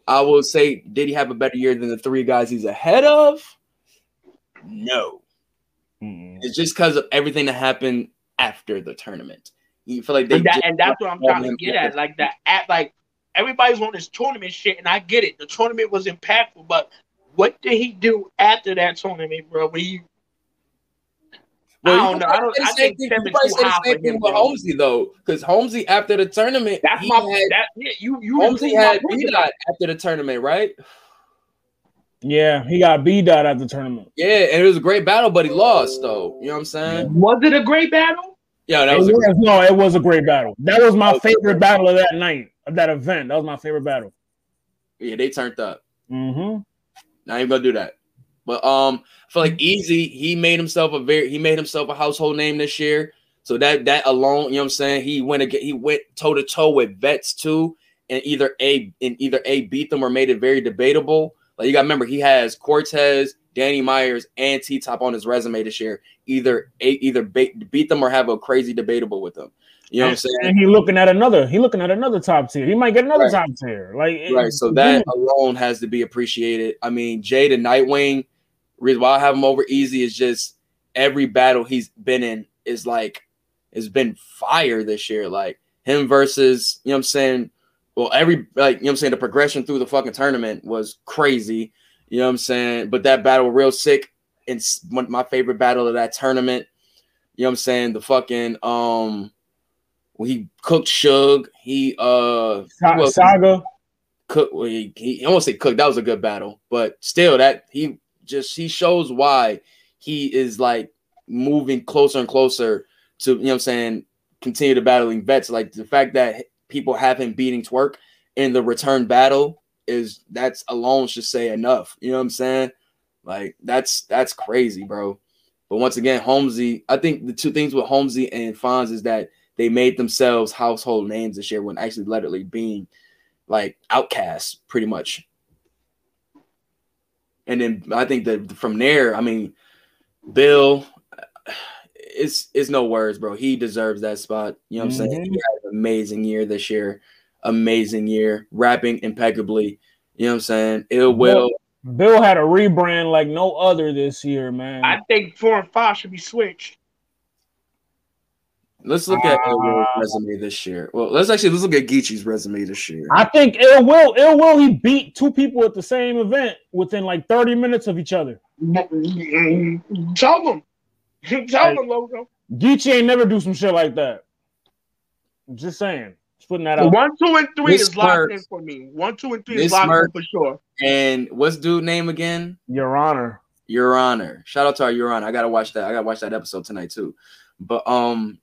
I will say, did he have a better year than the three guys he's ahead of? No. Mm-mm. It's just because of everything that happened after the tournament. You feel like they And, that, and that's what I'm trying to get at. Like that, at like everybody's on this tournament shit, and I get it. The tournament was impactful, but what did he do after that tournament, bro? When he, Well, I you don't know. I don't. I think same thing- you Kevin's too say the high same for thing him, with. Holmesy though, because Holmesy after the tournament, That's he my. had, that yeah, you you. Holmesy had. B dot after the tournament, right? Yeah, he got B dot at the tournament. Yeah, and it was a great battle, but he lost though. You know what I'm saying? Was it a great battle? Yeah, that was. A, was, no, it was a great battle. That was my favorite battle of that night, of that event. That was my favorite battle. yeah, they turned up. Mm-hmm. Not even gonna do that. But um, I feel like Eazy, he made himself a very he made himself a household name this year. So that that alone, you know what I'm saying? He went again, he went toe to toe with vets too, and either A and either A beat them or made it very debatable. Like you gotta remember, he has Cortez, Danny Myers, and T Top on his resume this year. Either either beat them or have a crazy debatable with them. You know what I'm saying? And he looking at another. He looking at another top tier. He might get another Right. top tier. Like Right. So that alone has to be appreciated. I mean, Jade and Nightwing, reason why I have him over Eazy is just every battle he's been in is like has been fire this year. Like him versus, you know what I'm saying? Well, every like, you know what I'm saying, the progression through the fucking tournament was crazy. You know what I'm saying? But that battle real sick. And my favorite battle of that tournament. You know what I'm saying? The fucking um when he cooked Suge, he uh Sa- saga. cook well, he, he I won't say cook that was a good battle but still that he just he shows why he is like moving closer and closer to you know what I'm saying continue to battling vets like the fact that people have him beating Twork in the return battle is that's alone should say enough you know what I'm saying like that's that's crazy bro but once again Holmesy I think the two things with Holmesy and Fonz is that they made themselves household names this year when actually literally being like outcasts pretty much. And then I think that from there, I mean, Bill, it's it's no words, bro. He deserves that spot. You know what I'm saying? Mm-hmm. He had an amazing year this year, amazing year, rapping impeccably. You know what I'm saying? Ill will. Bill had a rebrand like no other this year, man. I think four and five should be switched. Let's look at Ill Will's Uh, resume this year. Well, let's actually let's look at Geechi's resume this year. I think Ill Will, Ill Will, he beat two people at the same event within like 30 minutes of each other. Tell them. Tell them, logo. Geechi ain't never do some shit like that. Just saying. Just putting that out. One, two, and three Miss is locked Smirk. in for me. One, two, and three Miss is locked Smirk. in for sure. And what's dude name again? Your Honor. Your Honor. Shout out to our Your Honor. I gotta watch that. I gotta watch that episode tonight too. But um,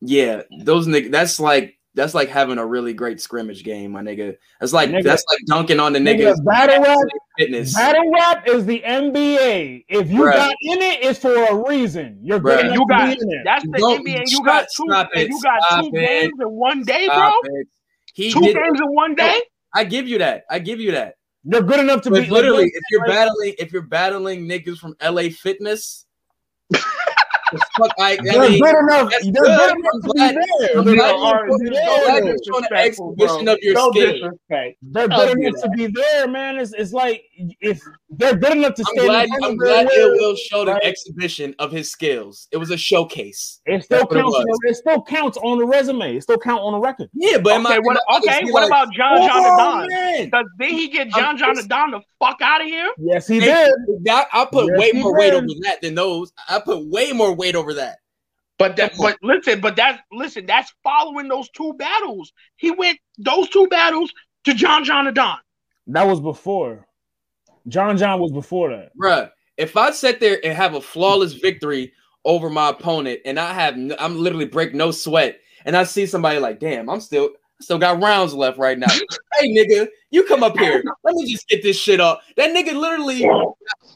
yeah, those niggas. That's like that's like having a really great scrimmage game, my nigga. That's like Nigga. that's like dunking on the Nigga, niggas battle rap, fitness. battle rap is the NBA. If you Bruh. got in it, it's for a reason. You're good Bruh. enough You to got be in it. that's the Don't- NBA. You got two. stop it, you got stop two it. games in one day, bro. Stop it. He Two did. games in one day. I give you that. I give you that. You're good enough to But be literally, if you're like, battling, if you're battling niggas from LA Fitness, the fuck, I, I You're mean, good enough. that's You're good. good I'm enough to be there. I'm They're glad good you- enough I'm to be glad there. you're showing the Disrespectful, exhibition bro. of your No skill. They're oh, good enough to be there, man. It's, it's like if they're good enough to I'm stay glad. I'm of glad way, Ill Will showed an exhibition of his skills. It was a showcase. It still That's what it counts. It still counts on the resume. It still count on the record. Yeah, but am I- Okay, what, am I- okay, what like, about John John oh, Don? man. Does did he get John I'm- John Don the fuck out of here? Yes, he Hey, did. that- I put Yes, way he more weight over that than those. I put way more weight over that. But that, but listen, but that's listen, that's following those two battles. He went those two battles to John John Don. That was before. John John was before that. Bruh, if I sit there and have a flawless victory over my opponent and I have n- I'm literally break no sweat and I see somebody like, damn, I'm still still got rounds left right now. hey nigga, you come up here. Let me just get this shit off. That nigga literally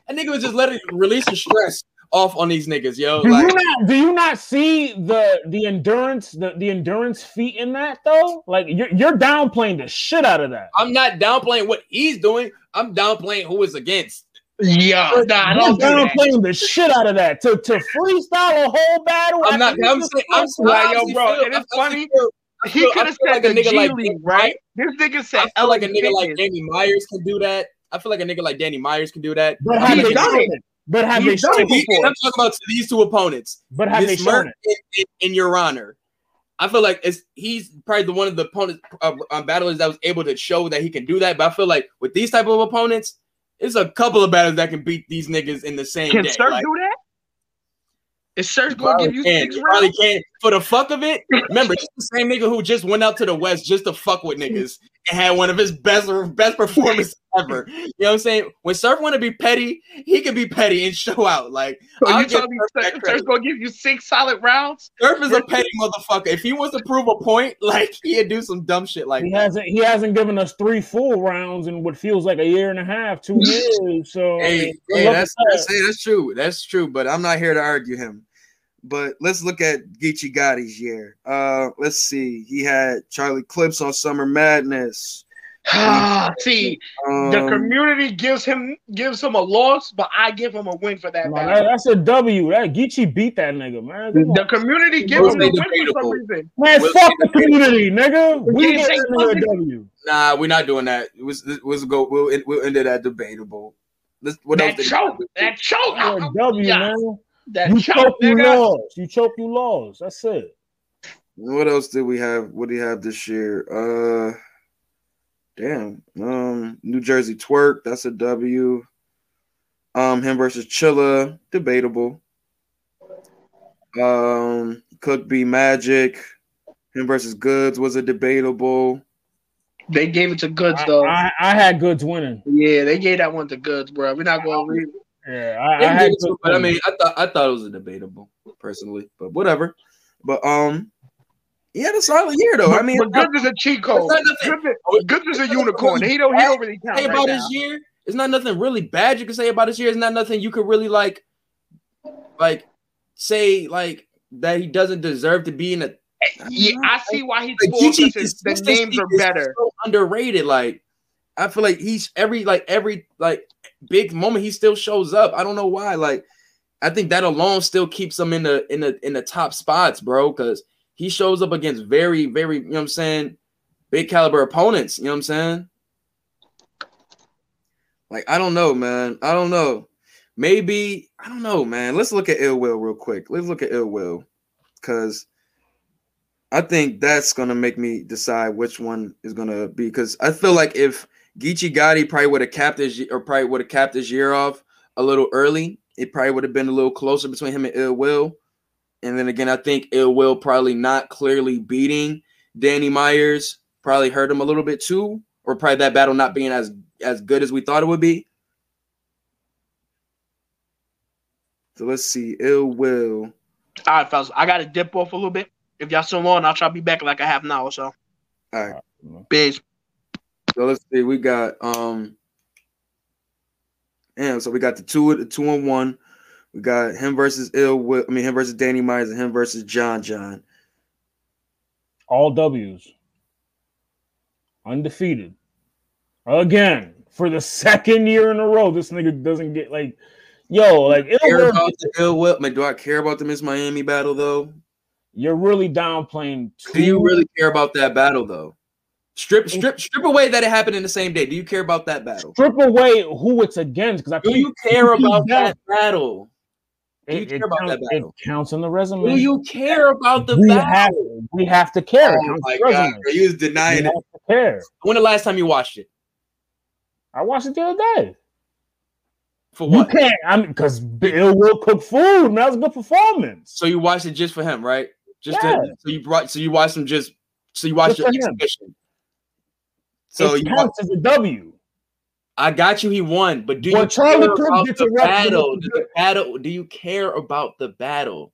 that nigga was just letting releasing stress off on these niggas, yo. Do Like you not do you not see the the endurance the, the endurance feat in that though? Like you're you're downplaying the shit out of that. I'm not downplaying what he's doing. I'm downplaying who is against. Yeah, nah, I You're don't do that. downplaying the shit out of that to to freestyle a whole battle. I'm not. I'm this saying. I'm saying. Like, yo, bro, feel- and it's I honestly funny, feel- He could have feel said like a nigga G like League, right? This nigga said I feel like a nigga like Danny Myers can do that. I feel like a nigga like Danny Myers can do that. But I have feel they done it. It? But have He's they shown it it? before. I'm talking about these two opponents. But have they shown Merck it? in, in, in Your Honor. I feel like it's he's probably the one of the opponents uh, um, battlers that was able to show that he can do that. But I feel like with these type of opponents, it's a couple of battles that can beat these niggas in the same Can day. Surf Like, do that? Is Surf gonna give you can, six probably rounds? can for the fuck of it. Remember, it's the same nigga who just went out to the West just to fuck with niggas and had one of his best best performances ever. You know what I'm saying? When Surf want to be petty, he can be petty and show out. Like So I'll you give telling me Surf that Surf's gonna give you six solid rounds? Surf is a petty motherfucker. If he wants to prove a point, like he'd do some dumb shit like He that. hasn't he hasn't given us three full rounds in what feels like a year and a half, two years. So Hey, hey, that's, with that's hey, that's true. That's true. But I'm not here to argue him. But let's look at Geechi Gotti's year. Uh, let's see. He had Charlie Clips on Summer Madness. Ah, See, Um, the community gives him gives him a loss, but I give him a win for that No, battle. that- that's a W. That Geechi beat that nigga, man. The community gives Will him a be win for some reason. Man, Will fuck the community, nigga. We didn't get say that nigga a fucking- W. Nah, we're not doing that. It was it was go. We'll we'll end it at debatable. Let's, what That else? did he choke, that choke, Yeah, W, Yeah. man. That You choke, choke, you nigga. lost. You choke, you lost. That's it. What else did we have? What do you have this year? Uh, damn. Um, New Jersey Twork. That's a W. Um, him versus Chilla. Debatable. Um, could be Magic. Him versus Goodz was a debatable. They gave it to Goodz though. I, I had Goodz winning. yeah, they gave that one to Goodz, bro. We're not going to read. Yeah, I, I had too, but I mean, I thought I thought it was a debatable personally, but whatever. But um, he had a solid year though. I mean, but Goodz is a cheat code. Nothing- Goodz, is- a unicorn. He don't, he don't really count say right about now. his year. It's not nothing really bad you can say about his year. It's not nothing you could really like, like say like that he doesn't deserve to be in a Yeah, I see why he's Like, fourth Geechi, because his the names are better. so underrated. Like, I feel like he's every like every like big moment he still shows up. I don't know why. Like, I think that alone still keeps him in the in the in the top spots, bro. Because he shows up against very very you know what I'm saying, big caliber opponents. You know what I'm saying? Like, I don't know, man. I don't know. Maybe I don't know, man. Let's look at Ill Will real quick. Let's look at Ill Will because I think that's gonna make me decide which one is gonna be. Because I feel like if Geechi Gotti probably would have capped his or probably would have capped his year off a little early, it probably would have been a little closer between him and Ill Will. And then again, I think Ill Will probably not clearly beating Danny Myers probably hurt him a little bit too, or probably that battle not being as as good as we thought it would be. So let's see, Ill Will. All right, fellas, I got to dip off a little bit. If y'all still on, I'll try to be back in like a half an hour or so. All right. Biz. So let's see. We got um and so we got the two the two and one. We got him versus Ill Will. I mean him versus Danny Myers and him versus John John. All W's. Undefeated. Again, for the second year in a row, this nigga doesn't get like, yo, like Ill Care Will, about the Ill Will. Do I care about the Miss Miami battle though? you're really downplaying. Do you really care about that battle though? Strip, strip, strip away that it happened in the same day. Do you care about that battle? strip away who it's against? Because I Do you care about that battle? do you it, care it about counts, that battle? it counts in the resume. Do you care about the we battle? have we have to care. Oh my god, bro, you was We denying have it. to care. When the last time you watched it? I watched it the other day. For what? You can't. I mean, because Bill will cook food. Man, that was a good performance. So you watched it just for him, right? Just Yeah. to, so you brought so you watched him just so you watched Just your for him. So it counts as a W. I got you. He won, but do Well, you Charlie care Kirk about gets the battle? Does the battle? Do you care about the battle?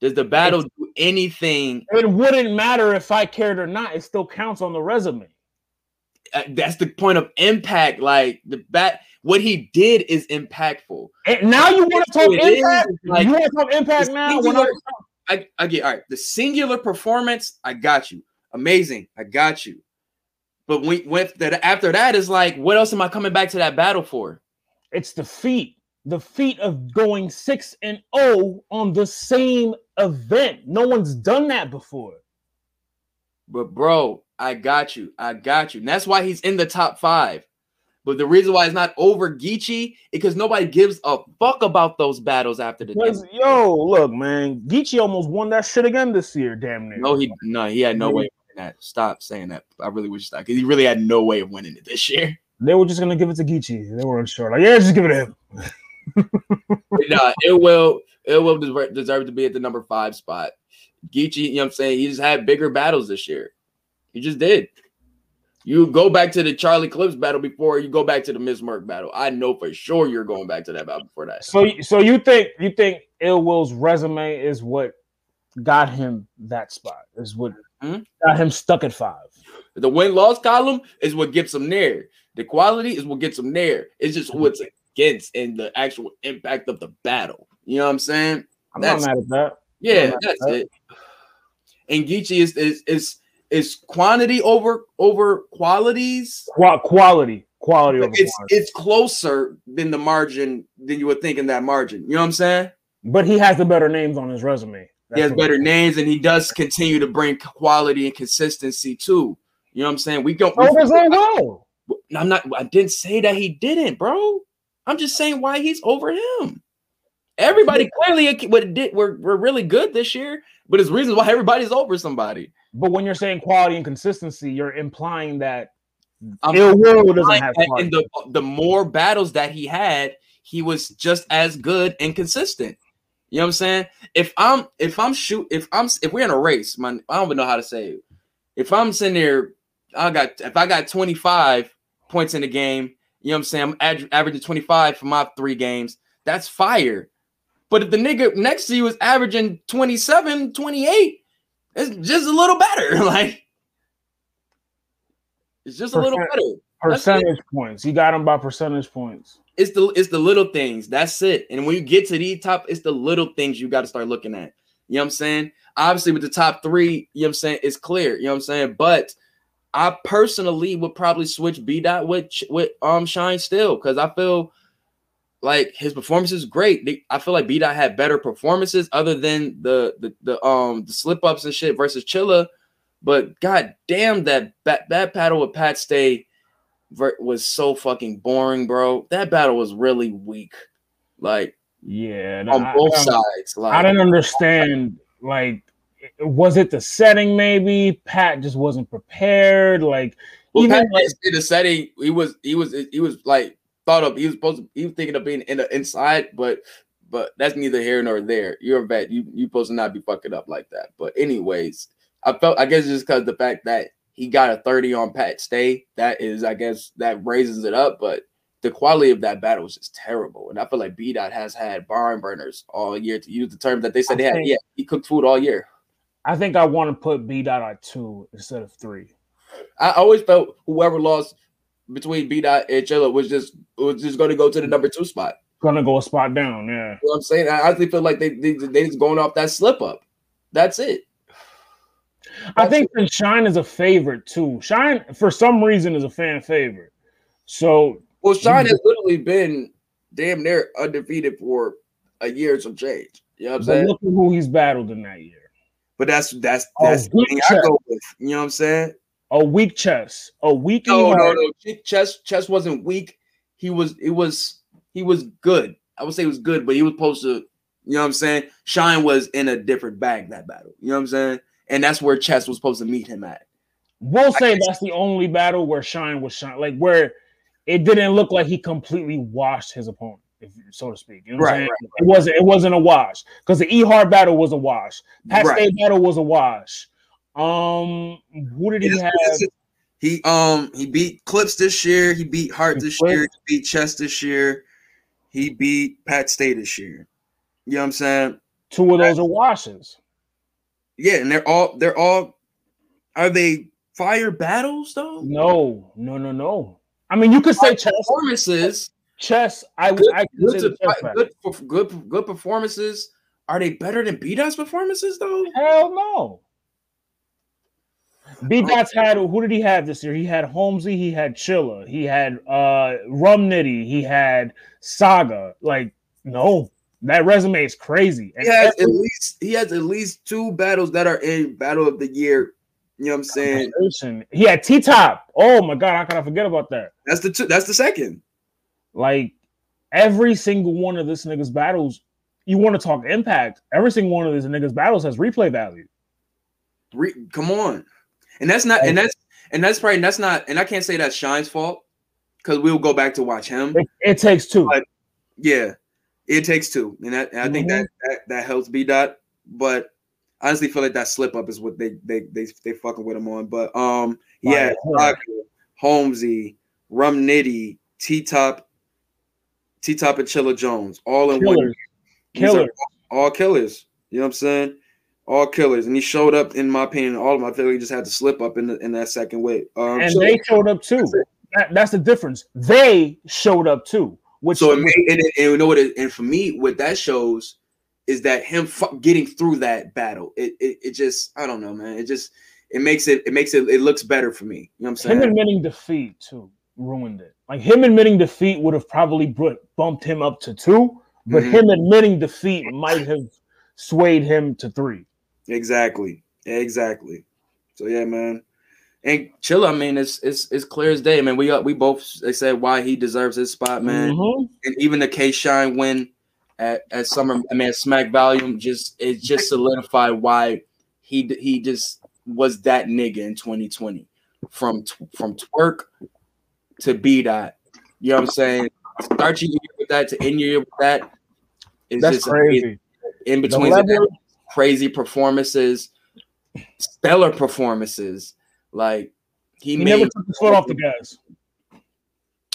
Does the battle do anything? It wouldn't matter if I cared or not. It still counts on the resume. Uh, that's the point of impact. Like the bat, what he did is impactful. And now you want to talk It is, impact? like, you want to talk impact now? Singular- I, I get all right. The singular performance, I got you. Amazing, I got you. But we with that after that is like, what else am I coming back to that battle for? it's the feat, the feat of going six and zero on the same event. No one's done that before. But bro, I got you. I got you. And that's why he's in the top five. But the reason why it's not over Geechi because nobody gives a fuck about those battles after the Because, day. yo, look, man, Geechi almost won that shit again this year. Damn near. No, he no, he had no way that. Stop saying that. I really wish that because he really had no way of winning it this year. They were just gonna give it to Geechi. They were unsure. Like, yeah, just give it to him. nah, uh, it will it will deserve, deserve to be at the number five spot. Geechi, you know what I'm saying? He just had bigger battles this year. He just did. You go back to the Charlie Clips battle before you go back to the Miss Merck battle. I know for sure you're going back to that battle before that. So, so you think you think Ill Will's resume is what got him that spot? Is what Mhm. got him stuck at five? The win loss column is what gets him there. The quality is what gets him there. It's just what's against and the actual impact of the battle. You know what I'm saying? I'm That's- not mad at that. Yeah, that's that- it. And Geechi is is is is quantity over over qualities. Qua- quality, quality over It's quantity. it's closer than the margin than you would think in that margin. You know what I'm saying? But he has the better names on his resume. He has better names and he does continue to bring quality and consistency too. You know what I'm saying? We don't. Oh, Will? I'm not. I didn't say that he didn't, bro. I'm just saying why he's over him. Everybody clearly what it did. We're we're really good this year, but it's reasons why everybody's over somebody. But when you're saying quality and consistency, you're implying that I'm Ill Will doesn't have and the the more battles that he had, he was just as good and consistent. You know what I'm saying? If I'm if I'm shoot if I'm if we're in a race, man, I don't even know how to say it. If I'm sitting there, I got if I got 25 points in the game, you know what I'm saying? I'm ad- averaging 25 for my three games. That's fire. But if the nigga next to you is averaging 27, 28, it's just a little better. Like it's just a little better. Percentage points. You got him by percentage points. It's the it's the little things. That's it. And when you get to the top, it's the little things you got to start looking at. You know what I'm saying? obviously with the top three, you know what I'm saying, it's clear. You know what I'm saying? But I personally would probably switch B dot with with um Shine still because I feel like his performance is great. I feel like B dot had better performances other than the the, the um the slip ups and shit versus Chilla. But god damn that that, that battle with Pat Stay was so fucking boring, bro. That battle was really weak. Like Yeah, on I- both I- sides. Like I didn't understand. Like, was it the setting? Maybe Pat just wasn't prepared. Like, Well, even Pat like, in the setting, he was he was he was like thought of he was supposed to he was thinking of being in the inside, but but that's neither here nor there. You're a vet. You you supposed to not be fucking up like that. But anyways, I felt I guess just because the fact that he got a 30 on Pat Stay, that is, I guess that raises it up, but the quality of that battle was just terrible. And I feel like B Dot has had barn burners all year to use the term that they said they had. Yeah, he cooked food all year. I think I want to put B dot at two instead of three. I always felt whoever lost between B Dot and Chilla was just was just going to go to the number two spot. Gonna go a spot down. Yeah. You know what I'm saying? I honestly feel like they they they just going off that slip up. That's it. I think that Shine is a favorite too. Shine, for some reason, is a fan favorite. So Well, Shine has literally been damn near undefeated for a year or some change. You know what I'm saying? look at who he's battled in that year. But that's that's Oh, that's the thing I go with. You know what I'm saying? A weak chess, a weak. No, no, no. Ch- Chess chess wasn't weak. He was it was he was good. I would say he was good, but he was supposed to, you know what I'm saying? Shine was in a different bag that battle. You know what I'm saying? And that's where Chess was supposed to meet him at. We'll say that's the only battle where Shine was Shine, like where it didn't look like he completely washed his opponent, if so to speak. You know what I'm Right, saying? right, It wasn't. It wasn't a wash because the Ehart battle was a wash. Pat Right. Battle was a wash. Um, who did he It's- have? it's- He um he beat Clips this year. He beat Hart this Clips. year. He beat Chess this year. He beat Pat Stay this year. You know what I'm saying? Two of those are washes. Yeah, and they're all they're all are they fire battles though? No, no, no, no. I mean, you could say chess. Performances, Chess. I would. good, I good, consider to- chess battle. good, good, good performances. Are they better than B Dot's performances though? Hell no. B Dots had who did he have this year? He had Holmesy, he had Chilla, he had uh Rum Nitty, he had Saga. Like, no, that resume is crazy. And He has at least he has at least two battles that are in battle of the year. You know what I'm saying? He had T Top. Oh my god, how can I forget about that? That's the two. That's the second. Like every single one of this nigga's battles, you want to talk impact. Every single one of this nigga's battles has replay value. Re- come on, and that's not, and that's, and that's probably that's not, and I can't say that's Shine's fault because we'll go back to watch him. It, it takes two. But- Yeah, it takes two, and that and I think that, that that helps B dot. But I honestly feel like that slip up is what they they they they fucking with him on. But um, yeah. Holmesy, Rum Nitty, T Top, T Top, and Chilla Jones, all in one. Killers. Are Killers. all killers. You know what I'm saying? All killers, and he showed up. In my opinion, all of them. I feel like he just had to slip up in the, in that second way. Um, and so, they showed up too. That's. That, that's the difference. They showed up too. Which, so it made, and, it- and you know what? It, and for me, what that shows is that him fu- getting through that battle. It, it it just I don't know, man. It just it makes it it makes it it looks better for me. You know what I'm saying? him admitting defeat too ruined it. Like him admitting defeat would have probably br- bumped him up to two, but Mhm. him admitting defeat might have swayed him to three. Exactly. Exactly. So yeah, man. And Chilla, I mean, it's it's it's clear as day, man. We uh, we both they said why he deserves his spot, man. Mhm. and even the K Shine win at, at Summer, I mean, Smack Volume, just it just solidified why he he just was that nigga in 2020 from from Twork to B dot. You know what I'm saying? Start your year with that to end your year with that. It's That's just crazy. in between level- crazy performances, stellar performances. Like he, He made never took his foot off the gas.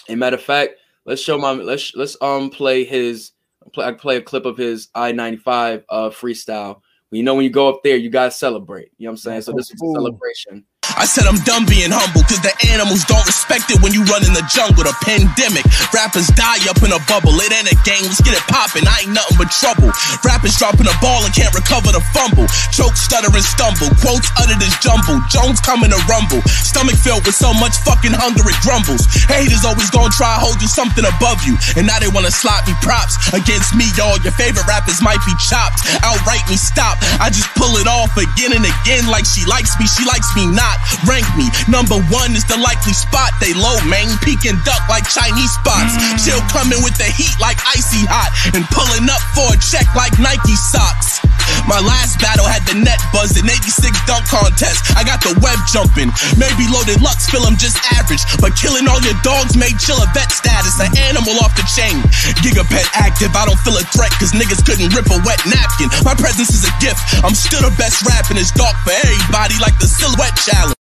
and matter of fact, let's show my let's let's um play his play, play a clip of his I ninety five uh freestyle. You know when you go up there, you gotta celebrate. You know what I'm saying? So this is a celebration. I said I'm done being humble, cause the animals don't respect it when you run in the jungle. The pandemic, rappers die up in a bubble. It ain't a game, let's get it poppin'. I ain't nothing but trouble. Rappers dropping a ball and can't recover the fumble. Choke, stutter, and stumble. Quotes uttered as jumble. Jones coming to rumble. Stomach filled with so much fucking hunger it grumbles. Haters always gonna try hold you something above you. And now they wanna slap me props. Against me, y'all, your favorite rappers might be chopped. Outright me stop. I just pull it off again and again like she likes me, she likes me not. Rank me. Number one is the likely spot. They low, man. peeking duck like Chinese spots. Chill coming with the heat like icy hot. And pulling up for a check like Nike socks. My last battle had the net buzzing, 86 dunk contest. I got the web jumping. Maybe loaded Lux, feel I'm just average. But killing all your dogs made chill a vet status. An animal off the chain. Gigapet active, I don't feel a threat, cause niggas couldn't rip a wet napkin. My presence is a gift. I'm still the best rapping. It's dark for everybody, like the silhouette challenge.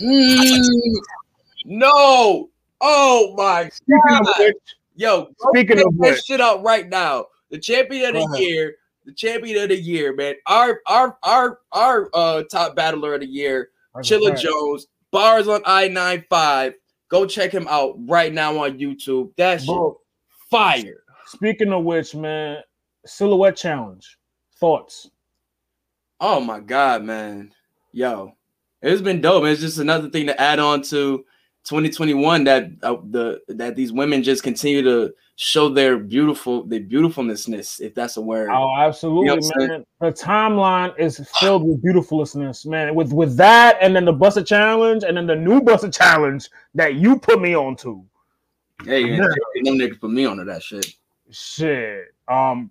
Mm, no. Oh my Speaking of God. which, Yo, go Speaking check of that which- shit out right now. The champion of Go the ahead. year, the champion of the year, man. Our our our our uh top battler of the year, That's Chilla. Jones, bars on I 95 Go check him out right now on YouTube. That's fire. speaking of which, man, silhouette challenge. Thoughts? Oh my god, man. Yo, it's been dope. It's just another thing to add on to 2021 that uh, the that these women just continue to show their beautiful their beautifulness, if that's a word. Oh, absolutely, You know man. The timeline is filled with beautifulness, man. With with that, and then the Buss It Challenge, and then the new Buss It Challenge that you put me on onto. Hey, man, them niggas put me onto that shit. Shit. Um,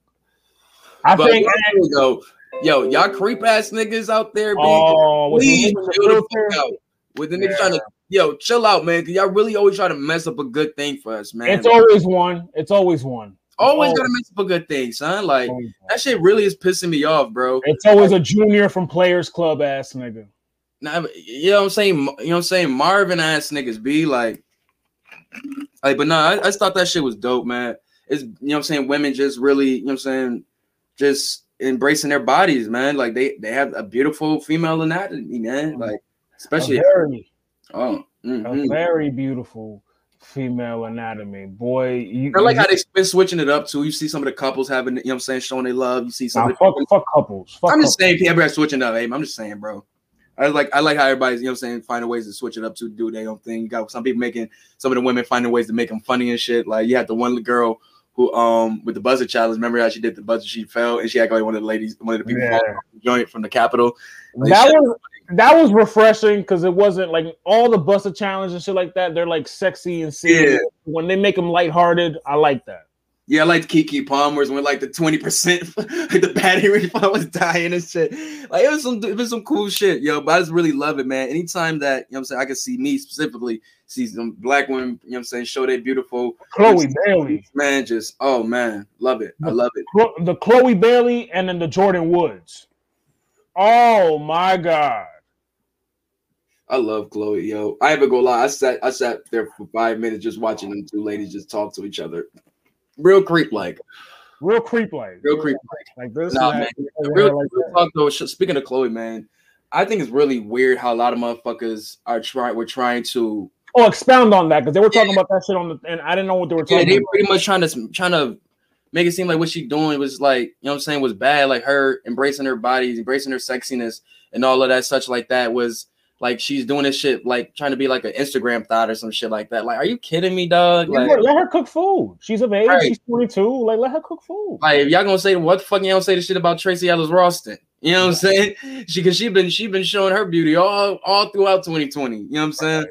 I But think. here we go. Yo, y'all creep ass niggas out there, being Oh, with the please women the filter. fuck out. With the niggas Yeah. trying to yo chill out, man. Y'all really always try to mess up a good thing for us, man. It's always one. It's always one. It's always gotta mess up a good thing, son. Like that shit really is pissing me off, bro. It's always a junior from Players Club ass nigga. Nah, you know what I'm saying? You know what I'm saying? Marvin ass niggas be like, like, but nah, I, I just thought that shit was dope, man. It's you know what I'm saying, women just really, you know what I'm saying, just embracing their bodies, man. Like they they have a beautiful female anatomy, man. Mm-hmm. Like, especially very, oh, a mhm. very beautiful female anatomy. Boy, you I like how they've been switching it up too. You see some of the couples having, you know what I'm saying, showing they love. You see some Nah, of the fuck, fuck couples. Fuck I'm just couples. saying, everybody's switching up. Hey, I'm just saying, bro. I like I like how everybody's you know what I'm saying finding ways to switch it up to do their own thing. You got some people making some of the women finding ways to make them funny and shit. Like you had the one girl who um with the buzzer challenge. Remember how she did the buzzer? She fell and she acted like one of the ladies, one of the people Yeah. falling off the joint from the Capitol. Like, that was that was refreshing because it wasn't like all the Buss It Challenge and shit like that. They're like sexy and serious. When they make them lighthearted, I like that. Yeah, I liked Keke Palmer's when like the 20% like the battery I was dying and shit. Like it was some it was some cool shit, yo. But I just really love it, man. Anytime that you know what I'm saying, I can see me specifically see some black women, you know what I'm saying, show their beautiful Chloe Bailey, man, just oh man, love it. I love it. The Chloe Bailey, and then the Jordyn Woods. Oh my god! I love Chloe, yo. I haven't go lie. I sat I sat there for five minutes just watching them two ladies just talk to each other. Real creep like, Real creep like, real creep like this. Nah, man. real, like real talk though. Speaking of Chloe, man, I think it's really weird how a lot of motherfuckers are trying. We're trying to. Oh, expound on that because they were talking about that shit on the, and I didn't know what they were Yeah, they about. pretty much trying to trying to make it seem like what she doing was like you know what I'm saying was bad. Like her embracing her body, embracing her sexiness, and all of that such like that was like she's doing this shit like trying to be like an Instagram thought or some shit like that. Like, are you kidding me, dog? Yeah, Like, let her cook food. She's of age. Right. She's 22. Like, let her cook food. Like if y'all gonna say what the fuck y'all don't say the shit about Tracee Ellis Ralston. You know what I'm saying? She cause she been she been showing her beauty all all throughout 2020. You know what I'm saying?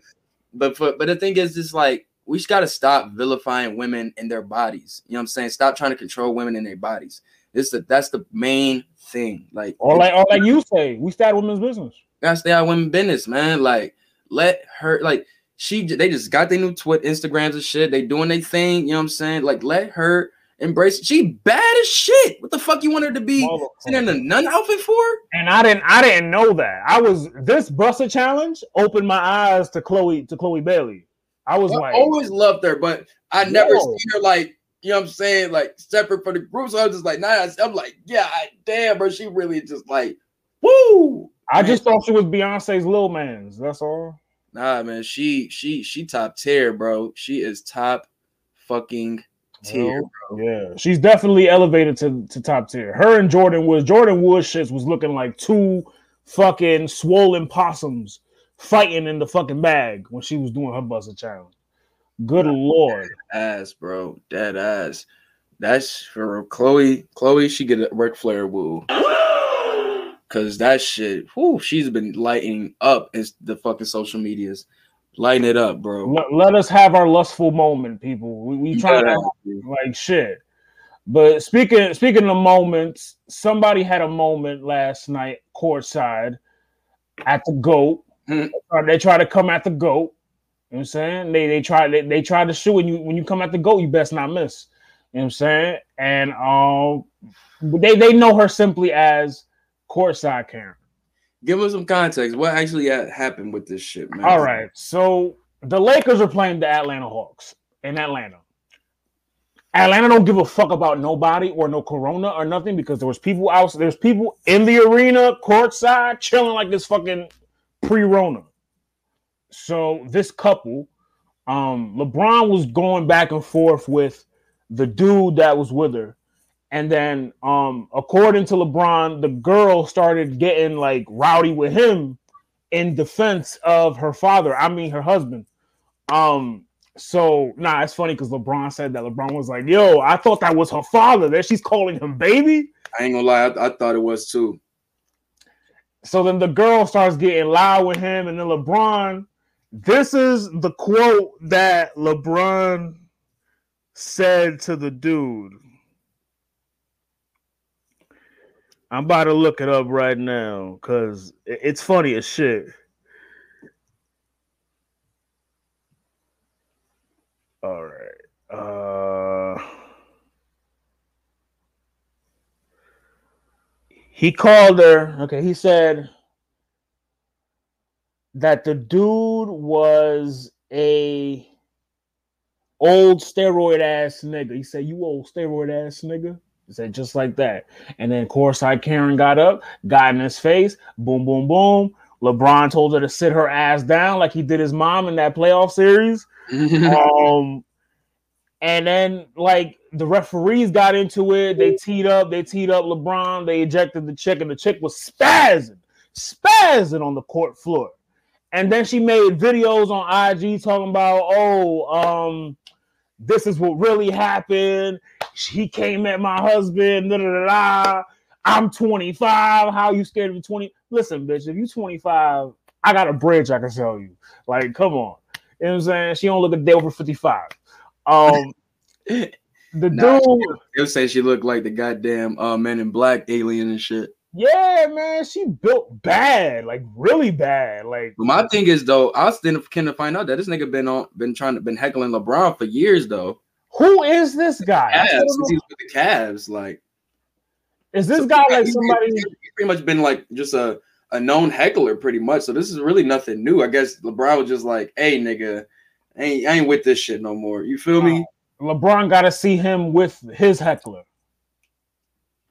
But for, but the thing is, it's like we just gotta stop vilifying women in their bodies. You know what I'm saying? Stop trying to control women in their bodies. This the that's the main thing. Like Or like, or like you say, we start women's business. Gotta stay out of women business, man. Like let her like she they just got their new twit Instagrams and shit. They doing their thing, you know what I'm saying? Like let her embrace it. She bad as shit. What the fuck you want her to be sitting in a nun outfit for? And I didn't, I didn't know that. I was this Buss It challenge opened my eyes to Chloe to Chloe Bailey. I was I like, always loved her, but I never Yo. seen her like you know what I'm saying, like separate from the group. So I was just like, nah, I'm like, yeah, I- damn, bro, she really just like, woo. I just thought she was Beyonce's little man's. That's all. Nah, man, she she she top tier, bro. She is top fucking tier. Well, yeah, she's definitely elevated to, to top tier. Her and Jordyn Woods. Jordyn Woods shits was looking like two fucking swollen possums fighting in the fucking bag when she was doing her buzzer challenge. Good lord. Ass, bro. Dead ass. That's for Chloe. Chloe, she get a Ric Flair woo. Cause that shit, whoo, she's been lighting up is the fucking social medias. Lighting it up, bro. Let, let us have our lustful moment, people. We, we try Yeah. to like shit. But speaking speaking of moments, somebody had a moment last night courtside at the goat. Mhm. They try to come at the goat. You know what I'm saying? They they try they, they try to shoot when you when you come at the goat, you best not miss. You know what I'm saying? And um they they know her simply as courtside Karen. Give us some context. What actually happened with this shit, man? All right. So the Lakers are playing the Atlanta Hawks in Atlanta. Atlanta don't give a fuck about nobody or no corona or nothing because there was people out there's people in the arena courtside chilling like this fucking pre-rona. So this couple, um, LeBron was going back and forth with the dude that was with her. And then um according to LeBron, the girl started getting like rowdy with him in defense of her father. I mean her husband. Um, so nah, it's funny because LeBron said that. LeBron was like, "Yo, I thought that was her father. That she's calling him baby." I ain't gonna lie, I, I thought it was too. So then the girl starts getting loud with him, and then LeBron. This is the quote that LeBron said to the dude. I'm about to look it up right now because it's funny as shit. All right. Uh he called her. Okay, he said that the dude was a old steroid ass nigga. He said, "You old steroid ass nigga." Said just like that. And then courtside Karen got up, got in his face, boom, boom, boom. LeBron told her to sit her ass down like he did his mom in that playoff series. um, and then like the referees got into it. They teed up. They teed up LeBron. They ejected the chick, and the chick was spazzing, spazzing on the court floor. And then she made videos on IG talking about, oh, um, this is what really happened. He came at my husband. Da, da, da. I'm 25. How you scared of 20? Listen, bitch, if you 25, I got a bridge I can sell you. Like, come on. You know what I'm saying? She don't look a day over 55. Um, the Nah, dude, They'll say she looked like the goddamn uh, Men in Black alien and shit. yeah, man, she built bad, like really bad. Like, But my thing is though, I was then kind of find out that this nigga been on, been trying to, been heckling LeBron for years though. Who is this guy? Cavs, know. with the Cavs, like Is this so guy like somebody? He's pretty much been like just a a known heckler, pretty much. So this is really nothing new. I guess LeBron was just like, "Hey, nigga, I ain't, I ain't with this shit no more." You feel me? Oh, LeBron got to see him with his heckler,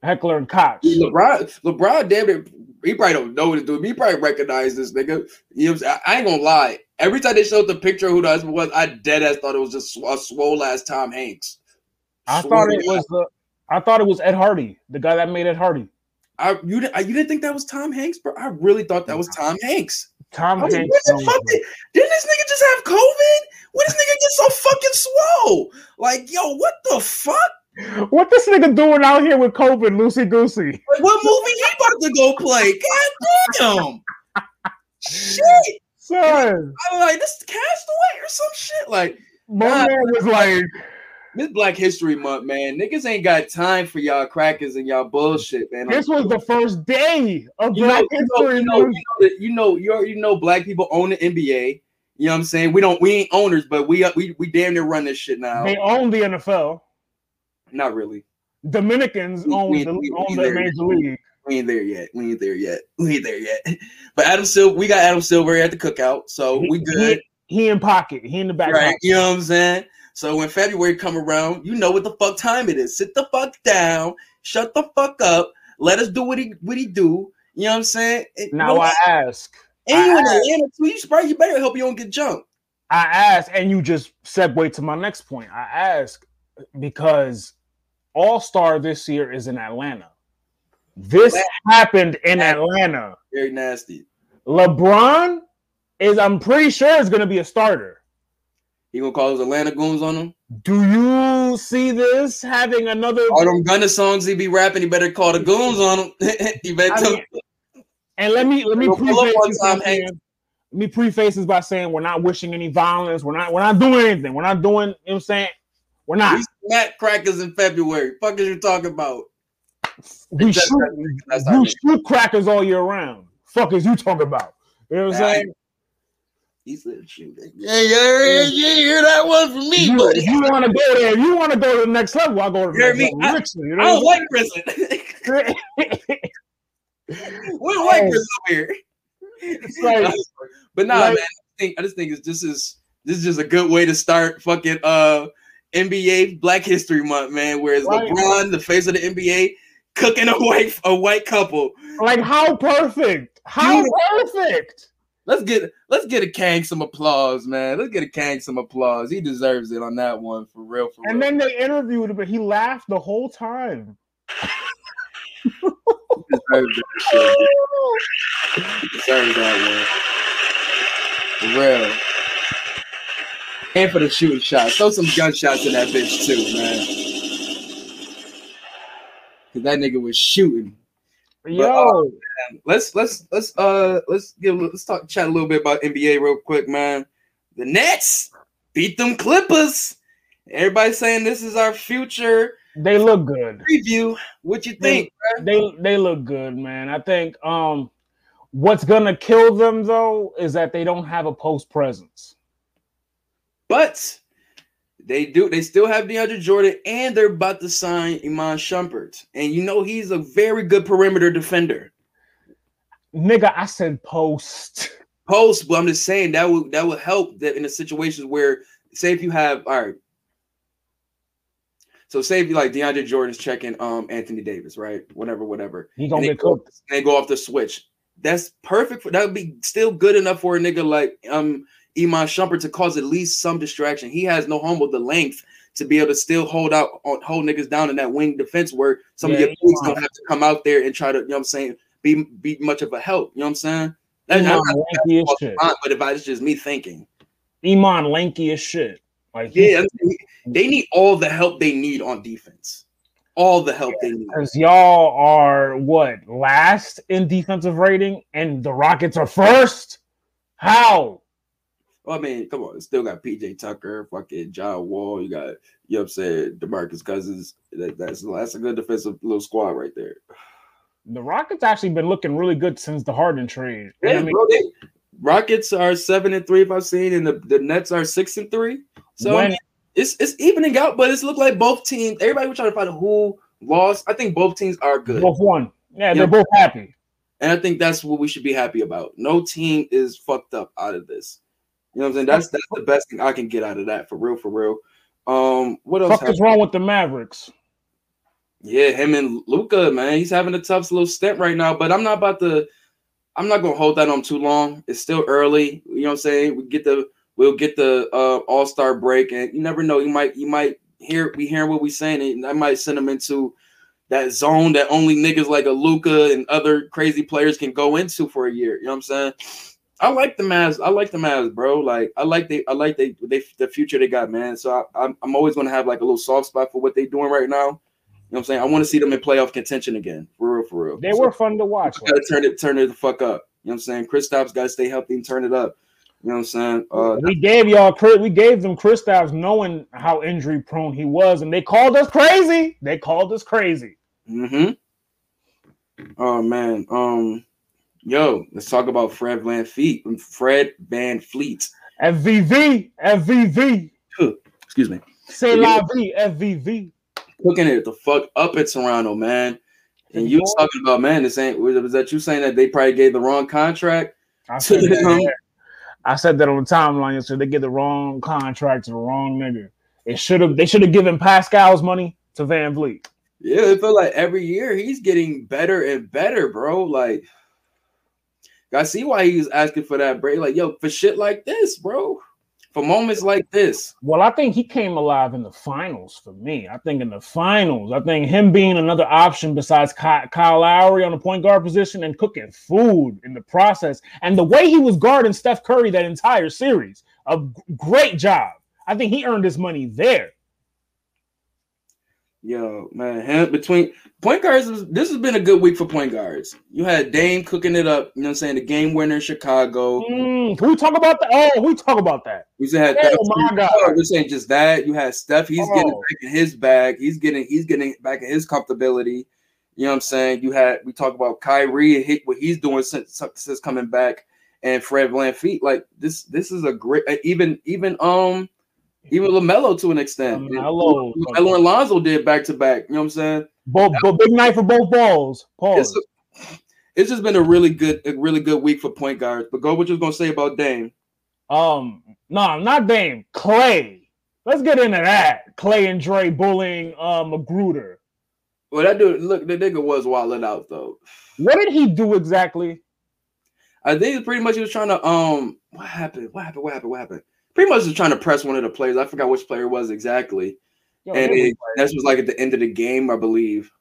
heckler and Koch. LeBron, LeBron, damn it, he probably don't know what to do. He probably recognize this nigga. You know what I'm saying? I, I ain't gonna lie. Every time they showed the picture of who the husband was, I dead ass thought it was just a swole ass Tom Hanks. I thought it God. was the. I thought it was Ed Hardy, the guy that made Ed Hardy. I you didn't you didn't think that was Tom Hanks, bro? I really thought that was Tom Hanks. Tom I was like, Hanks. what the fuck did, didn't this nigga just have COVID? What this nigga get so fucking swole? Like, yo, what the fuck? What this nigga doing out here with COVID, Lucy goosey? Like, what movie he about to go play? God damn. shit. Son, I'm like, this is Castaway or some shit. Like, my man was like, this Black History Month, man. Niggas ain't got time for y'all crackers and y'all bullshit, man. this was the first day of you Black know, History you know, Month. you know, you know, you know black people own the NBA. You know what I'm saying? We don't, we ain't owners, but we we we damn near run this shit now. They own the NFL. Not really. Dominicans We- own we- the we- own the major league. We ain't there yet. We ain't there yet. We ain't there yet. But Adam Silver, we got Adam Silver at the cookout, so we good, He, he in pocket. He in the back. right? pocket. You know what I'm saying? So when February come around, you know what the fuck time it is. Sit the fuck down, shut the fuck up, let us do what he what he do. You know what I'm saying? Now I ask, and you in I- Atlanta too. You spread. You better hope you don't get jumped. I ask, and you just segue to my next point. I ask because All Star this year is in Atlanta. This happened in Atlanta. Very nasty. LeBron is, I'm pretty sure, is going to be a starter. He gonna call those Atlanta goons on him. Do you see this having another? All them Gunna songs he be rapping, he better call the goons on him. he better I mean, and let me let me Go pull up preface this time, by saying, let me preface this by saying we're not wishing any violence. We're not we're not doing anything. We're not doing. You know what I'm saying? We're not. we smack crackers in February. Fuck is you talking about? We shoot, that's it shoot crackers all year round. Fuck is you talking about? You know what I'm saying? He said, "Shoot, yeah, yeah, you hear that one from me, You, buddy. you want to go there, you want to go to the next level, I'll go to the You hear next me? level. I- Richly, you I know don't what like prison. We don't like prison over here. It's like- but nah, like- man. I think I just think it's this is this is just a good way to start fucking uh NBA Black History Month, man. Whereas Right. LeBron, the face of the NBA, cooking a white a white couple. like how perfect? How perfect? Let's get let's get a Kang some applause, man. Let's get a Kang some applause. He deserves it on that one for real. For And real. then they interviewed him, but he laughed the whole time. He deserves that shit. Deserves that one. For real. And for the shooting shots. Throw some gunshots in that bitch too, man. Cause that nigga was shooting. Yo, Let's let's let's uh let's give let's talk chat a little bit about NBA real quick, man. The Nets beat them Clippers. Everybody's saying this is our future they look good. preview. What you think? They they look good, man. I think um what's gonna kill them though is that they don't have a post presence. But they do. They still have DeAndre Jordan, and they're about to sign Iman Shumpert, and you know he's a very good perimeter defender. Nigga, I said post. Post, but I'm just saying that would that would help that in the situations where, say, if you have all right. So say if you like DeAndre Jordan's checking um Anthony Davis, right? Whatever, whatever. He gonna get go, cooked. and they go off the switch. That's perfect. For, that would be still good enough for a nigga like um Iman Shumpert to cause at least some distraction. He has no home with the length to be able to still hold out on hold niggas down in that wing defense where some Yeah, of your bigs gonna have to come out there and try to, you know what I'm saying, be be much of a help. You know what I'm saying? That- Iman lanky as shit. but if I it's just me thinking. Iman lanky as shit. Like Yeah, they need all the help they need on defense. All the help they need. because y'all are what last in defensive rating, and the Rockets are first. How? Oh, well, I mean, come on, still got PJ Tucker, fucking John Wall. You got, you know what I'm saying, Demarcus Cousins. That, that's that's a good defensive little squad right there. The Rockets actually been looking really good since the Harden trade. Yeah, I mean, bro, they, Rockets are seven and three if I've seen, and the, the Nets are six and three. So I mean, it's it's evening out, but it's look like both teams. Everybody was trying to find who lost. I think both teams are good, both won. Yeah, they're both happy. and I think that's what we should be happy about. No team is fucked up out of this. You know what I'm saying? That's that's the best thing I can get out of that for real, for real. Um, what else? Fuck happened? is wrong with the Mavericks? Yeah, him and Luka, man, he's having a tough little stint right now. But I'm not about to. I'm not gonna hold that on too long. It's still early. You know what I'm saying? We get the we'll get the uh, All Star break, and you never know. You might you might hear we hearing what we saying, and that might send them into that zone that only niggas like a Luka and other crazy players can go into for a year. You know what I'm saying? I like the Mavs. I like the Mavs, bro. Like I like they I like they they the future they got, man. So I, I'm I'm always gonna have like a little soft spot for what they're doing right now. You know what I'm saying? I want to see them in playoff contention again. For real, for real. They So, were fun to watch. gotta turn it turn it the fuck up. You know what I'm saying? Kristaps gotta stay healthy and turn it up. You know what I'm saying? Uh we gave y'all we gave them Chris Kristaps knowing how injury prone he was, and they called us crazy. They called us crazy. mm-hmm. Oh man. Um yo, let's talk about Fred VanVleet. Fred VanVleet. FVV, FVV, Excuse me. say la vie, FVV. Cooking it the fuck up at Toronto, man. And you was talking about man, this ain't was that you saying that they probably gave the wrong contract? I said that, I said that on the timeline. So they get the wrong contract to the wrong nigga. It should have. They should have given Pascal's money to VanVleet. Yeah, it feel like every year he's getting better and better, bro. Like I see why he was asking for that break. Like, yo, for shit like this, bro. For moments like this. Well, I think he came alive in the finals for me. I think in the finals, I think him being another option besides Kyle Lowry on the point guard position and cooking food in the process, and the way he was guarding Steph Curry that entire series, a great job. I think he earned his money there. Yo, man, him between point guards, this has been a good week for point guards. You had Dame cooking it up, you know what I'm saying? The game winner in Chicago. Mm, can we talk about that? Oh, we talk about that. You had Oh, my God. We're saying just that. You had Steph, he's getting Oh. back in his bag, he's getting he's getting back in his comfortability. You know what I'm saying? You had we talk about Kyrie and hit what he's doing since, since coming back, and Fred VanVleet. Like this, this is a great even even um even Lamelo to an extent. LaMelo. And Lonzo did back to back. You know what I'm saying? Both, both big night for both balls. Pause. It's, it's just been a really good, a really good week for point guards. But go, what you was gonna say about Dame? Um, no, not Dame. Klay. Let's get into that. Klay and Dre bullying uh, Magruder. Well, that dude, look, the nigga was wilding out though. What did he do exactly? I think pretty much he was trying to um what happened? What happened? What happened? What happened? Pretty much was trying to press one of the players. I forgot which player it was exactly. Yo, and it was that was like at the end of the game, I believe.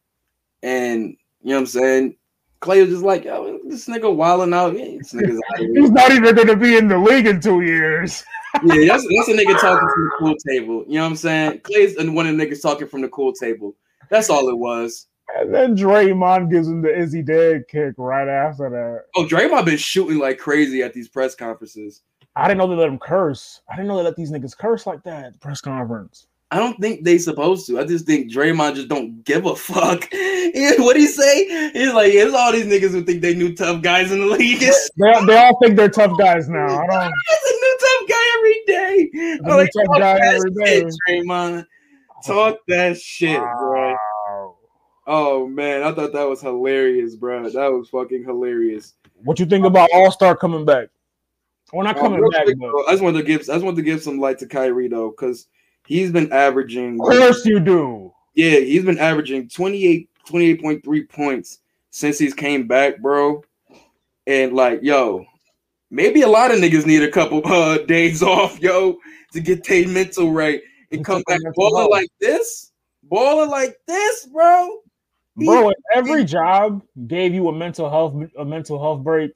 And you know what I'm saying? Klay was just like, yo, this nigga wilding out. Yeah, this nigga's out. He's not even going to be in the league in two years. yeah, that's, that's a nigga talking from the cool table. You know what I'm saying? Klay's and one of the niggas talking from the cool table. That's all it was. And then Draymond gives him the Is he dead kick right after that. Oh, Draymond been shooting like crazy at these press conferences. I didn't know they let them curse. I didn't know they let these niggas curse like that at the press conference. I don't think they supposed to. I just think Draymond just don't give a fuck. What he say? He's like, it's all these niggas who think they new tough guys in the league. They, they all think they're tough guys now. I don't. it's a new tough guy every day. I'm like, tough guy every shit, day. Draymond. Talk that shit, bro. Oh man, I thought that was hilarious, bro. That was fucking hilarious. What you think about All Star coming back? Well, not coming back, quick, though, I just wanted to give I just wanted to give some light to Kyrie though, because he's been averaging of course you do. yeah, he's been averaging 28, 28.3 points since he's came back, bro. And like, yo, maybe a lot of niggas need a couple uh days off, yo, to get their mental right and come back balling like this, balling like this, bro. Bro, every job gave you a mental health a mental health break,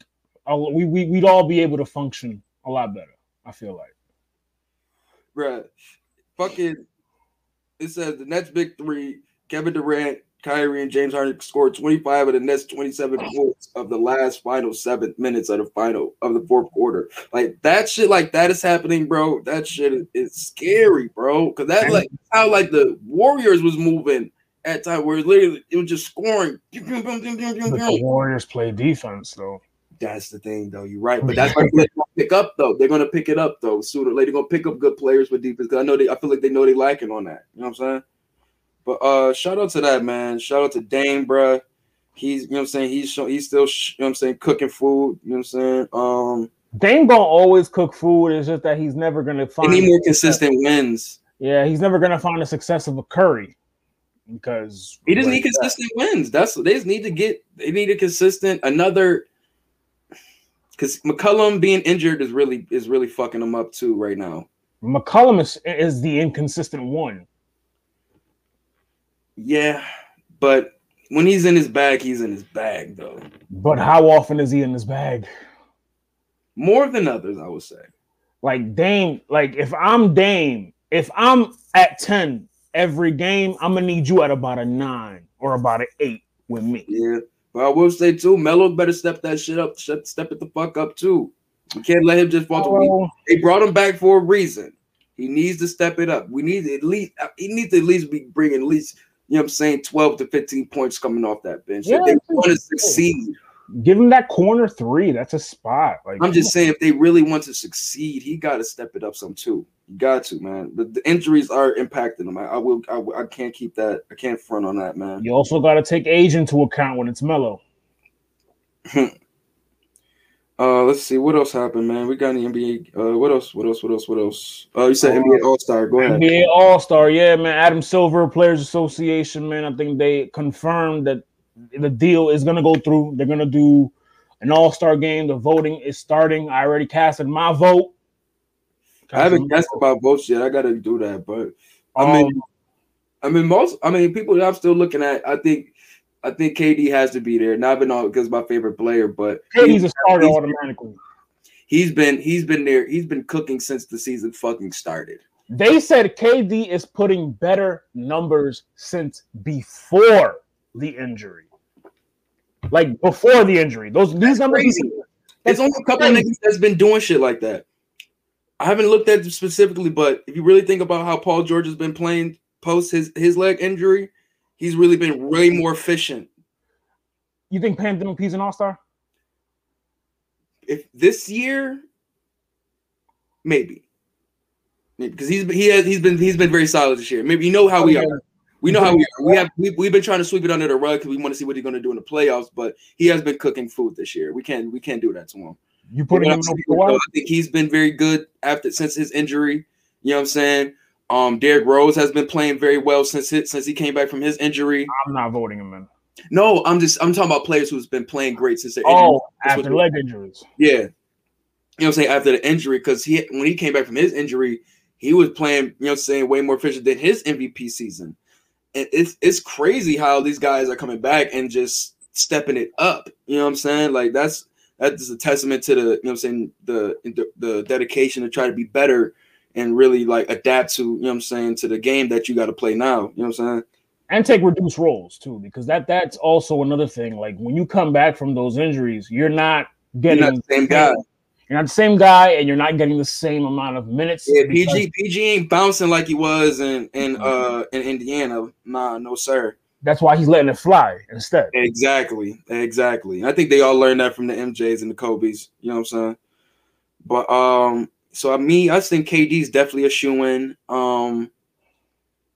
we, we we'd all be able to function a lot better. I feel like. Bruh, fucking, it says the Nets big three: Kevin Durant, Kyrie, and James Harden scored 25 of the Nets 27 points of the last final seven minutes of the final of the fourth quarter. Like that shit, like that is happening, bro. That shit is, is scary, bro. Because that like how like the Warriors was moving at time where literally it was just scoring. But the Warriors play defense though. That's the thing, though. You're right, but that's gonna pick up, though. They're gonna pick it up, though. Sooner or later, they're gonna pick up good players with defense. Cause I know they, I feel like they know they lacking on that. You know what I'm saying? But uh, shout out to that man. Shout out to Dame, bruh. He's, you know what I'm saying. He's show, he's still, you know what I'm saying, cooking food. You know what I'm saying? Um, Dame gonna always cook food. It's just that he's never gonna find. need more consistent wins. Yeah, he's never gonna find the success of a Curry because He doesn't need consistent wins. That's they just need to get. They need a consistent another. Because McCollum being injured is really is really fucking him up too right now. McCollum is, is the inconsistent one. Yeah, but when he's in his bag, he's in his bag though. But how often is he in his bag? More than others, I would say. Like Dame, like if I'm Dame, if I'm at 10 every game, I'm gonna need you at about a nine or about an eight with me. Yeah, but I will say too, Melo better step that shit up. Step, step it the fuck up too. We can't let him just fall. Oh, They brought him back for a reason. He needs to step it up. We need at least. He needs to at least be bringing at least. You know what I'm saying? 12 to 15 points coming off that bench. Yeah, if they want to succeed, give him that corner three. That's a spot. Like I'm just saying, if they really want to succeed, he got to step it up some too. You got to, man. The, the injuries are impacting him. I, I will. I, I can't keep that. I can't front on that, man. you also got to take age into account when it's Melo. Uh, let's see what else happened, man. We got any NBA. Uh, what else? What else? What else? What else? Uh, you said NBA All Star. Go ahead. NBA All Star, yeah, man. Adam Silver, Players Association, man. I think they confirmed that the deal is gonna go through. They're gonna do an All Star game. The voting is starting. I already casted my vote. I haven't guessed about votes yet. I gotta do that, but I mean, Um, I mean, most. I mean, people that I'm still looking at. I think, I think KD has to be there. Not been all because my favorite player, but KD's a starter he's- automatically. he's been he's been there. He's been cooking since the season fucking started. They said KD is putting better numbers since before the injury. Like before the injury. Those these numbers crazy. There's only a couple of niggas that's been doing shit like that. I haven't looked at it specifically, but if you really think about how Paul George has been playing post his his leg injury, he's really been way more efficient. You think Pam P's an all-star? If this year, maybe, maybe because he's he has he's been he's been very solid this year. Maybe you know how we oh, are. We know how we are. We have we, we've been trying to sweep it under the rug because we want to see what he's going to do in the playoffs. But he has been cooking food this year. We can't we can't do that to him. You putting What him I'm in saying, over though, Kawhi? I think he's been very good after since his injury. You know what I'm saying? Um, Derrick Rose has been playing very well since his, since he came back from his injury. I'm not voting him in. No, I'm just I'm talking about players who's been playing great since their Oh, injury. After leg injuries. Yeah, you know what I'm saying after the injury because he when he came back from his injury, he was playing you know what I'm saying way more efficient than his MVP season. It's it's crazy how these guys are coming back and just stepping it up. You know what I'm saying? Like that's that's a testament to the you know what I'm saying the the, dedication to try to be better and really like adapt to you know what I'm saying to the game that you got to play now. You know what I'm saying? And take reduced roles too, because that that's also another thing. Like when you come back from those injuries, you're not You're getting not the same guy. You're not the same guy, and you're not getting the same amount of minutes. Yeah, because- PG PG ain't bouncing like he was in in uh in Indiana. Nah, no sir. That's why he's letting it fly instead. Exactly, exactly. I think they all learned that from the MJs and the Kobe's. You know what I'm saying? But um, so I mean, I think KD's definitely a shoe in. Um,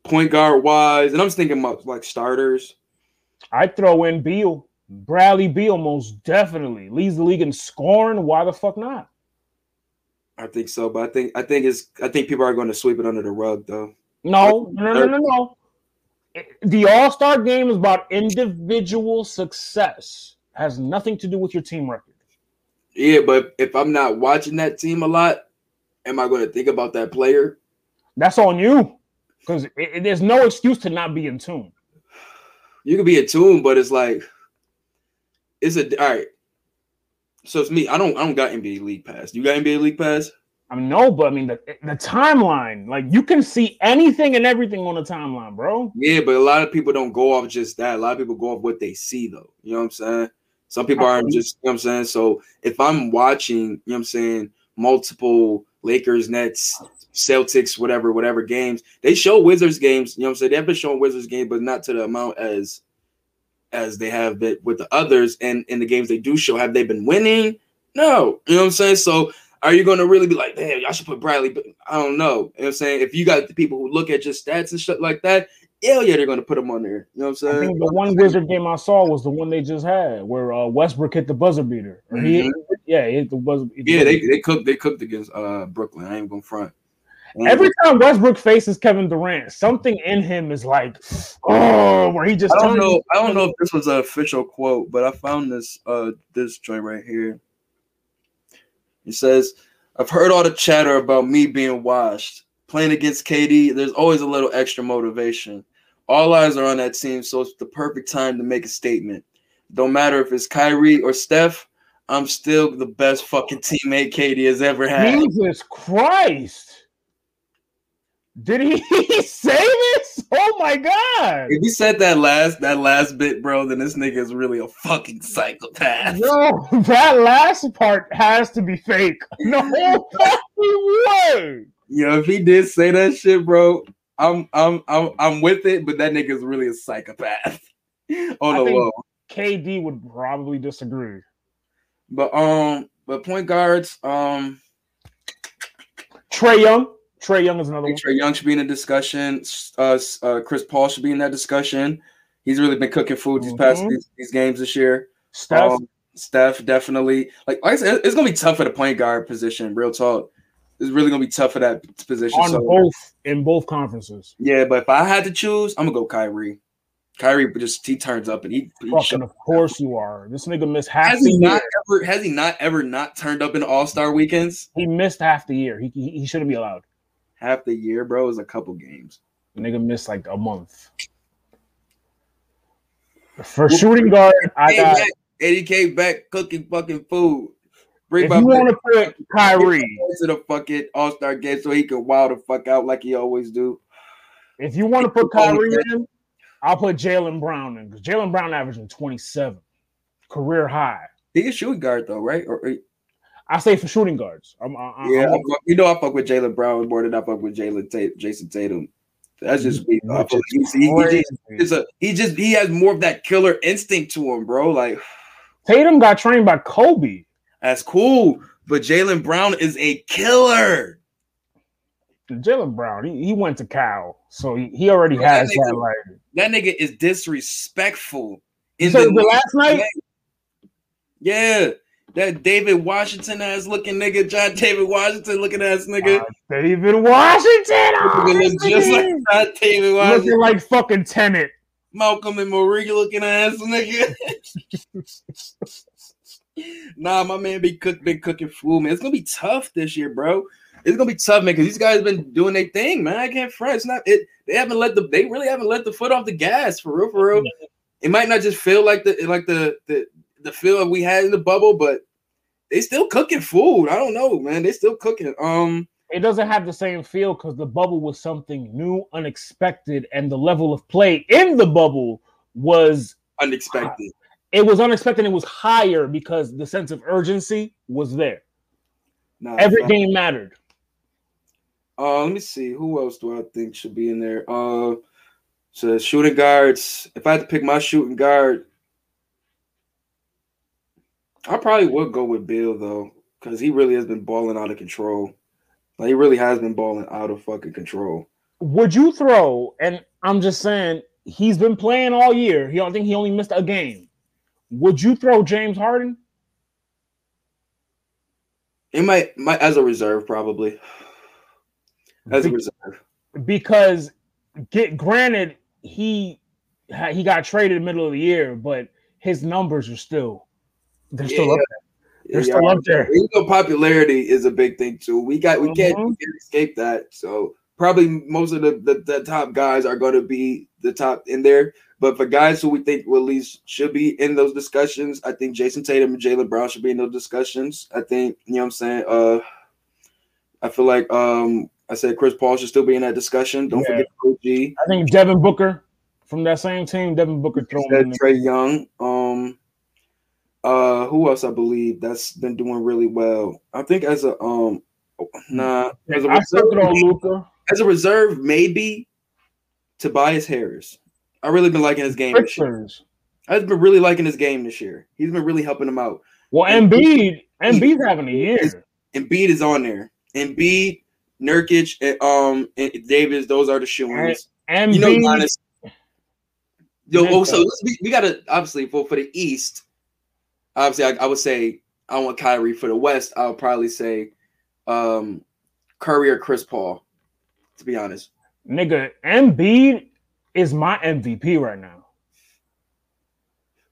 point guard wise, and I'm just thinking about like starters. I throw in Beal, Bradley Beal, most definitely leads the league in scoring. Why the fuck not? I think so, but I think I think it's I think people are going to sweep it under the rug though. No, no, no, no, no. The All Star game is about individual success. Has nothing to do with your team record. Yeah, but if I'm not watching that team a lot, am I going to think about that player? That's on you, because there's no excuse to not be in tune. You could be in tune, but it's like it's a all right. So it's me. I don't I don't got NBA League Pass. You got NBA League Pass? I mean, no, but I mean the the timeline. Like you can see anything and everything on the timeline, bro. Yeah, but a lot of people don't go off just that. A lot of people go off what they see, though. You know what I'm saying? Some people aren't just, you know what I'm saying? So if I'm watching, you know what I'm saying, multiple Lakers, Nets, Celtics, whatever, whatever games, they show Wizards games, you know what I'm saying? They've been showing Wizards games, but not to the amount as as they have been with the others. And in the games they do show, have they been winning? No. You know what I'm saying? So are you going to really be like, damn, I should put Bradley? But I don't know. You know what I'm saying? If you got the people who look at just stats and shit like that, hell yeah, they're going to put them on there. You know what I'm I saying? think the one Wizard game I saw was the one they just had, where uh, Westbrook hit the buzzer beater. Or he, yeah, he hit the buzzer. hit the Yeah, buzzer they, they cooked they cooked against uh Brooklyn. I ain't gonna front. Every time Westbrook faces Kevin Durant, something in him is like, oh, where he just. I don't know. I don't know if this was an official quote, but I found this uh this joint right here. He says, "I've heard all the chatter about me being washed. Playing against KD, there's always a little extra motivation. All eyes are on that team, so it's the perfect time to make a statement. Don't matter if it's Kyrie or Steph, I'm still the best fucking teammate KD has ever had." Jesus Christ! Did he say this? Oh my god! If he said that last that last bit, bro, then this nigga is really a fucking psychopath. No, that last part has to be fake. No fucking way. Know, if he did say that shit, bro, I'm I'm I'm I'm with it, but that nigga is really a psychopath on the low. KD would probably disagree. But um, but point guards, um, Trae Young. Trae Young is another one. Trae Young should be in the discussion. Uh, uh, Chris Paul should be in that discussion. He's really been cooking food these past Mhm. these, these games this year. Steph. Um, Steph definitely. Like, like I said, it's gonna be tough for the point guard position. Real talk, it's really gonna be tough for that position. on so both in both conferences. yeah, but if I had to choose, I'm gonna go Kyrie. Kyrie just he turns up and he, he Fucking, of course you are. This nigga missed half has the he year. not ever has he not ever not turned up in All Star weekends? He missed half the year. He he, he shouldn't be allowed. Half the year, bro, is a couple games. The nigga missed like a month. For shooting guard, I got. Eddie came back cooking fucking food. Bring If you want to put Kyrie, to the fucking All Star game so he can wow the fuck out like he always do. if you want to put Kyrie in, I'll put Jaylen Brown in because Jaylen Brown averaging 27, career high. He can shoot guard though, right? Or, or- I say for shooting guards. I'm, I, yeah, I I'm, you know I fuck with Jaylen Brown more than I fuck with Jalen Tate, Jason Tatum. That's just me. though. I feel like he's, he, he just, it's a, he just he has more of that killer instinct to him, bro. Like Tatum got trained by Kobe. that's cool, but Jaylen Brown is a killer. Jaylen Brown, he, he went to Cal, so he, he already Bro, has that. nigga- Like, That nigga is disrespectful. In said the the last night. Yeah, that David Washington ass looking nigga, John David Washington looking ass nigga. Uh, David Washington, oh, Nigga this look just like John David Washington. looking like fucking Tenet. Malcolm and Marie looking ass nigga. nah, my man be cook been cooking food, man. It's gonna be tough this year, bro. It's gonna be tough, man, because these guys been doing their thing, man. I can't front. It's not it. They haven't let the. They really haven't let the foot off the gas for real, for real. It might not just feel like the like the the the feel we had in the bubble, but they still cooking food. I don't know, man. They still cooking. Um, It doesn't have the same feel because the bubble was something new, unexpected, and the level of play in the bubble was unexpected. it was unexpected. It was higher because the sense of urgency was there. Nah, Every fact. game mattered. Uh, let me see. Who else do I think should be in there? Uh, so shooting guards. If I had to pick my shooting guard, I probably would go with Beal though, because he really has been balling out of control. Like he really has been balling out of fucking control. Would you throw? And I'm just saying, he's been playing all year. He don't think he only missed a game. Would you throw James Harden? It might, might as a reserve probably. As a reserve. because get granted he he got traded in the middle of the year, but his numbers are still they're still Yeah. up there. They're still up there. You know, popularity is a big thing too. We got we can't, we can't escape that. So probably most of the, the, the top guys are going to be the top in there. But for guys who we think will at least should be in those discussions, I think Jayson Tatum and Jaylen Brown should be in those discussions. I think you know what I'm saying. Uh, I feel like um I said Chris Paul should still be in that discussion. Don't Yeah. forget OG. I think Devin Booker from that same team, Devin Booker thrown in Said there. Trae Young. Um, uh, who else I believe that's been doing really well? I think as a um, nah, as a I stuck it on reserve, Luka. as a reserve, maybe Tobias Harris. I really been liking his game this year. I've been really liking his game this year. He's been really helping him out. Well, Embiid, Embiid's having a year. Embiid is on there. Embiid, Nurkic, and um, and Davis. Those are the shoe-ins. Embiid, You know, Giannis. Yo, oh, so we, we gotta obviously for for the East. Obviously, I, I would say I want Kyrie for the West. I'll probably say um Curry or Chris Paul. To be honest, nigga, Embiid is my MVP right now.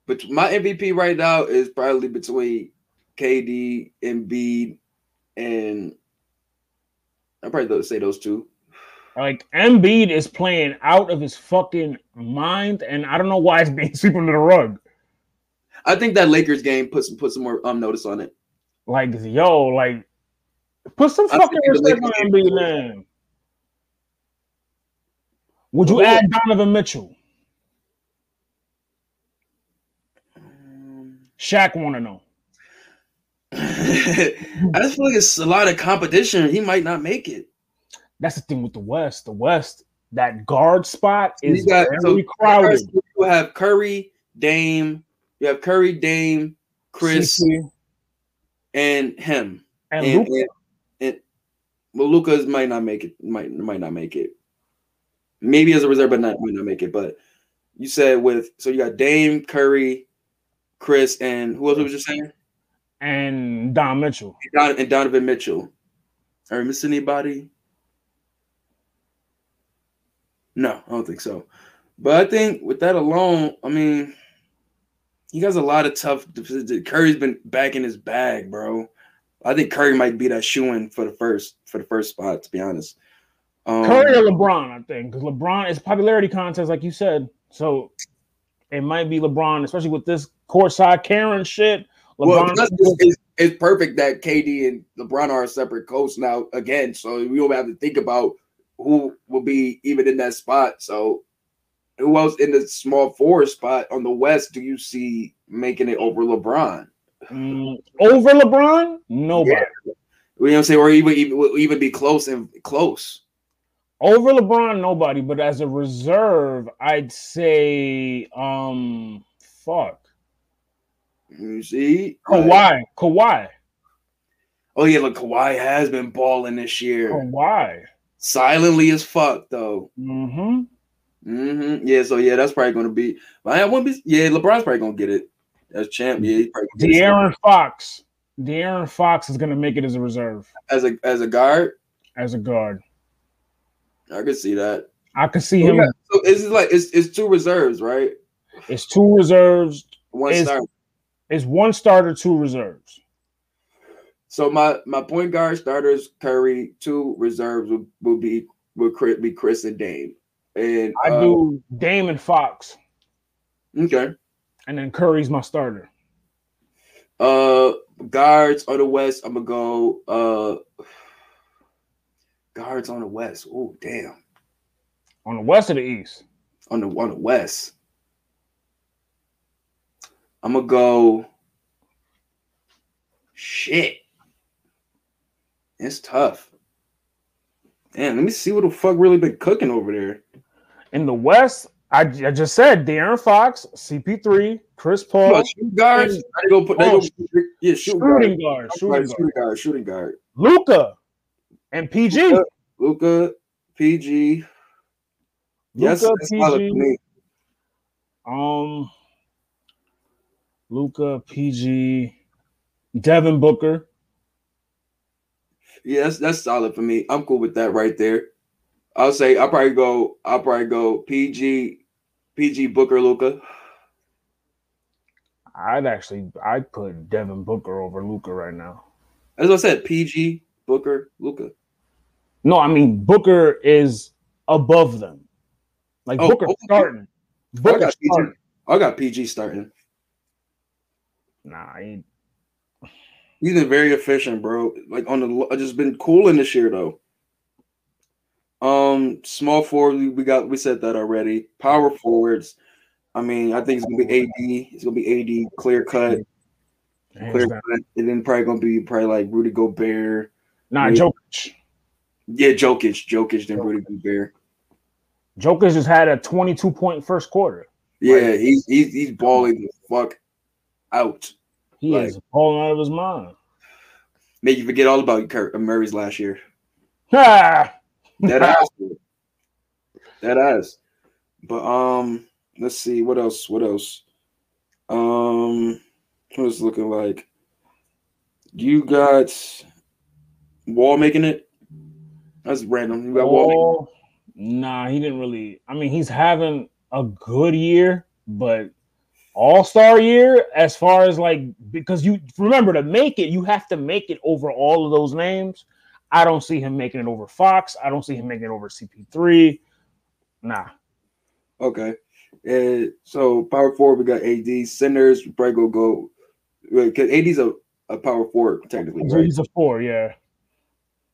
but my MVP right now is probably between KD, Embiid, and I probably say those two. Like Embiid is playing out of his fucking mind, and I don't know why it's being swept under the rug. I think that Lakers game put some put some more um notice on it. Like, yo, like, put some fucking respect on Embiid name. Would you Well, add Donovan Mitchell? Shaq want to know. I just feel like it's a lot of competition. He might not make it. That's the thing with the West. The West, that guard spot is got so very crowded. you have Curry, Dame, you have Curry, Dame, Chris, CP, and him. and, And, Luka. and, and well, Luka's might not make it. Might might not make it. Maybe as a reserve, but not might not make it. But you said with so you got Dame, Curry, Chris, and who else was you saying? and Don Mitchell. Don, and Donovan Mitchell. Are we missing anybody? No, I don't think so. But I think with that alone, I mean, he has a lot of tough. Curry's been back in his bag, bro. I think Curry might be that shoe in for the first for the first spot. To be honest, um, Curry or LeBron, I think, because LeBron is popularity contest, like you said. So it might be LeBron, especially with this courtside Karen shit. Well, LeBron, plus it's, it's, it's perfect that KD and LeBron are a separate coach now again, so we don't have to think about who will be even in that spot. So, who else in the small forward spot on the West do you see making it over LeBron? Mm, over LeBron, nobody. Yeah. You know what I'm saying? Or even even even be close and close. Over LeBron, nobody. But as a reserve, I'd say, um, fuck, You see, Kawhi, Kawhi, Oh yeah, look, Kawhi has been balling this year, Kawhi. silently as fuck though. Mm-hmm. Hmm Yeah, so yeah, that's probably gonna be. I won't be. Yeah, LeBron's probably gonna get it as champ. Yeah, he's probably gonna De'Aaron Fox. De'Aaron Fox is gonna make it as a reserve, as a as a guard. as a guard. I could see that. I could see him. Yeah, so it's like it's it's two reserves, right? It's two reserves. One It's- star. It's one starter, two reserves. So my my point guard starters Curry, two reserves will, will be will be Chris and Dame. And I uh, do Dame and Fox, okay. and then Curry's my starter. Uh guards on the west, I'm gonna go uh guards on the west. Oh damn. On the west of the east, On the on the west. I'm gonna go shit. It's tough. Damn, let me see what the fuck really been cooking over there. In the west, I, I just said De'Aaron Fox, CP3, Chris Paul, What, shoot guards? and- I go put they Oh, go, yeah, shoot guard. shooting guard, I'm shooting guard, shooting guard, shooting guard. Luka, and PG. Luka, PG. Yes, Luka, that's solid PG. for me. Um, Luka, PG, Devin Booker. Yeah, that's, that's solid for me. I'm cool with that right there. I'll say I'll probably go. I'll probably go PG, PG Booker, Luka. I'd actually I'd put Devin Booker over Luka right now. As I said, PG Booker, Luka. No, I mean Booker is above them. Like Oh, Booker okay. starting. I Booker got PG. starting. I got PG oh, starting. Nah, he, He's been very efficient, bro. Like on the, I just been cooling this year though. Um, small forward, we- got we said that already. Power forwards. I mean, I think it's gonna be AD. It's gonna be AD, clear cut, clear cut, and then probably gonna be probably like Rudy Gobert. Nah. Jokic. Yeah, Jokic, Jokic, then Rudy Gobert. Jokic just had a 22 point first quarter. Yeah, he's he's he's balling the fuck out. He Like- is balling out of his mind. Make you forget all about Kurt Murray's last year. Ah, That ass. That ass. But um, let's see what else. What else? Um, what is looking like? You got Wall making it. That's random. You got Wall. Wall, nah, he didn't really. I mean, he's having a good year, but all star year, as far as like, because you remember to make it, you have to make it over all of those names. I don't see him making it over Fox. I don't see him making it over CP3. Nah. Okay. And so power forward, we got AD. Centers, we probably go go because AD's a, a power forward technically, right? he's a four, yeah.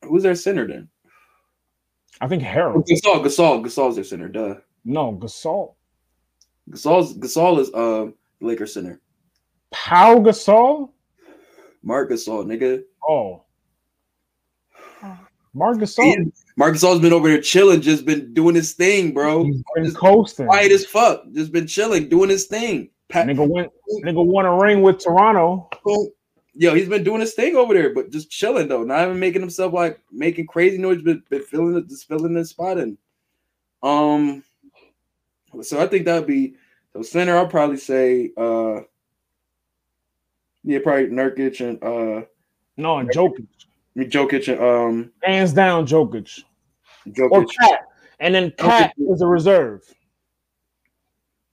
Who's their center then? I think Oh, Harold. Gasol, Gasol, Gasol's their center. Duh. No, Gasol. Gasol's Gasol is uh Laker center. Pau Gasol? Marc Gasol, nigga. Oh. Marc Gasol. Marc Gasol's been over there chilling, just been doing his thing, bro. He's been Just coasting. quiet as fuck, just been chilling, doing his thing. Pat, Nigga went nigga won a ring with Toronto. yo, he's been doing his thing over there, but just chilling though, not even making himself like making crazy noise, but been filling it, just filling his spot in. Um, so I think that'd be so center. I'll probably say, uh, yeah, probably Nurkic and uh, No, and Jokic. Jokic and um, Hands down Jokic. Or Cat. And then Cat is a reserve.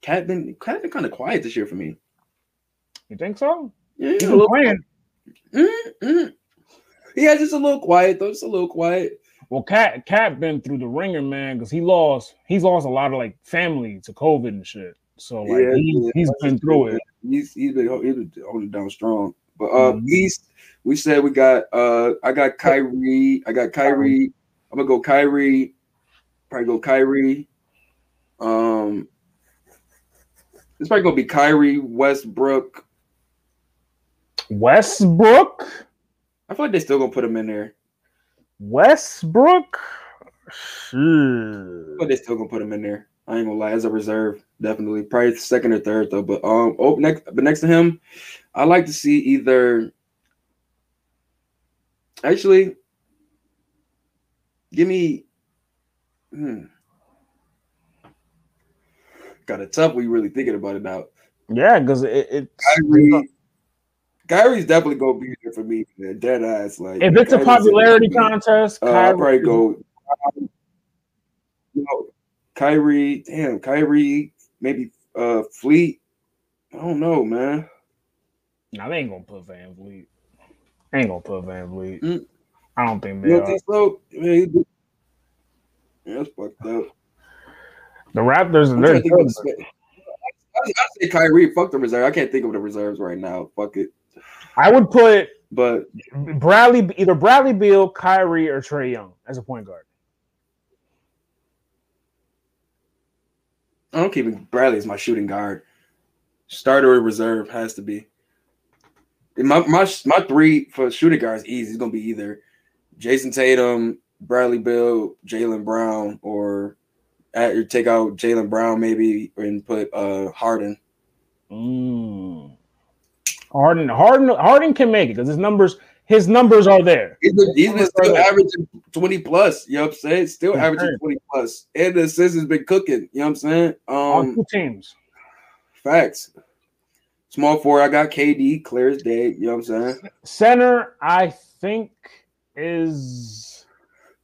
Cat been Cat been kind of quiet this year for me. You think so? Yeah, He's a little, playing. mm, mm. yeah, just a little quiet though. Just a little quiet. Well, Cat Cat been through the ringer, man, because he lost he's lost a lot of like family to COVID and shit. So like Yeah, he, yeah, he's been through it. He's he's been he's been holding down strong. But uh, Mhm. East, we said we got uh, I got Kyrie. I got Kyrie. I'm gonna go Kyrie. Probably go Kyrie. Um, it's probably gonna be Kyrie Westbrook. Westbrook, I feel like they still gonna put him in there. Westbrook. I Shit. feel like they still gonna put him in there. I ain't gonna lie, as a reserve, definitely. Probably second or third though. But um, oh, next, but next to him, I like to see either. Actually, give me. Hmm. Got it tough when you really thinking about it now. Yeah, because it, it's Kyrie, Kyrie's definitely gonna be there for me. Man. Dead ass, like if it's a popularity contest, Uh, I'll probably go. you know, Kyrie. Damn, Kyrie. Maybe uh Fleet. I don't know, man. They ain't gonna put VanVleet. Ain't gonna put VanVleet. Mm. I don't think You they don't are. think so? Man, yeah, that's fucked up. The Raptors, I'm they're trying to think of good. the- I, I say Kyrie. Fuck the reserve. I can't think of the reserves right now. Fuck it. I would put But Bradley, either Bradley Beal, Kyrie, or Trae Young as a point guard. I don't keep Bradley as my shooting guard. Starter or reserve has to be. My my my three for shooting guard is easy. It's gonna be either Jayson Tatum, Bradley Beal, Jaylen Brown, or at, your take out Jaylen Brown maybe and put uh Harden. Mm. Harden, Harden, Harden can make it because his numbers, his numbers are there. He's been, he's been still averaging 20 plus, you know what I'm saying? Still Okay. averaging 20 plus. And the assists has been cooking, you know what I'm saying? on Um two teams. facts. Small four, I got KD, clear as day, you know what I'm saying? Center, I think is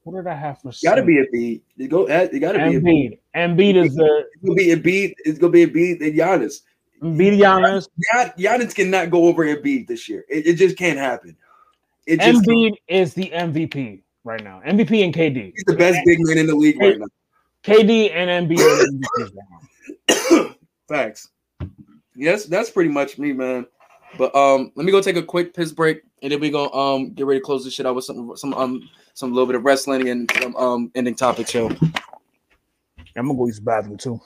what did I have for? Gotta be Embiid. You go eh, at you gotta be a beat. Embiid. Embiid is the It's gonna be Embiid. It's gonna be Embiid and Giannis. Embiid Giannis. Giannis cannot go over beat this year. It, it just can't happen. It just Embiid is the MVP right now. MVP and KD. he's the best big man in the league right now. KD and Embiid are the MVPs right now. Facts. Yes, that's pretty much me, man. But um, let me go take a quick piss break, and then we go um get ready to close this shit out with some some um some little bit of wrestling and some um ending topic show. I'm gonna go use the bathroom too.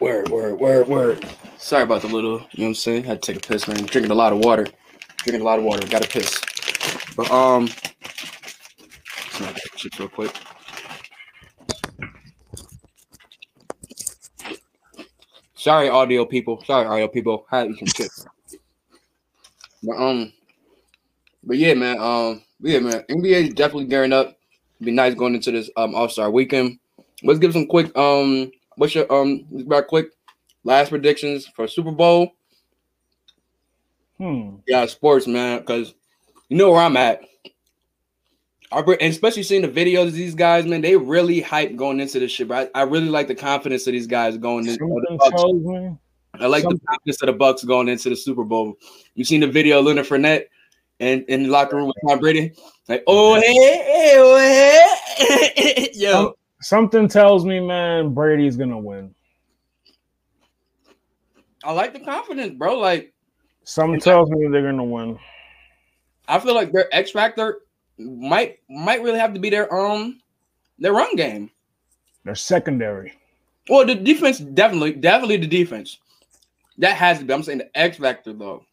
Word, word, word, word. Sorry about the little, you know what I'm saying? Had to take a piss, man. Drinking a lot of water. Drinking a lot of water. Got to piss. But um, shit real quick. Sorry, audio people. Sorry, audio people. Had some shit. But um, but yeah, man. Um, yeah, man. NBA is definitely gearing up. Be nice going into this um All Star weekend. Let's give some quick um. What's your um? About quick last predictions for Super Bowl. Hmm. Yeah, sports, man. Because you know where I'm at. I, and especially seeing the videos of these guys, man, they really hype going into this shit. But I, I really like the confidence of these guys going into Something the Bucs. I like Some- the confidence of the Bucs going into the Super Bowl. You seen the video of Leonard Fournette and in the locker room with Tom Brady? Like, oh hey, hey, oh hey, yo. Something tells me, man, Brady's gonna win. I like the confidence, bro. Like, Something tells me they're gonna win. I feel like their X factor might might really have to be their um their run game. They're secondary. Well, the defense definitely, definitely the defense. That has to be. I'm saying the X factor though.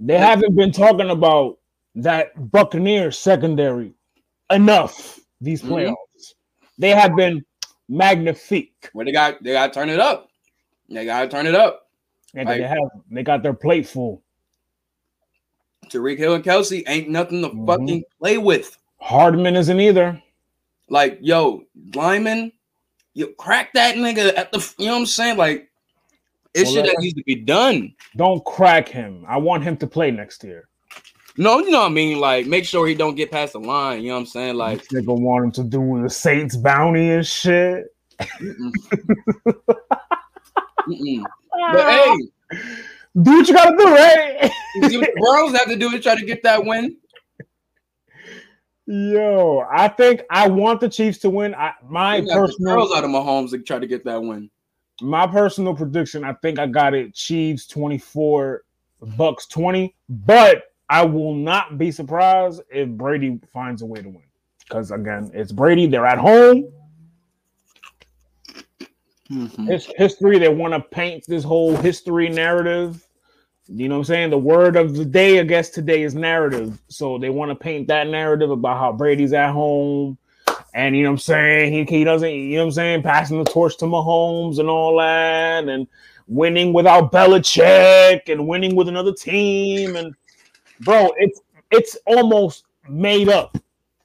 They haven't been talking about that Buccaneers secondary enough these Mhm. playoffs. They have been magnifique. Where they got they got to turn it up. They got to turn it up. And Right. they have they got their plate full. Tyreek Hill and Kelce ain't nothing to Mhm. fucking play with. Hardman isn't either. Like, yo, Lyman, you crack that nigga at the, you know what I'm saying? Like, it Well, shit that needs to be done. Don't crack him. I want him to play next year. No, you know what I mean? Like, make sure he don't get past the line. You know what I'm saying? Like, Nigga want him to do the Saints bounty and shit. mm-mm. Mm-mm. but hey, do what you gotta do, right? see what the Browns have to do to try to get that win. Yo, I think I want the Chiefs to win. I, my They personal girls out of Mahomes to try to get that win. my personal prediction, I think I got it Chiefs 24, Bucs 20, but I will not be surprised if Brady finds a way to win. Because again, it's Brady, they're at home. Mhm. It's history. They want to paint this whole history narrative. You know what I'm saying? The word of the day, I guess, today is narrative. So they want to paint that narrative about how Brady's at home. And you know what I'm saying? He, he doesn't, you know what I'm saying? Passing the torch to Mahomes and all that. And winning without Belichick and winning with another team. And bro, it's it's almost made up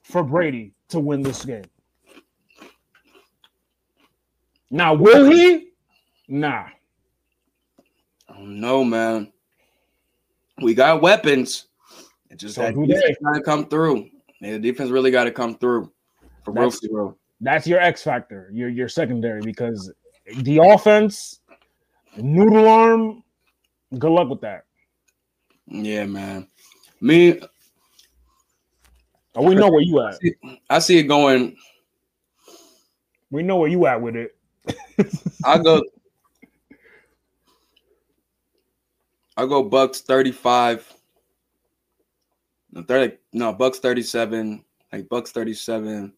for Brady to win this game. Now, will he? Nah. I don't know, man. We got weapons. It just So that defense got to come through. The defense really got to come through for real, That's- for real. That's your X factor, your your secondary, because the offense, noodle arm, good luck with that. Yeah, man. Me, Oh, we know where you at. I see it going. We know where you at with it. I go. I go Bucs thirty five. No, thirty. No, Bucs thirty seven. Like Bucs thirty seven.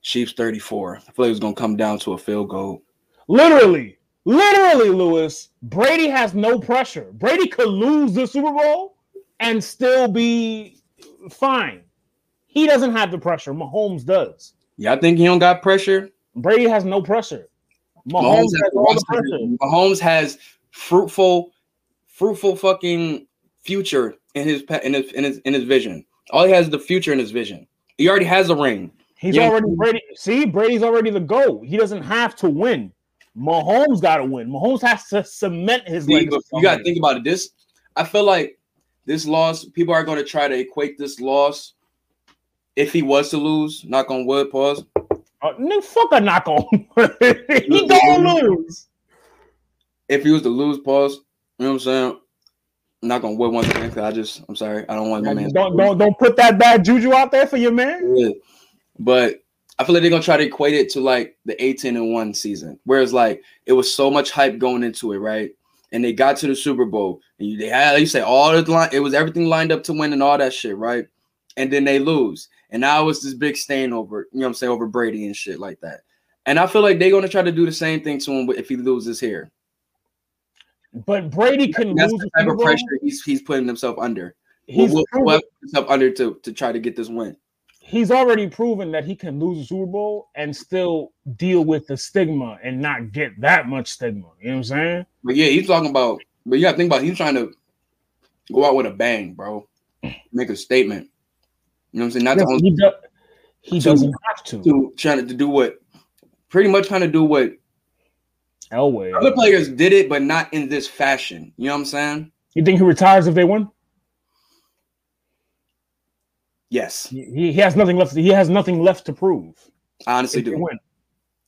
Chiefs thirty four. I feel like it's gonna come down to a field goal. Literally, literally, Lewis. Brady has no pressure. Brady could lose the Super Bowl and still be fine. He doesn't have the pressure. Mahomes does. Yeah, I think he don't got pressure. Brady has no pressure. Mahomes, Mahomes has all the pressure. Mahomes has fruitful, fruitful fucking future in his in his in his in his vision. All he has is the future in his vision. He already has a ring. He's already Brady. See, Brady's already the GOAT. He doesn't have to win. Mahomes got to win. Mahomes has to cement his See, legacy. you got to think about it. This, I feel like this loss. People are going to try to equate this loss. If he was to lose, knock on wood, pause. Uh, nigga, fuck a knock on. he gonna lose. If he was to lose, pause. You know what I'm saying? Knock on wood once again. 'cause I just, I'm sorry, I don't want my man. Don't don't don't put that bad juju out there for your man. Yeah. But I feel like they're gonna try to equate it to like the 18 and 1 season. Whereas like it was so much hype going into it, right? And they got to the Super Bowl and you, they had you say all the line, it was everything lined up to win and all that shit, right? And then they lose. And now it's this big stain over, you know what I'm saying, over Brady and shit like that. And I feel like they're gonna try to do the same thing to him if he loses here. But Brady can That's lose the the type of pressure he's he's putting himself under. He's, We'll, we'll, we'll put himself under to, to try to get this win. He's already proven that he can lose a Super Bowl and still deal with the stigma and not get that much stigma. You know what I'm saying? But yeah, he's talking about. But you got to think about. He's trying to go out with a bang, bro. Make a statement. You know what I'm saying? Not Yes, to, he, do, he To- doesn't have to. to trying to, to do what, pretty much trying to do what Elway. other players did it, but not in this fashion. You know what I'm saying? You think he retires if they win? Yes, He, he has nothing left. He has nothing left to prove. I honestly do. win.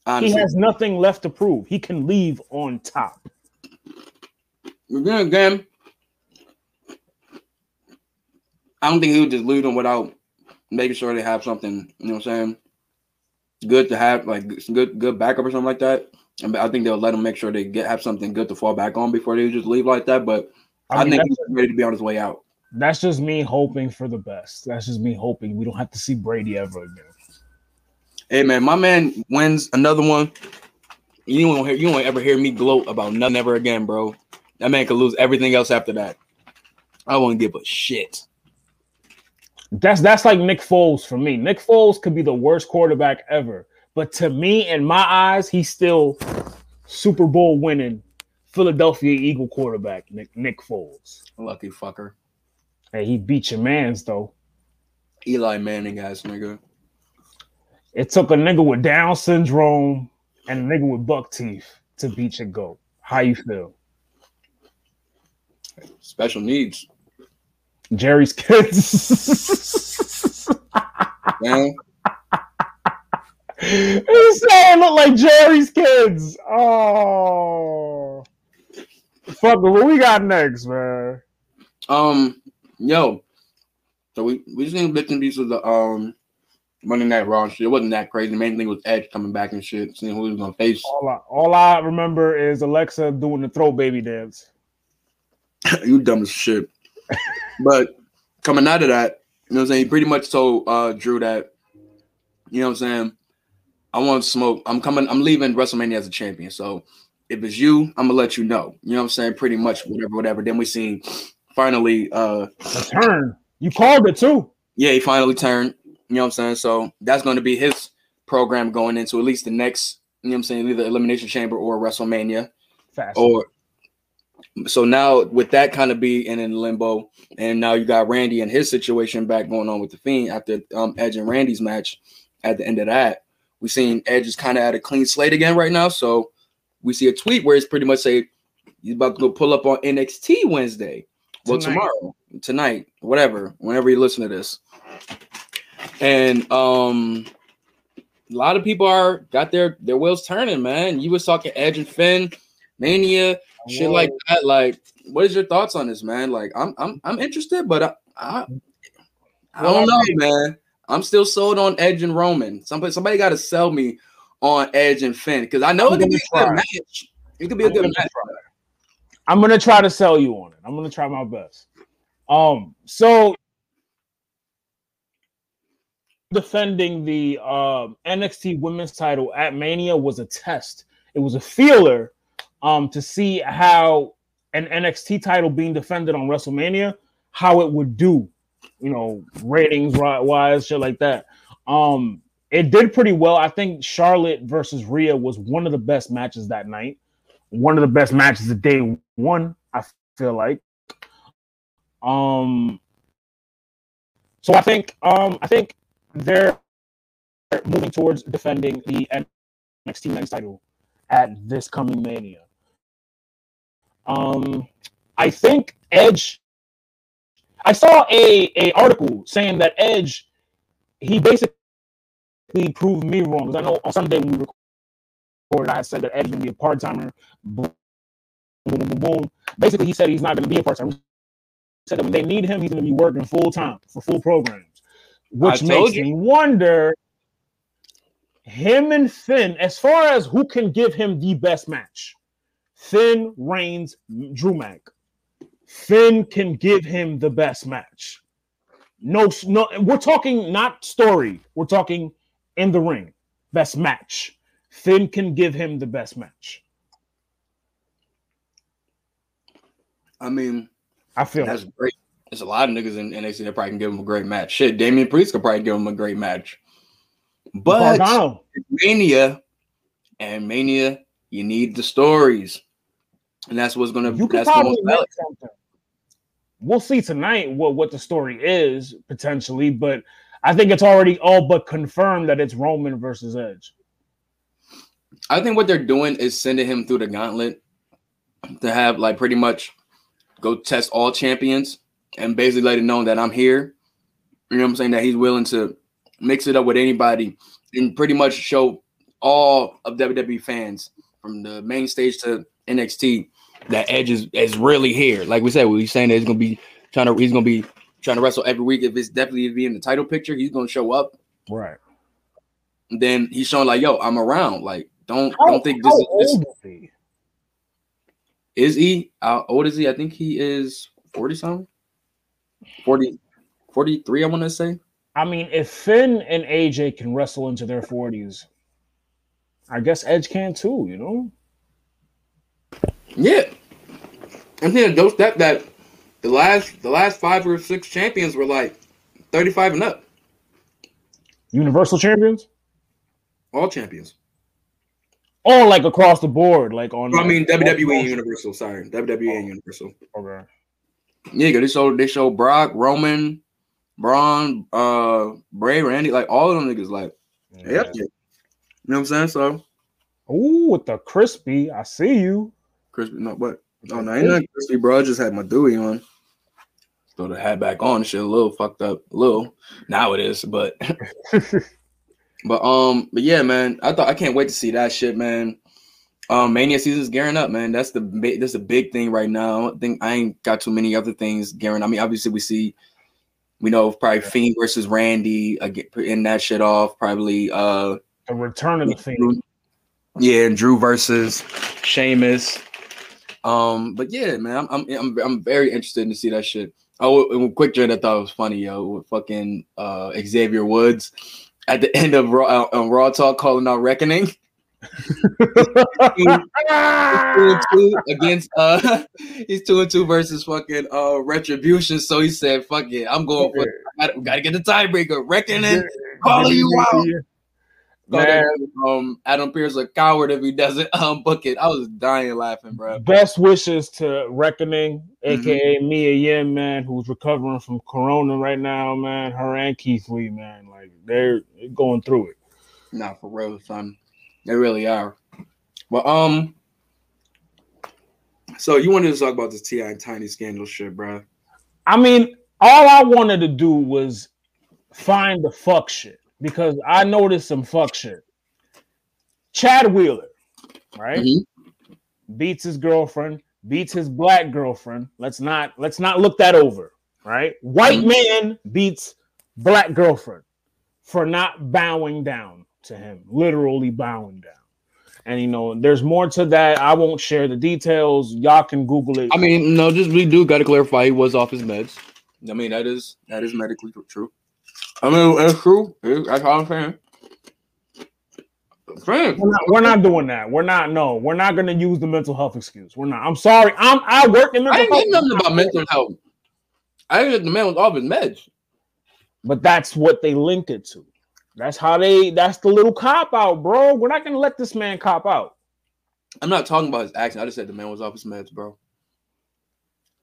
Honestly, He has nothing left to prove. He can leave on top. Then again, I don't think he would just leave them without making sure they have something. You know what I'm saying? Good to have, like some good good backup or something like that. And I think they'll let him make sure they get have something good to fall back on before they just leave like that. But I, I mean, think he's ready to be on his way out. That's just me hoping for the best. That's just me hoping we don't have to see Brady ever again. Hey man, my man wins another one. You won't hear, you won't ever hear me gloat about nothing ever again, bro. That man could lose everything else after that. I won't give a shit. That's that's like Nick Foles for me. Nick Foles could be the worst quarterback ever, but to me, in my eyes, he's still Super Bowl winning Philadelphia Eagle quarterback Nick Nick Foles. Lucky fucker. Hey, he beat your man's though. Eli Manning ass nigga. It took a nigga with Down syndrome and a nigga with buck teeth to beat your goat. How you feel? Special needs. Jerry's kids. Man. He's saying look like Jerry's kids. Oh. Fuck what we got next, man? Um, yo. So we we just need bits and pieces of the um Monday Night Raw shit. It wasn't that crazy. The main thing was Edge coming back and shit, seeing who he was gonna face. All I, all I remember is Alexa doing the throw baby dance. you dumb as shit. but coming out of that, you know what I'm saying? He pretty much told uh Drew that, you know what I'm saying? I want to smoke. I'm coming, I'm leaving WrestleMania as a champion. So if it's you, I'm gonna let you know. You know what I'm saying? Pretty much whatever, whatever. Then we seen finally uh turn. You called it too. yeah, he finally turned. You know what I'm saying? So that's going to be his program going into at least the next, you know what I'm saying, either Elimination Chamber or WrestleMania. Fast. Or so now with that kind of being in limbo, and now you got Randy and his situation back going on with the Fiend after um, Edge and Randy's match. At the end of that, we seen Edge is kind of at a clean slate again right now. So we see a tweet where it's pretty much say he's about to go pull up on NXT Wednesday. Well, tomorrow, tonight, whatever, whenever you listen to this. And um a lot of people are got their their wheels turning, man. You was talking Edge and Finn, Mania, shit like that. Like, what is your thoughts on this, man? Like, I'm I'm I'm interested, but I I, I don't know, man. I'm still sold on Edge and Roman. Somebody somebody got to sell me on Edge and Finn because I know it could be a good match. It could be a good match. I'm gonna try to sell you on it. I'm gonna try my best. Um, so defending the um NXT Women's Title at Mania was a test. It was a feeler, um, to see how an NXT title being defended on WrestleMania, how it would do, you know, ratings wise, shit like that. Um, it did pretty well. I think Charlotte versus Rhea was one of the best matches that night. One of the best matches of day one, I feel like. Um, so I think um I think they're moving towards defending the NXT Men's title at this coming Mania. Um, I think Edge. I saw a a article saying that Edge, he basically proved me wrong because I know on Sunday we recorded, I said that Edge gonna be a part timer. Boom, boom, boom, boom, boom. Basically, he said he's not gonna be a part timer. Said that when they need him, he's gonna be working full time for full programs, which makes you. me wonder. Him and Finn, as far as who can give him the best match, Finn, Reigns, Drew Mac. Finn can give him the best match. No, no, we're talking not story. We're talking in the ring, best match. Finn can give him the best match. I mean, I feel that's like. great. There's a lot of niggas in NXT that probably can give him a great match. Shit, Damian Priest could probably give him a great match. But Gargano. Mania and Mania, you need the stories, and that's what's gonna. You could that's the probably most valid. something. We'll see tonight what, what the story is potentially, but I think it's already all but confirmed that it's Roman versus Edge. I think what they're doing is sending him through the gauntlet to have like pretty much go test all champions and basically let it known that I'm here. You know what I'm saying? That he's willing to mix it up with anybody and pretty much show all of WWE fans from the main stage to NXT that Edge is, is really here. Like we said, we're saying that he's gonna be trying to he's gonna be trying to wrestle every week. If it's definitely to be in the title picture, he's gonna show up. Right. Then he's showing like, yo, I'm around. Like, don't How, don't think this is this, old is he? is he how old is he? I think he is 40 something. 40 43, I want to say. I mean, if Finn and AJ can wrestle into their 40s, I guess Edge can too, you know? Yeah. I'm saying those that that the last the last five or six champions were like 35 and up. Universal champions? All champions. Oh, like across the board, like on. I mean WWE and Universal. Sorry, WWE and Universal. Okay. Yeah, 'cause they showed they showed Brock, Roman, Braun, uh, Bray, Randy, like all of them niggas. Like, yep. You know what I'm saying? So, Ooh, with the crispy, I see you. crispy, no, what? Oh, no, ain't nothing crispy, bro. I just had my Dewey on. Throw the hat back on. Shit, a little fucked up. A little. Now it is, but but um, but yeah, man. I thought I can't wait to see that shit, man. Um, Mania season's is gearing up, man. That's the big. That's a big thing right now. I think I ain't got too many other things gearing. I mean, obviously we see, we know probably Fiend versus Randy uh, in that shit off. Probably uh, The return of the Fiend. yeah, and Drew versus Sheamus. Um, but yeah, man, I'm I'm I'm, I'm very interested to see that shit. Oh, and quick joint I thought was funny, yo, with fucking uh Xavier Woods at the end of Raw uh, on Raw Talk calling out Reckoning. two against uh he's two and two versus fucking uh retribution. So he said, fuck it, I'm going for gotta, gotta get the tiebreaker. Reckoning, calling you out. Man. um Adam Pearce a coward if he doesn't um book it. I was dying laughing, bro. Best wishes to Reckoning, Mm-hmm. aka Mia Yim, man, who's recovering from Corona right now, man. Her and Keith Lee, man, like they're going through it. Not for real, son. They really are. Well, um, so you wanted to talk about this T.I. and Tiny scandal shit, bro? I mean, all I wanted to do was find the fuck shit because I noticed some fuck shit. Chad Wheeler, right? Mhm. Beats his girlfriend, beats his black girlfriend. Let's not let's not look that over, right? White Mhm. man beats black girlfriend for not bowing down to him, literally bowing down. And you know, there's more to that. I won't share the details. Y'all can Google it. I mean, no, just we do got to clarify he was off his meds. I mean, that is that is medically true. I mean, it's true. It- That's all I'm saying. We're not, we're not doing that. We're not. No, we're not going to use the mental health excuse. We're not. I'm sorry. I'm. I work in the, I mental ain't health, nothing about mental health. I the man was off his meds. but that's what they link it to. That's how they. That's the little cop out, bro. We're not going to let this man cop out. I'm not talking about his action. I just said the man was off his meds, bro.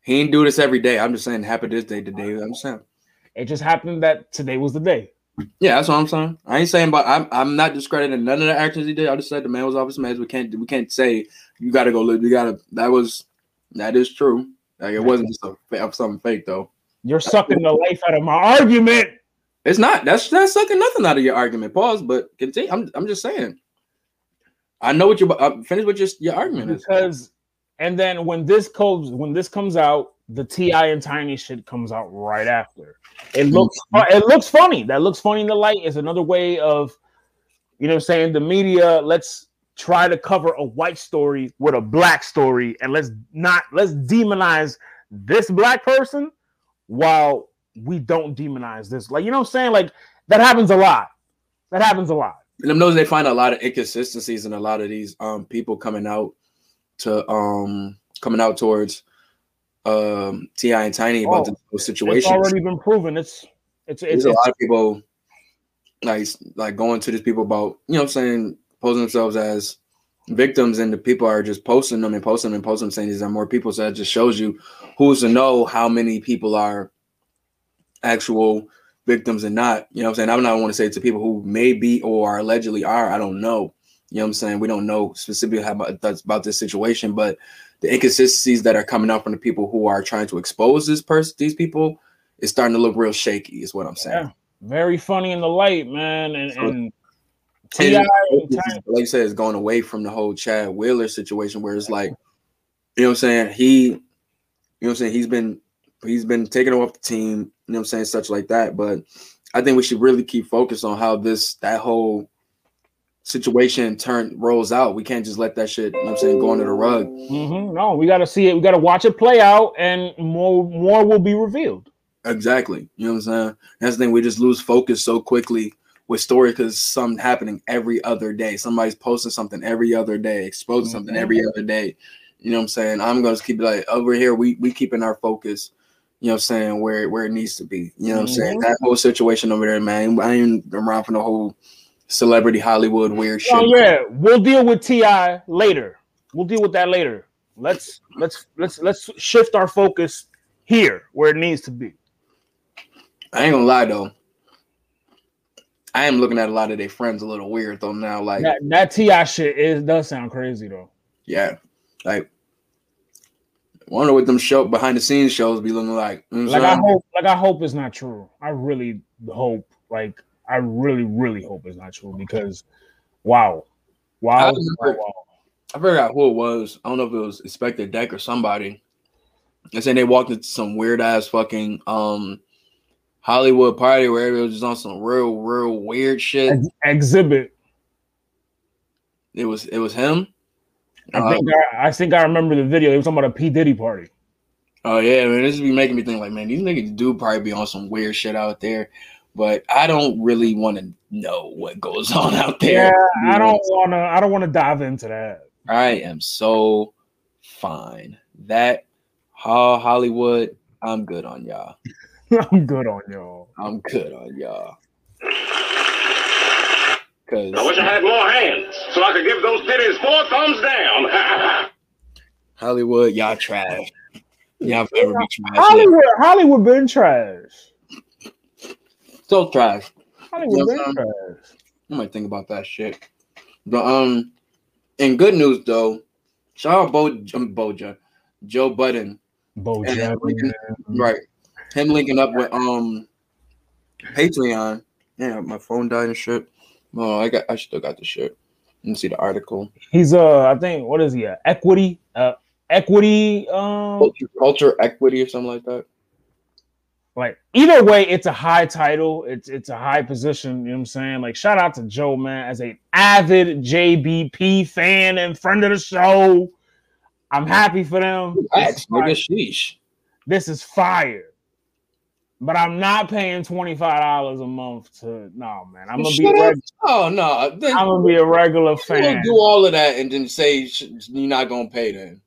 He ain't do this every day. I'm just saying, happy this day today. I'm saying. It just happened that today was the day. Yeah, that's what I'm saying. I ain't saying, but I'm I'm not discrediting none of the actions he did. I just said the man was off his meds. We can't we can't say you got to go live. You got to. That was that is true. Like it wasn't just a, something fake though. You're sucking the life out of my argument. It's not. That's that's sucking nothing out of your argument. Pause. But continue. I'm I'm just saying. I know what you uh, finish with your your argument is. because and then when this comes when this comes out the T.I. and tiny shit comes out right after it looks uh, it looks funny. That looks funny in the light is another way of you know saying the media let's try to cover a white story with a black story and let's not let's demonize this black person while we don't demonize this. Like you know what i'm saying? Like that happens a lot. That happens a lot. And I'm knows they find a lot of inconsistencies in a lot of these um people coming out to um coming out towards um T.I. and Tiny about Oh, the, those it's already been proven. It's it's it's, There's a it's lot of people like like going to these people about you know I'm saying posing themselves as victims and the people are just posting them and posting them and posting them saying these are more people. So that just shows you who's to know how many people are actual victims and not you know what I'm saying? I'm not want to say to people who may be or allegedly are I don't know. You know what I'm saying? We don't know specifically how about that's about this situation but the inconsistencies that are coming up from the people who are trying to expose this person these people is starting to look real shaky is what I'm saying Yeah. very funny in the light, man. And, and T.I. And and it's- like you said, it's going away from the whole Chad Wheeler situation where it's like you know what I'm saying? He, you know what I'm saying? He's been he's been taken off the team, you know what I'm saying, such like that. But I think we should really keep focused on how this that whole situation turn rolls out. We can't just let that shit, you know what I'm saying, go under the rug. Mhm. No, we got to see it. We got to watch it play out, and more more will be revealed. Exactly. You know what I'm saying? That's the thing. We just lose focus so quickly with story because something happening every other day. Somebody's posting something every other day, exposing something every other day. You know what I'm saying? I'm gonna just keep it like over here, we we keeping our focus, you know what I'm saying, where where it needs to be. You know what I'm saying? That whole situation over there, man. I ain't around for the whole celebrity Hollywood weird shit. Oh yeah, we'll deal with T.I. later. We'll deal with that later. Let's let's let's let's shift our focus here where it needs to be. I ain't gonna lie though. I am looking at a lot of their friends a little weird though now. Like, That that T.I. shit is does sound crazy though. yeah, like wonder what them show behind the scenes shows be looking like. You know Like I hope, like I hope it's not true. I really hope, like I really, really hope it's not true because, wow, wow, I remember- wow. I forgot who it was. I don't know if it was Inspectah Deck or somebody. And saying they walked into some weird ass fucking um Hollywood party where it was just on some real, real weird shit. Ex- exhibit. It was it was him. I Uh, think I, I think I remember the video. They were talking about a P Diddy party. Oh yeah, man, this is be making me think like, man, these niggas do probably be on some weird shit out there, but I don't really want to know what goes on out there. Yeah, I don't want to. I don't want to dive into that. I am so fine. That Ho- Hollywood, I'm good on y'all. I'm good on y'all. I'm good on y'all. Cause I wish I had more hands so I could give those titties four thumbs down. Hollywood, y'all trash. Y'all forever be trash. Hollywood, Hollywood been trash. Still trash. Yeah, been um, trash. I might think about that shit. But um, in good news though, shout out Bo um, Boja, Joe Budden, Bo and linking- right? Him linking up with um Patreon. Yeah, my phone died and shit. Oh, I got I still got the shit. Me see the article. He's uh, I think what is he? Uh, equity, uh, equity. Um, Culture, culture equity or something like that. Like either way, it's a high title. It's it's a high position. You know what I'm saying? Like shout out to Joe, man, as a avid JBP fan and friend of the show. I'm happy for them. This is fire. nigga, sheesh. This is fire. But I'm not paying twenty five dollars a month to no man. I'm gonna be Shut a reg- Oh no, then I'm gonna be a regular fan. do all of that and then say you're not gonna pay then.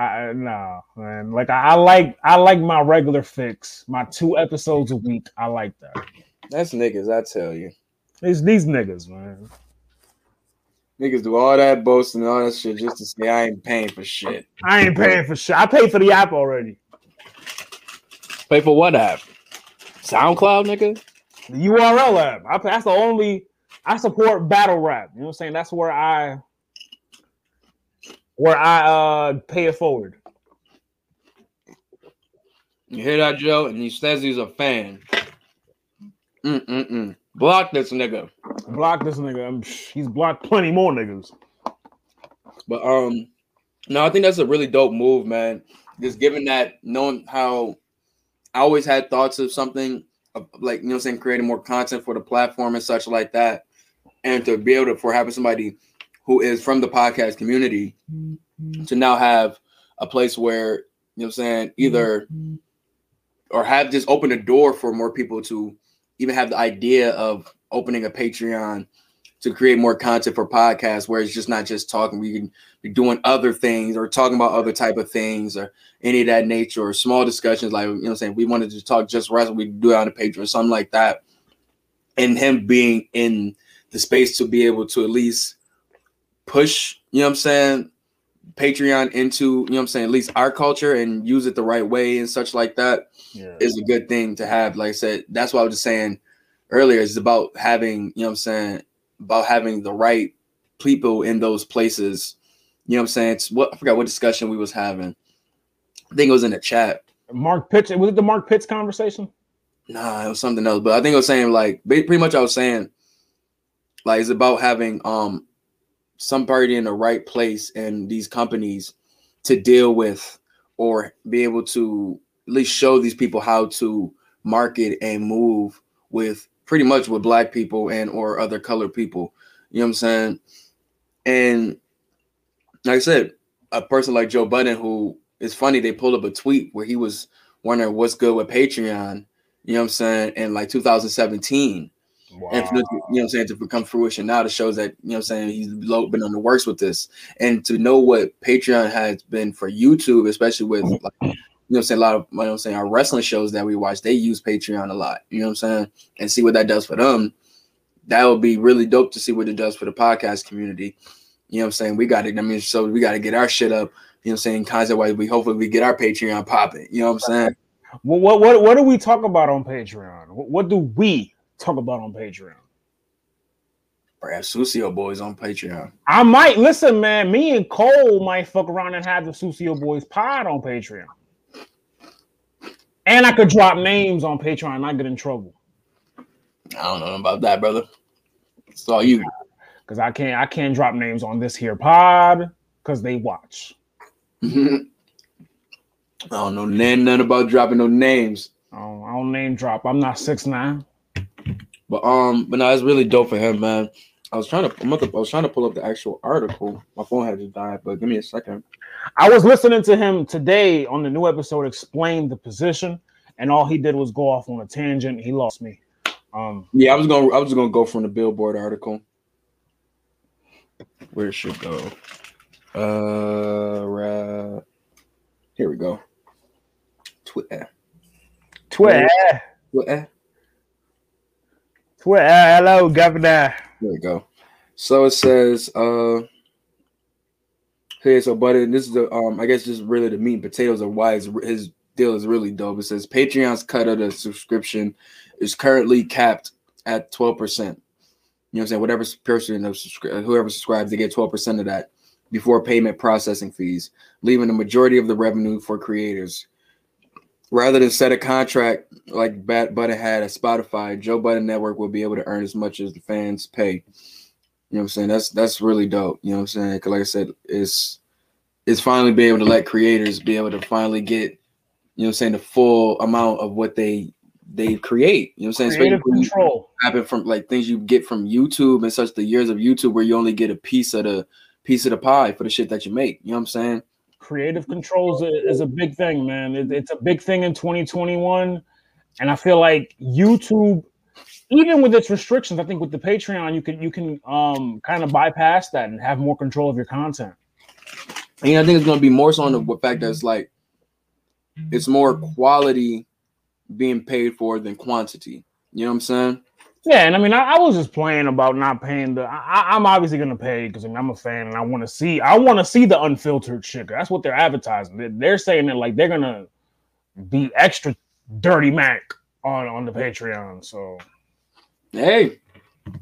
I no man. Like I, I like I like my regular fix. My two episodes a week. I like that. That's niggas, I tell you. These these niggas, man. Niggas do all that boasting and all that shit just to say I ain't paying for shit. I ain't paying for shit. I paid for the app already. Pay for what app? SoundCloud, nigga? The URL app. I pay, that's the only I support battle rap. You know what I'm saying? That's where I where I uh pay it forward. You hear that, Joe? And he says he's a fan. Mm-mm-mm. Block this nigga. Block this nigga. I'm, he's blocked plenty more niggas. But um, no, I think that's a really dope move, man. Just given that, knowing how I always had thoughts of something of, like you know, saying creating more content for the platform and such like that, and to be able to for having somebody who is from the podcast community mm-hmm. to now have a place where you know, what I'm saying either mm-hmm. or have just opened a door for more people to even have the idea of opening a Patreon to create more content for podcasts where it's just not just talking we can be doing other things or talking about other type of things or any of that nature or small discussions like you know what I'm saying we wanted to talk just wrestling we do it on a Patreon something like that. And him being in the space to be able to at least push you know what I'm saying Patreon into you know what I'm saying at least our culture and use it the right way and such like that Yeah. is a good thing to have. Like I said, that's what I was just saying earlier. It's about having, you know what I'm saying, about having the right people in those places. You know what I'm saying? It's what I forgot what discussion we was having. I think it was in the chat. Mark Pitts. Was it the Mark Pitts conversation? Nah, it was something else. But I think I was saying like pretty much I was saying like it's about having um somebody in the right place and these companies to deal with or be able to at least show these people how to market and move with pretty much with black people and or other colored people. You know what I'm saying? And like I said, a person like Joe Budden, who is funny, they pulled up a tweet where he was wondering what's good with Patreon. You know what I'm saying? In like 2017. Wow. And for, you know what I'm saying, to become fruition now, that shows that, you know what I'm saying, he's been on the works with this. And to know what Patreon has been for YouTube, especially with, mm-hmm. like, you know I'm saying, a lot of, you know what I'm saying, our wrestling shows that we watch, they use Patreon a lot, you know what I'm saying, and see what that does for them. That would be really dope to see what it does for the podcast community. You know what I'm saying? We got to, I mean, so we got to get our shit up, you know what I'm saying, concept wise, we hopefully we get our Patreon popping, you know what I'm saying? What, what what what do we talk about on Patreon? What, what do we talk about on Patreon? Perhaps Sucio Boys on Patreon. I might listen, man. Me and Cole might fuck around and have the Sucio Boys pod on Patreon. And I could drop names on Patreon and not get in trouble. I don't know about that, brother. It's all you. Because I can't I can't drop names on this here pod because they watch. I don't know none, nothing about dropping no names. I don't, I don't name drop. I'm not six nine. But um, but no, it's really dope for him, man. I was trying to, I was trying to pull up the actual article. My phone had just died, but give me a second. I was listening to him today on the new episode explain the position, and all he did was go off on a tangent. He lost me. Um, Yeah, I was gonna, I was gonna go from the Billboard article. Where it should go? Uh, right. here we go. Twitter, Twitter, Twitter. Twitter. Hello, Governor. There we go. So it says, uh, hey, so but this is the um, I guess just really the meat and potatoes of why his, deal is really dope. It says Patreon's cut of the subscription is currently capped at twelve percent. You know what I'm saying? Whatever person subscri- whoever subscribes, they get twelve percent of that before payment processing fees, leaving the majority of the revenue for creators. Rather than set a contract like Bat Button had at Spotify, Joe Budden Network will be able to earn as much as the fans pay. You know what I'm saying? That's that's really dope. You know what I'm saying? Because like I said, it's it's finally being able to let creators be able to finally get, you know what I'm saying, the full amount of what they they create. You know what I'm saying? Creative Especially control. happen from like things you get from YouTube and such the years of YouTube where you only get a piece of the piece of the pie for the shit that you make. You know what I'm saying? Creative controls is a, big thing, man. It's a big thing in 2021, and I feel like YouTube, even with its restrictions, I think with the Patreon, you can you can um kind of bypass that and have more control of your content. And I think it's gonna be more so on the fact that it's like it's more quality being paid for than quantity. You know what I'm saying? Yeah, and I mean, I, I was just playing about not paying the. I, I'm obviously gonna pay because I mean, I'm a fan and I want to see. I want to see the unfiltered shit. That's what they're advertising. They're, they're saying that like they're gonna be extra dirty Mac on on the Patreon. So Hey,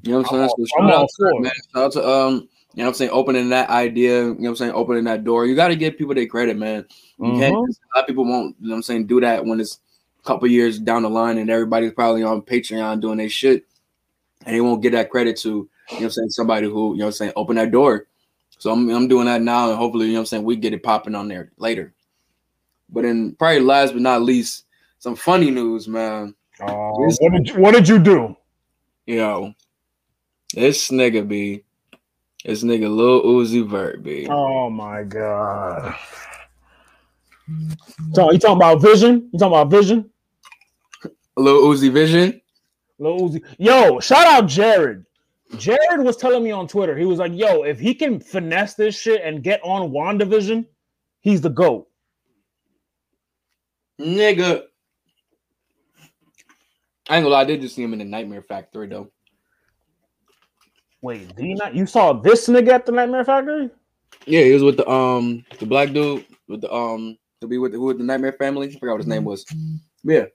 you know what I'm saying? I'm shout all to for man. Shout out to um, you know what I'm saying, opening that idea, you know what I'm saying, opening that door. You gotta give people their credit, man. You can't Mhm. a lot of people won't, you know what I'm saying, do that when it's couple years down the line and everybody's probably on Patreon doing their shit. And they won't get that credit to, you know what I'm saying, somebody who, you know what I'm saying, open that door. So I'm I'm doing that now and hopefully, you know what I'm saying, we get it popping on there later. But then probably last but not least, some funny news, man. uh, what did you, what did you do? Yo, this nigga be, this nigga Lil Uzi Vert be. Oh my god! So you talking about Vision? You talking about Vision? Lil Uzi Vision. Lil Uzi. Yo, shout out Jared. Jared was telling me on Twitter, he was like, yo, if he can finesse this shit and get on WandaVision, he's the GOAT. Nigga. I ain't gonna lie, I did just see him in the Nightmare Factory though. Wait, did you not you saw this nigga at the Nightmare Factory? Yeah, he was with the um the black dude with the um to be with the, who with the Nightmare family. I forgot what his name was. Yeah,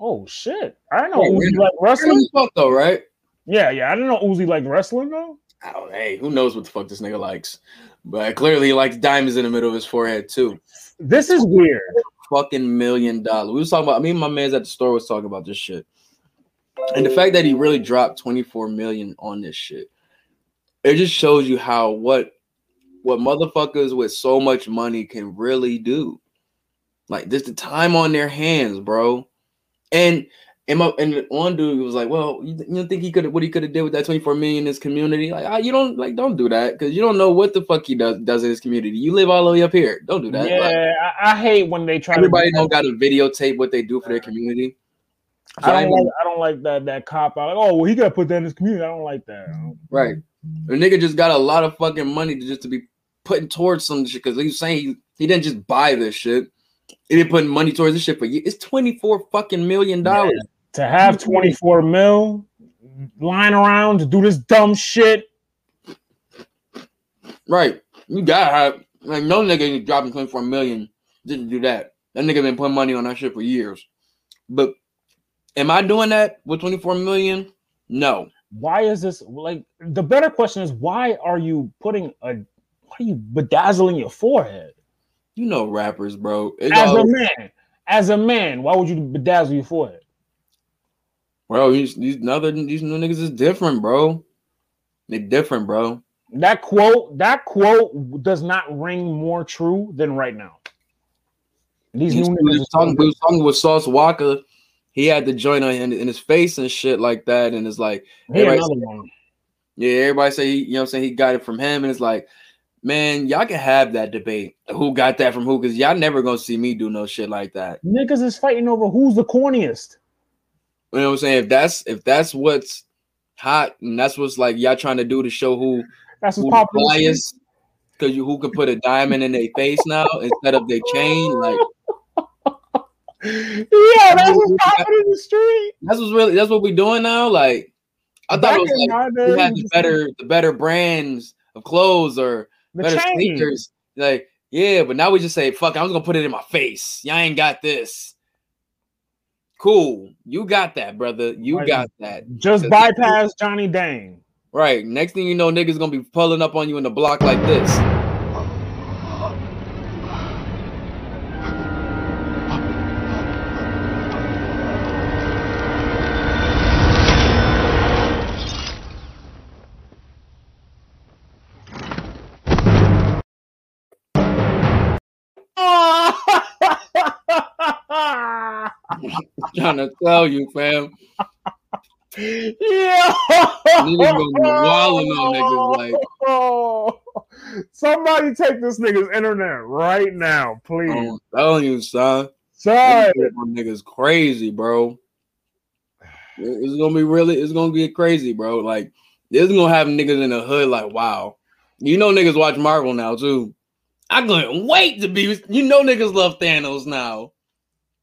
Oh shit. I know Yeah, Uzi like wrestling fuck though, right? Yeah, yeah. I didn't know Uzi like wrestling though. Oh, hey, who knows what the fuck this nigga likes? But clearly he likes diamonds in the middle of his forehead too. This is weird. Fucking million dollars. We was talking about. I mean, my man's at the store was talking about this shit, and the fact that he really dropped twenty four million on this shit, it just shows you how what what motherfuckers with so much money can really do. Like just the time on their hands, bro. And and, my, and one dude was like, "Well, you, you don't think he could what he could have did with that 24 million in his community? Like, ah, you don't like don't do that because you don't know what the fuck he does does in his community. You live all the way up here. Don't do that. Yeah, Like, I, I hate when they try. everybody to don't got to videotape what they do for their community. So I I don't mean- like. I don't like that. That cop out. Like, oh, well, he got to put that in his community. I don't like that. Right. The nigga just got a lot of fucking money to just to be putting towards some shit because he was saying he, he didn't just buy this shit. He didn't put money towards this shit for you. It's 24 fucking million dollars. To have 24 mil lying around to do this dumb shit. Right. You gotta have like no nigga ain't dropping 24 million just to do that. That nigga been putting money on that shit for years. But am I doing that with 24 million? No. Why is this like the better question is why are you putting a why are you bedazzling your forehead? You know rappers, bro. It's As a man, as a man, why would you bedazzle your forehead? bro, these, these other these new niggas is different, bro. They different, bro. That quote, that quote does not ring more true than right now. These He new niggas talking, was talking with Sauce Walka. He had the joint on in, in his face and shit like that, and it's like Here everybody one. Yeah, everybody say you know what I'm saying he got it from him, and it's like, man, y'all can have that debate. Who got that from who? Because y'all never gonna see me do no shit like that. Niggas is fighting over who's the corniest. You know what I'm saying? If that's if that's what's hot and that's what's like y'all trying to do to show who That's who what's popular. biased, because you who could put a diamond in their face now instead of their chain, like Yeah, that's what's popular in the street. that's what's really that's what we're doing now. Like I thought Back it was like we had the better the better brands of clothes or the better chain. sneakers. Like, yeah, but now we just say, fuck, I'm just gonna put it in my face. Y'all ain't got this. Cool. You got that, brother. You Right. got that. Just bypass Johnny Dang. Right. Next thing you know, niggas gonna be pulling up on you in the block like this. Trying to tell you, fam. yeah. Niggas gonna be wilding on niggas like, Somebody take this nigga's internet right now, please. I'm telling you, son. Niggas niggas crazy, bro. It's gonna be really, it's gonna get crazy, bro. Like, this is gonna have niggas in the hood like, wow. You know niggas watch Marvel now too. I couldn't wait to be you know niggas love Thanos now.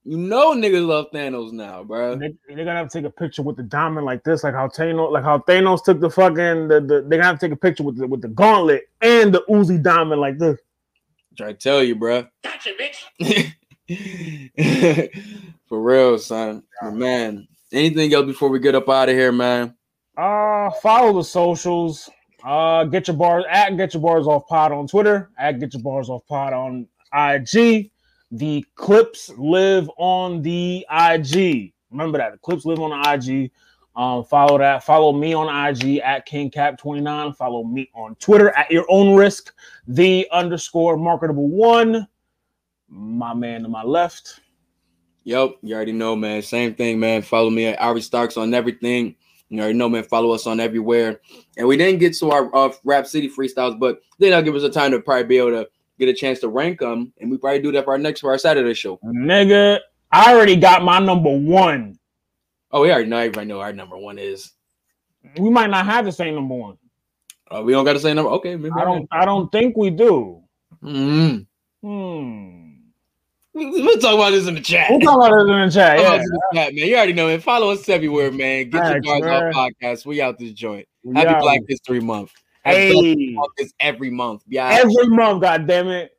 You know niggas love Thanos now, bro. They, they're gonna have to take a picture with the diamond like this, like how Thanos, like how Thanos took the fucking. The, the, they're gonna have to take a picture with the with the gauntlet and the Uzi diamond like this. Try to tell you, bro. Gotcha, bitch. For real, son. But man, anything else before we get up out of here, man? Uh, follow the socials. Uh, get your bars at get your bars off pod on Twitter. At get your bars off pod on IG. The clips live on the IG. Remember that the clips live on the IG. Um, follow that. Follow me on IG at KingCap29. Follow me on Twitter at your own risk. The underscore marketable one. My man to my left. Yep, you already know, man. Same thing, man. Follow me at Ari Starks on everything. You already know, man. Follow us on everywhere. And we didn't get to our uh, Rap City freestyles, but then that'll give us a time to probably be able to get a chance to rank them, and we probably do that for our next for our Saturday show. Nigga, I already got my number one. Oh, we already know. Everybody know our number one is. We might not have the same number one. Uh, we don't got the same number. Okay, maybe I don't. I don't think we do. Mm. Hmm. We'll talk about this in the chat. We'll talk about this in the chat. Yeah. in the chat, man. You already know, it. Follow us everywhere, man. Get Thanks, your man. off podcast. We out this joint. Happy out. Black History Month. Hey. Every month. Yeah. Every month, God damn it.